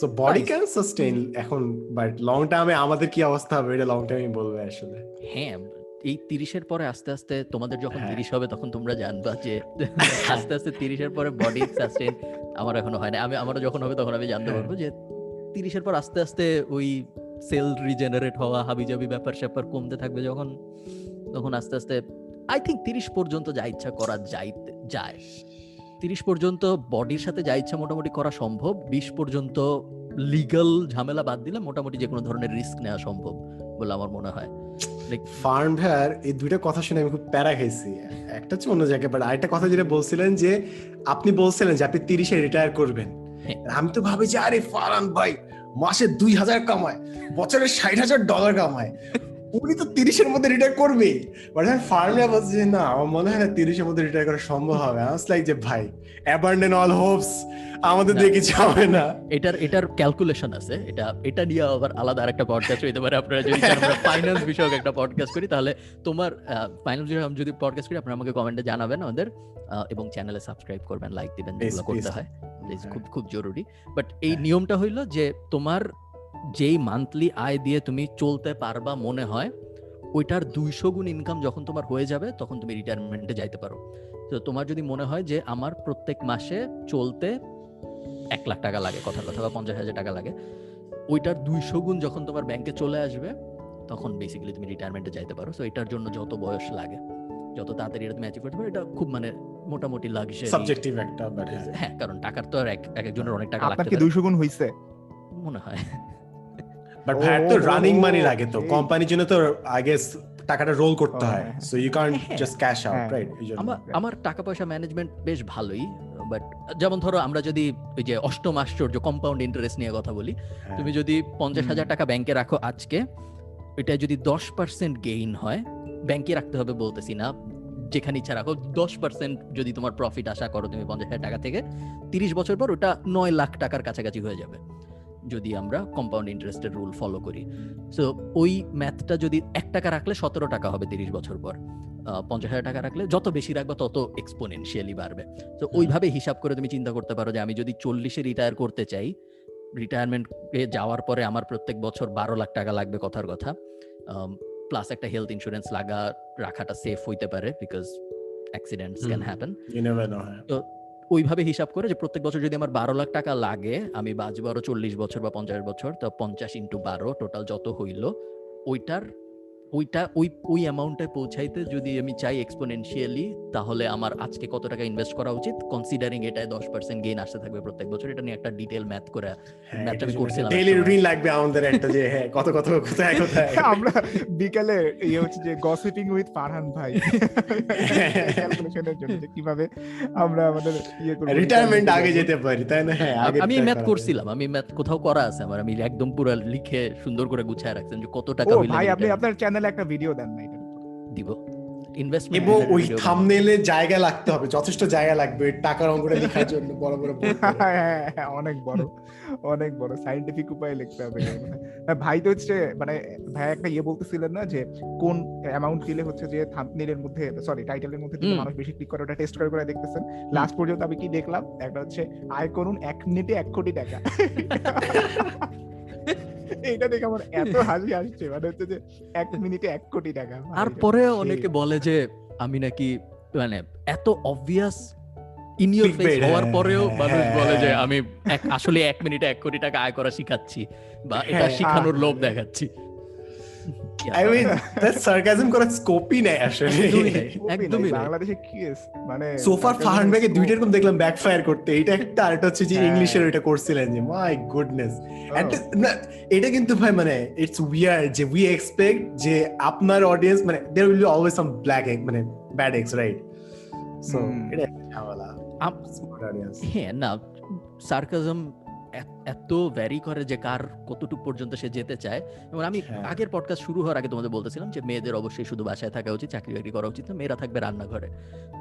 সো বডি ক্যান সাস্টেইন এখন বাট লং টার্মে আমাদের কি অবস্থা হবে? এটা লং টার্মে বলবে আসলে। হ্যাঁ এই তিরিশের পরে আস্তে আস্তে তোমাদের যখন হ্যাঁ। তিরিশ হবে তখন তোমরা জানবা যে আস্তে আস্তে তিরিশের পরে বডি সাস্টেন আমার এখনও হয় না। আমি আমারও যখন হবে তখন আমি জানতে হ্যাঁ। পারব যে তিরিশের পর আস্তে আস্তে ওই সেল রিজেনারেট হওয়া হাবিজাবি ব্যাপার স্যাপার কমতে থাকবে যখন তখন আস্তে আস্তে আই থিঙ্ক তিরিশ পর্যন্ত যা ইচ্ছা করা যাইতে যায়। তিরিশ পর্যন্ত বডির সাথে যা ইচ্ছা মোটামুটি করা সম্ভব বিশ পর্যন্ত লিগাল ঝামেলা বাদ দিলে মোটামুটি যে কোনো ধরনের রিস্ক নেওয়া সম্ভব বলে আমার মনে হয়। লাইক ফার্ম ভ্যার এই দুইটা কথা শুনে আমি খুব প্যারা খাইছি। একটা হচ্ছে অন্য জায়গায় বাট আরেকটা কথা যেটা বলছিলেন যে আপনি বলছিলেন যে আপনি তিরিশে রিটায়ার করবেন। হ্যাঁ। আমি তো ভাবি যে আরে ফারান ভাই মাসে দুই হাজার কামায় বছরে ষাট হাজার ডলার কামায়। উনি তো তিরিশের মধ্যে রিটায়ার করবে বাট আমি ফার্মে বলছি যে না আমার মনে হয় না তিরিশের মধ্যে রিটায়ার করা সম্ভব হবে। আস লাইক যে ভাই অ্যাবান্ডেন অল হোপস আমাদের দিয়ে কিছু হবে না। এটার এটার ক্যালকুলেশন আছে। এটা এটা নিয়ে আবার আলাদা আরেকটা পডকাস্ট হইতে পারে। আপনারা যদি আমরা ফাইন্যান্স বিষয়ক একটা পডকাস্ট করি তাহলে তোমার ফাইন্যান্স বিষয়ক যদি পডকাস্ট করি আপনারা আমাকে কমেন্টে জানাবেন আমাদের এবং চ্যানেলে সাবস্ক্রাইব করবেন লাইক দিবেন যেগুলো করতে হয়। খুব খুব জরুরি। বাট এই। নিয়মটা হইল যে তোমার যেই মান্থলি আয় দিয়ে তুমি চলতে পারবা মনে হয় ওইটার দুইশো গুণ ইনকাম যখন তোমার হয়ে যাবে তখন তুমি রিটায়ারমেন্টে যাইতে পারো। তো তোমার যদি মনে হয় যে আমার প্রত্যেক মাসে চলতে এক লাখ টাকা লাগে কথা কথা বা পঞ্চাশ হাজার টাকা লাগে ওইটার দুইশো গুণ যখন তোমার ব্যাংকে চলে আসবে তখন বেসিক্যালি তুমি রিটায়ারমেন্টে যাইতে পারো। তো এটার জন্য যত বয়স লাগে যত তাড়াতাড়ি এটা তুমি অ্যাচিভ করতে পারো এটা খুব মানে মোটামুটি সাবজেক্টিভ একটা হ্যাঁ কারণ টাকার তো আর এক এক একজনের অনেক টাকা আপনার কি পারে। দুইশো গুণ হইছে? মনে হয়। বাট ভাইয়ার তো রানিং মানি লাগে তো কোম্পানির জন্য তো আগে টাকাটা রোল করতে হয় হ্যাঁ। So you can't. Just cash out. Right আমার আমার টাকা পয়সা ম্যানেজমেন্ট বেশ ভালোই বাট যেমন ধরো আমরা যদি ওই যে অষ্টম আশ্চর্য কম্পাউন্ড ইন্টারেস্ট নিয়ে কথা বলি হ্যাঁ। তুমি যদি পঞ্চাশ হাজার টাকা ব্যাংকে রাখো আজকে এটা যদি দশ পার্সেন্ট গেইন হয় ব্যাংকে রাখতে হবে বলতেছি না যেখানে ইচ্ছা রাখো দশ পার্সেন্ট যদি তোমার প্রফিট আশা করো তুমি পঞ্চাশ হাজার টাকা থেকে তিরিশ বছর পর ওটা নয় লাখ টাকার কাছাকাছি হয়ে যাবে যদি আমরা কম্পাউন্ড ইন্টারেস্টের রুল ফলো করি। সো ওই ম্যাথটা যদি এক টাকা রাখলে সতেরো টাকা হবে তিরিশ বছর পর। পঞ্চাশ হাজার টাকা রাখলে যত বেশি রাখবে তত এক্সপোনেনশিয়ালি বাড়বে। তো ওইভাবে হিসাব করে তুমি চিন্তা করতে পারো যে আমি যদি চল্লিশে রিটায়ার করতে চাই রিটায়ারমেন্টে যাওয়ার পরে আমার প্রত্যেক বছর বারো লাখ টাকা লাগবে কথার কথা। প্লাস একটা হেলথ ইন্স্যুরেন্স লাগা রাখাটা সেফ হইতে পারে বিকজ অ্যাক্সিডেন্টস ক্যান হ্যাপেন হ্যাঁ। ওইভাবে হিসাব করে যে প্রত্যেক বছর যদি আমার বারো লাখ টাকা লাগে, আমি বাঁচবো আরও চল্লিশ বছর বা পঞ্চাশ বছর, তো পঞ্চাশ ইন্টু বারো, টোটাল যত হইল, ওইটার ওইটা ওই ওই অ্যামাউন্টে পৌঁছাইতে যদি আমি চাই এক্সপোনেনশিয়ালি তাহলে আমার আজকে কত টাকা ইনভেস্ট করা উচিত? কনসিডারিং এটায় দশ পার্সেন্ট গেইন আসতে থাকবে প্রত্যেক বছর এটা নিয়ে একটা ডিটেল ম্যাথ করে ম্যাথটা আমি করছিলাম ডেইলি রুটিন লাগবে আমাদের একটা যে হ্যাঁ কত কত কোথায় কোথায়? আমরা বিকালে ইয়ে হচ্ছে যে গসিপিং উইথ ফারহান ভাই। ক্যালকুলেশনের জন্য যে কীভাবে আমরা আমাদের ইয়ে করব। রিটায়ারমেন্ট আগে যেতে পারি তাই না? হ্যাঁ আমি ম্যাথ করছিলাম আমি ম্যাথ কোথাও করা আছে আমার আমি একদম পুরো লিখে সুন্দর করে গুছায় রাখছেন যে কত টাকা ও ভাই আপনি আপনার চ্যানেলে একটা ভিডিও দেন না এটা দিব। ইনভেস্টমেন্ট এবং ওই থামনেলে জায়গা লাগতে হবে যথেষ্ট জায়গা লাগবে টাকার অঙ্কটা লেখার জন্য বড় বড় করে। হ্যাঁ, হ্যাঁ, অনেক বড় অনেক বড় সাইন্টিফিক উপায়ে লিখতে হবে হয়। ভাই তো হচ্ছে মানে ভাই একটা ইয়ে বলতেছিলেন না যে কোন অ্যামাউন্ট দিলে হচ্ছে যে থাম্বনেলের মধ্যে সরি টাইটেলের মধ্যে মানুষ বেশি ক্লিক করে ওটা টেস্ট করে করে দেখতেছেন। লাস্ট পর্যন্ত আমি কি দেখলাম? একটা হচ্ছে আয় করুন এক মিনিটে এক কোটি টাকা। এইটা দেখে আমার এত হাসি আসছে মানে হচ্ছে যে এক মিনিটে এক কোটি টাকা তারপরে অনেকে বলে যে আমি নাকি মানে এত অবভিয়াস ইন ইউর ফেস হওয়ার হ্যাঁ, পরেও হ্যাঁ, মানুষ বলে যে হ্যাঁ। আমি এক- আসলে এক মিনিটে এক কোটি টাকা আয় করা শিখাচ্ছি বা এটা হ্যাঁ, শিখানোর লোভ হ্যাঁ। দেখাচ্ছি করার স্কোপই নেই আসলে একদমই। বাংলাদেশে কি মানে সোফার ফাহান ভাইকে দুইটা এরকম দেখলাম ব্যাকফায়ার করতে। এটা একটা আরেকটা হচ্ছে যে হ্যাঁ। ইংলিশের করছিলেন যে মাই গুডনেস Oh. না এটা কিন্তু ভাই মানে ইটস উইয়ার যে উই এক্সপেক্ট যে আপনার অডিয়েন্স মানে there will be always some black egg মানে ব্যাড এগস রাইট সো এটা একটা ঝামেলা। আম- স্মার্ট অডিয়েন্স হ্যাঁ না সার্কাজম এত ভ্যারি করে যে কার কতটুকু পর্যন্ত সে যেতে চায় এবং আমি হ্যাঁ। আগের পডকাস্ট শুরু হওয়ার আগে তোমাদের বলতেছিলাম যে মেয়েদের অবশ্যই শুধু বাসায় থাকা উচিত চাকরি বাকরি করা উচিত না মেয়েরা থাকবে রান্নাঘরে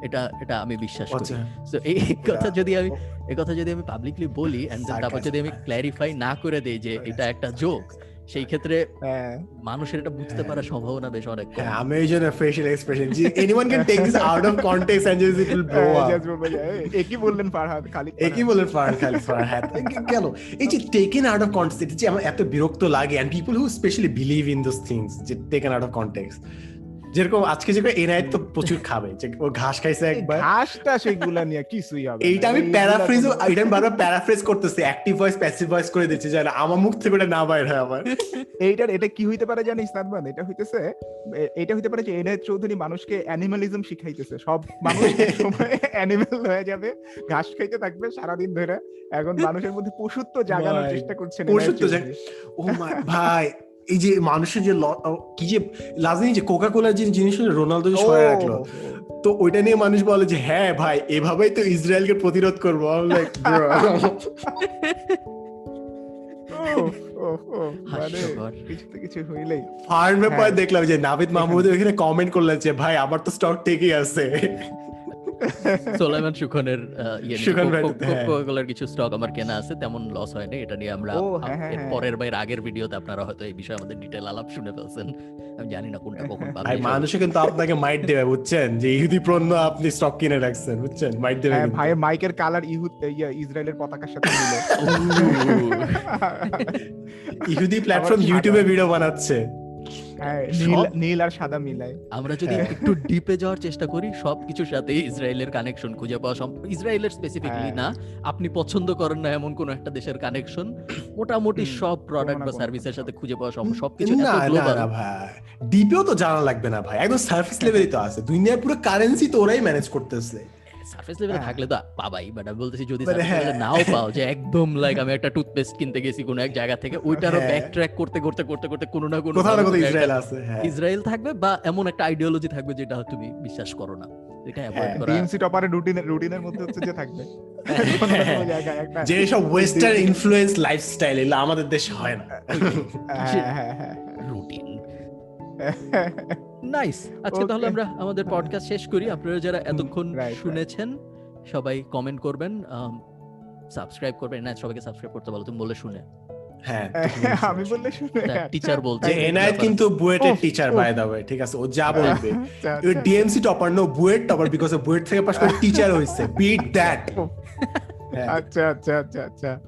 এটা এটা আমি বিশ্বাস করি তো এই কথা যদি আমি এই কথা যদি আমি পাবলিকলি বলি এন্ড তারপর যদি আমি. ক্ল্যারিফাই না করে দেই যে এটা একটা জোক সেই ক্ষেত্রে হ্যাঁ। মানুষের এটা বুঝতে হ্যাঁ। পারার সম্ভাবনা বেশ অনেক কম। হ্যাঁ আমি এই জন্য facial expression anyone can take this out of context and just it will blow হ্যাঁ, আপ just বলব যে, "এই, একই বললেন ফারহাদ? খালি একই বলেন ফারহাদ খালি ফারহাদ। গেল। এই যে টেকেন আউট অফ কনটেক্সট যে আমার এত বিরক্ত লাগে and people who specially believe in those things যে টেকেন আউট অফ কনটেক্সট যেরকম আজকে যেরকম এনআইট তো প্রচুর খাবে যে ও ঘাস খাইছে একবার। ঘাসটা সেগুলা নিয়ে কিছুই হবে এইটা আমি প্যারাফ্রেজ এটা আমি বারবার প্যারাফ্রেজ করতেছি অ্যাক্টিভ ভয়েস প্যাসিভ ভয়েস করে দিচ্ছি যেন আমার মুখ থেকে ওটা না বাইর হয় আমার। এইটার এটা কি হইতে পারে জানিস সাদমান? এটা হইতেছে এটা হইতে পারে যে এনআই চৌধুরী মানুষকে অ্যানিমালিজম শিখাইতেছে। সব মানুষ সময় অ্যানিমাল হয়ে যাবে ঘাস খাইতে থাকবে সারাদিন ধরে। এখন মানুষের মধ্যে পশুত্ব জাগানোর চেষ্টা করছে পশুত্ব ও মাই ভাই এই যে মানুষের যে কি যে লাজনি যে কোকা কোলার যে জিনিস রোনালদো যে সরাই রাখল। তো ওইটা নিয়ে মানুষ বলে যে হ্যাঁ ভাই এভাবেই তো ইসরায়েলকে প্রতিরোধ করব। লাইক মানে হ্যাঁ। দেখলাম যে নাবিদ মাহমুদ ওখানে কমেন্ট করলেন যে ভাই আমার তো স্টক ঠিকই আছে। সোলাইমান সুখনের ইয়ে সুখন ভাই, হ্যাঁ। কিছু স্টক আমার কেনা আছে তেমন লস হয়নি। এটা নিয়ে আমরা হ্যাঁ, হ্যাঁ, এর। পরের বাইর আগের ভিডিওতে আপনারা হয়তো এই বিষয়ে আমাদের ডিটেল আলাপ শুনে ফেলছেন। আমি জানি না কোনটা কখন ভাই পাবলিশ মানুষে কিন্তু আপনাকে মাইট দেবে বুঝছেন? যে ইহুদি পণ্য আপনি স্টক কিনে রাখছেন বুঝছেন? মাইট দেবে ভাই মাইকের কালার ইহুদ ইয়া, ইসরায়েলের পতাকার সাথে মিলে। ইহুদি প্ল্যাটফর্ম ইউটিউবে ভিডিও বানাচ্ছে। নীল আর সাদা মিলাই আমরা যদি হ্যাঁ। একটু ডিপে যাওয়ার চেষ্টা করি সবকিছুর সাথে ইসরায়েলের কানেকশন খুঁজে পাওয়া সম্ভব। ইসরায়েলের স্পেসিফিকলি হ্যাঁ। না আপনি পছন্দ করেন না এমন কোন একটা দেশের কানেকশন মোটামুটি সব প্রোডাক্ট বা। সার্ভিসের সাথে খুঁজে পাওয়া সম্ভব। সবকিছু না না ভাই। ডিপেও তো জানা লাগবে না ভাই। একদম সার্ভিস লেভেলই তো আছে। দুনিয়ার পুরো কারেন্সি তো ওরাই ম্যানেজ করতেছে। সার্ফেস লেভেলে হ্যাঁ। থাকলে তো পাবাই বাট আমি বলতেছি যদি মানে লেভেলে হ্যাঁ। নাও পাও যে একদম লাইক আমি একটা টুথপেস্ট কিনতে গেছি কোনো এক জায়গা থেকে ওইটারও হ্যাঁ। ব্যাক ট্র্যাক করতে করতে করতে করতে কোনো না কোনো ইসরায়েল আছে হ্যাঁ ইসরায়েল থাকবে বা এমন একটা আইডিওলজি থাকবে যেটা তুমি বিশ্বাস করো না এটা অ্যাভয়েড হ্যাঁ, করা ডিএমসি টপারের রুটিনের রুটিনের মধ্যে হচ্ছে যে থাকবে যে সব ওয়েস্টার্ন ইনফ্লুয়েন্স লাইফস্টাইল এগুলো আমাদের দেশে হয় না হ্যাঁ, হ্যাঁ, হ্যাঁ, রুটিন হ্যাঁ। নাইস আজকে তাহলে আমরা আমাদের। পডকাস্ট শেষ করি। আপনারা যারা এতক্ষণ. শুনেছেন সবাই কমেন্ট করবেন সাবস্ক্রাইব করবেন। না সবাইকে সাবস্ক্রাইব করতে বলো তুমি বলে শুনে। হ্যাঁ আমি বললে শুনে। টিচার বলছে। যে কিন্তু বুয়েটের টিচার বাই দা ওয়ে ঠিক আছে ও যা বলবে। আচ্ছা, আচ্ছা। DMC topper no BUET topper because BUET থেকে পাশ করে টিচার হইছে বিট দ্যাট আচ্ছা আচ্ছা আচ্ছা আচ্ছা।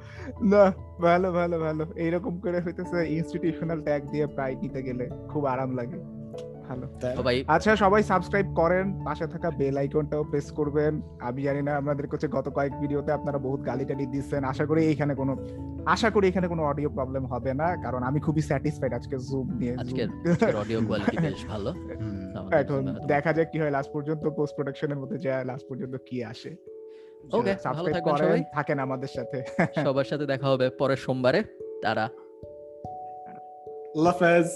না ভালো ভালো ভালো। এইরকম করে হইতেছে ইনস্টিটিউশনাল ট্যাগ দিয়ে প্রায় নিতে গেলে খুব আরাম লাগে। ভালো। আচ্ছা সবাই সাবস্ক্রাইব করেন পাশে থাকা বেল আইকনটাও প্রেস করবেন। আমি জানি না আমাদের কাছে গত কয়েক ভিডিওতে আপনারা বহুত গালি টালি দিচ্ছেন। আশা করি এখানে কোনো আশা করি এখানে কোনো অডিও প্রবলেম হবে না কারণ আমি খুবই স্যাটিসফাইড আজকে জুম নিয়ে আজকের অডিও কোয়ালিটি বেশ ভালো। এখন দেখা যাক কি হয় লাস্ট পর্যন্ত পোস্ট প্রোডাকশনের মধ্যে যায় লাস্ট পর্যন্ত কি আসে। Okay, ভালো সাবস্ক্রাইব থাকবেন সবাই। থাকেন আমাদের সাথে। সবার সাথে দেখা হবে পরের সোমবারে। তারা। আল্লাহ হাফেজ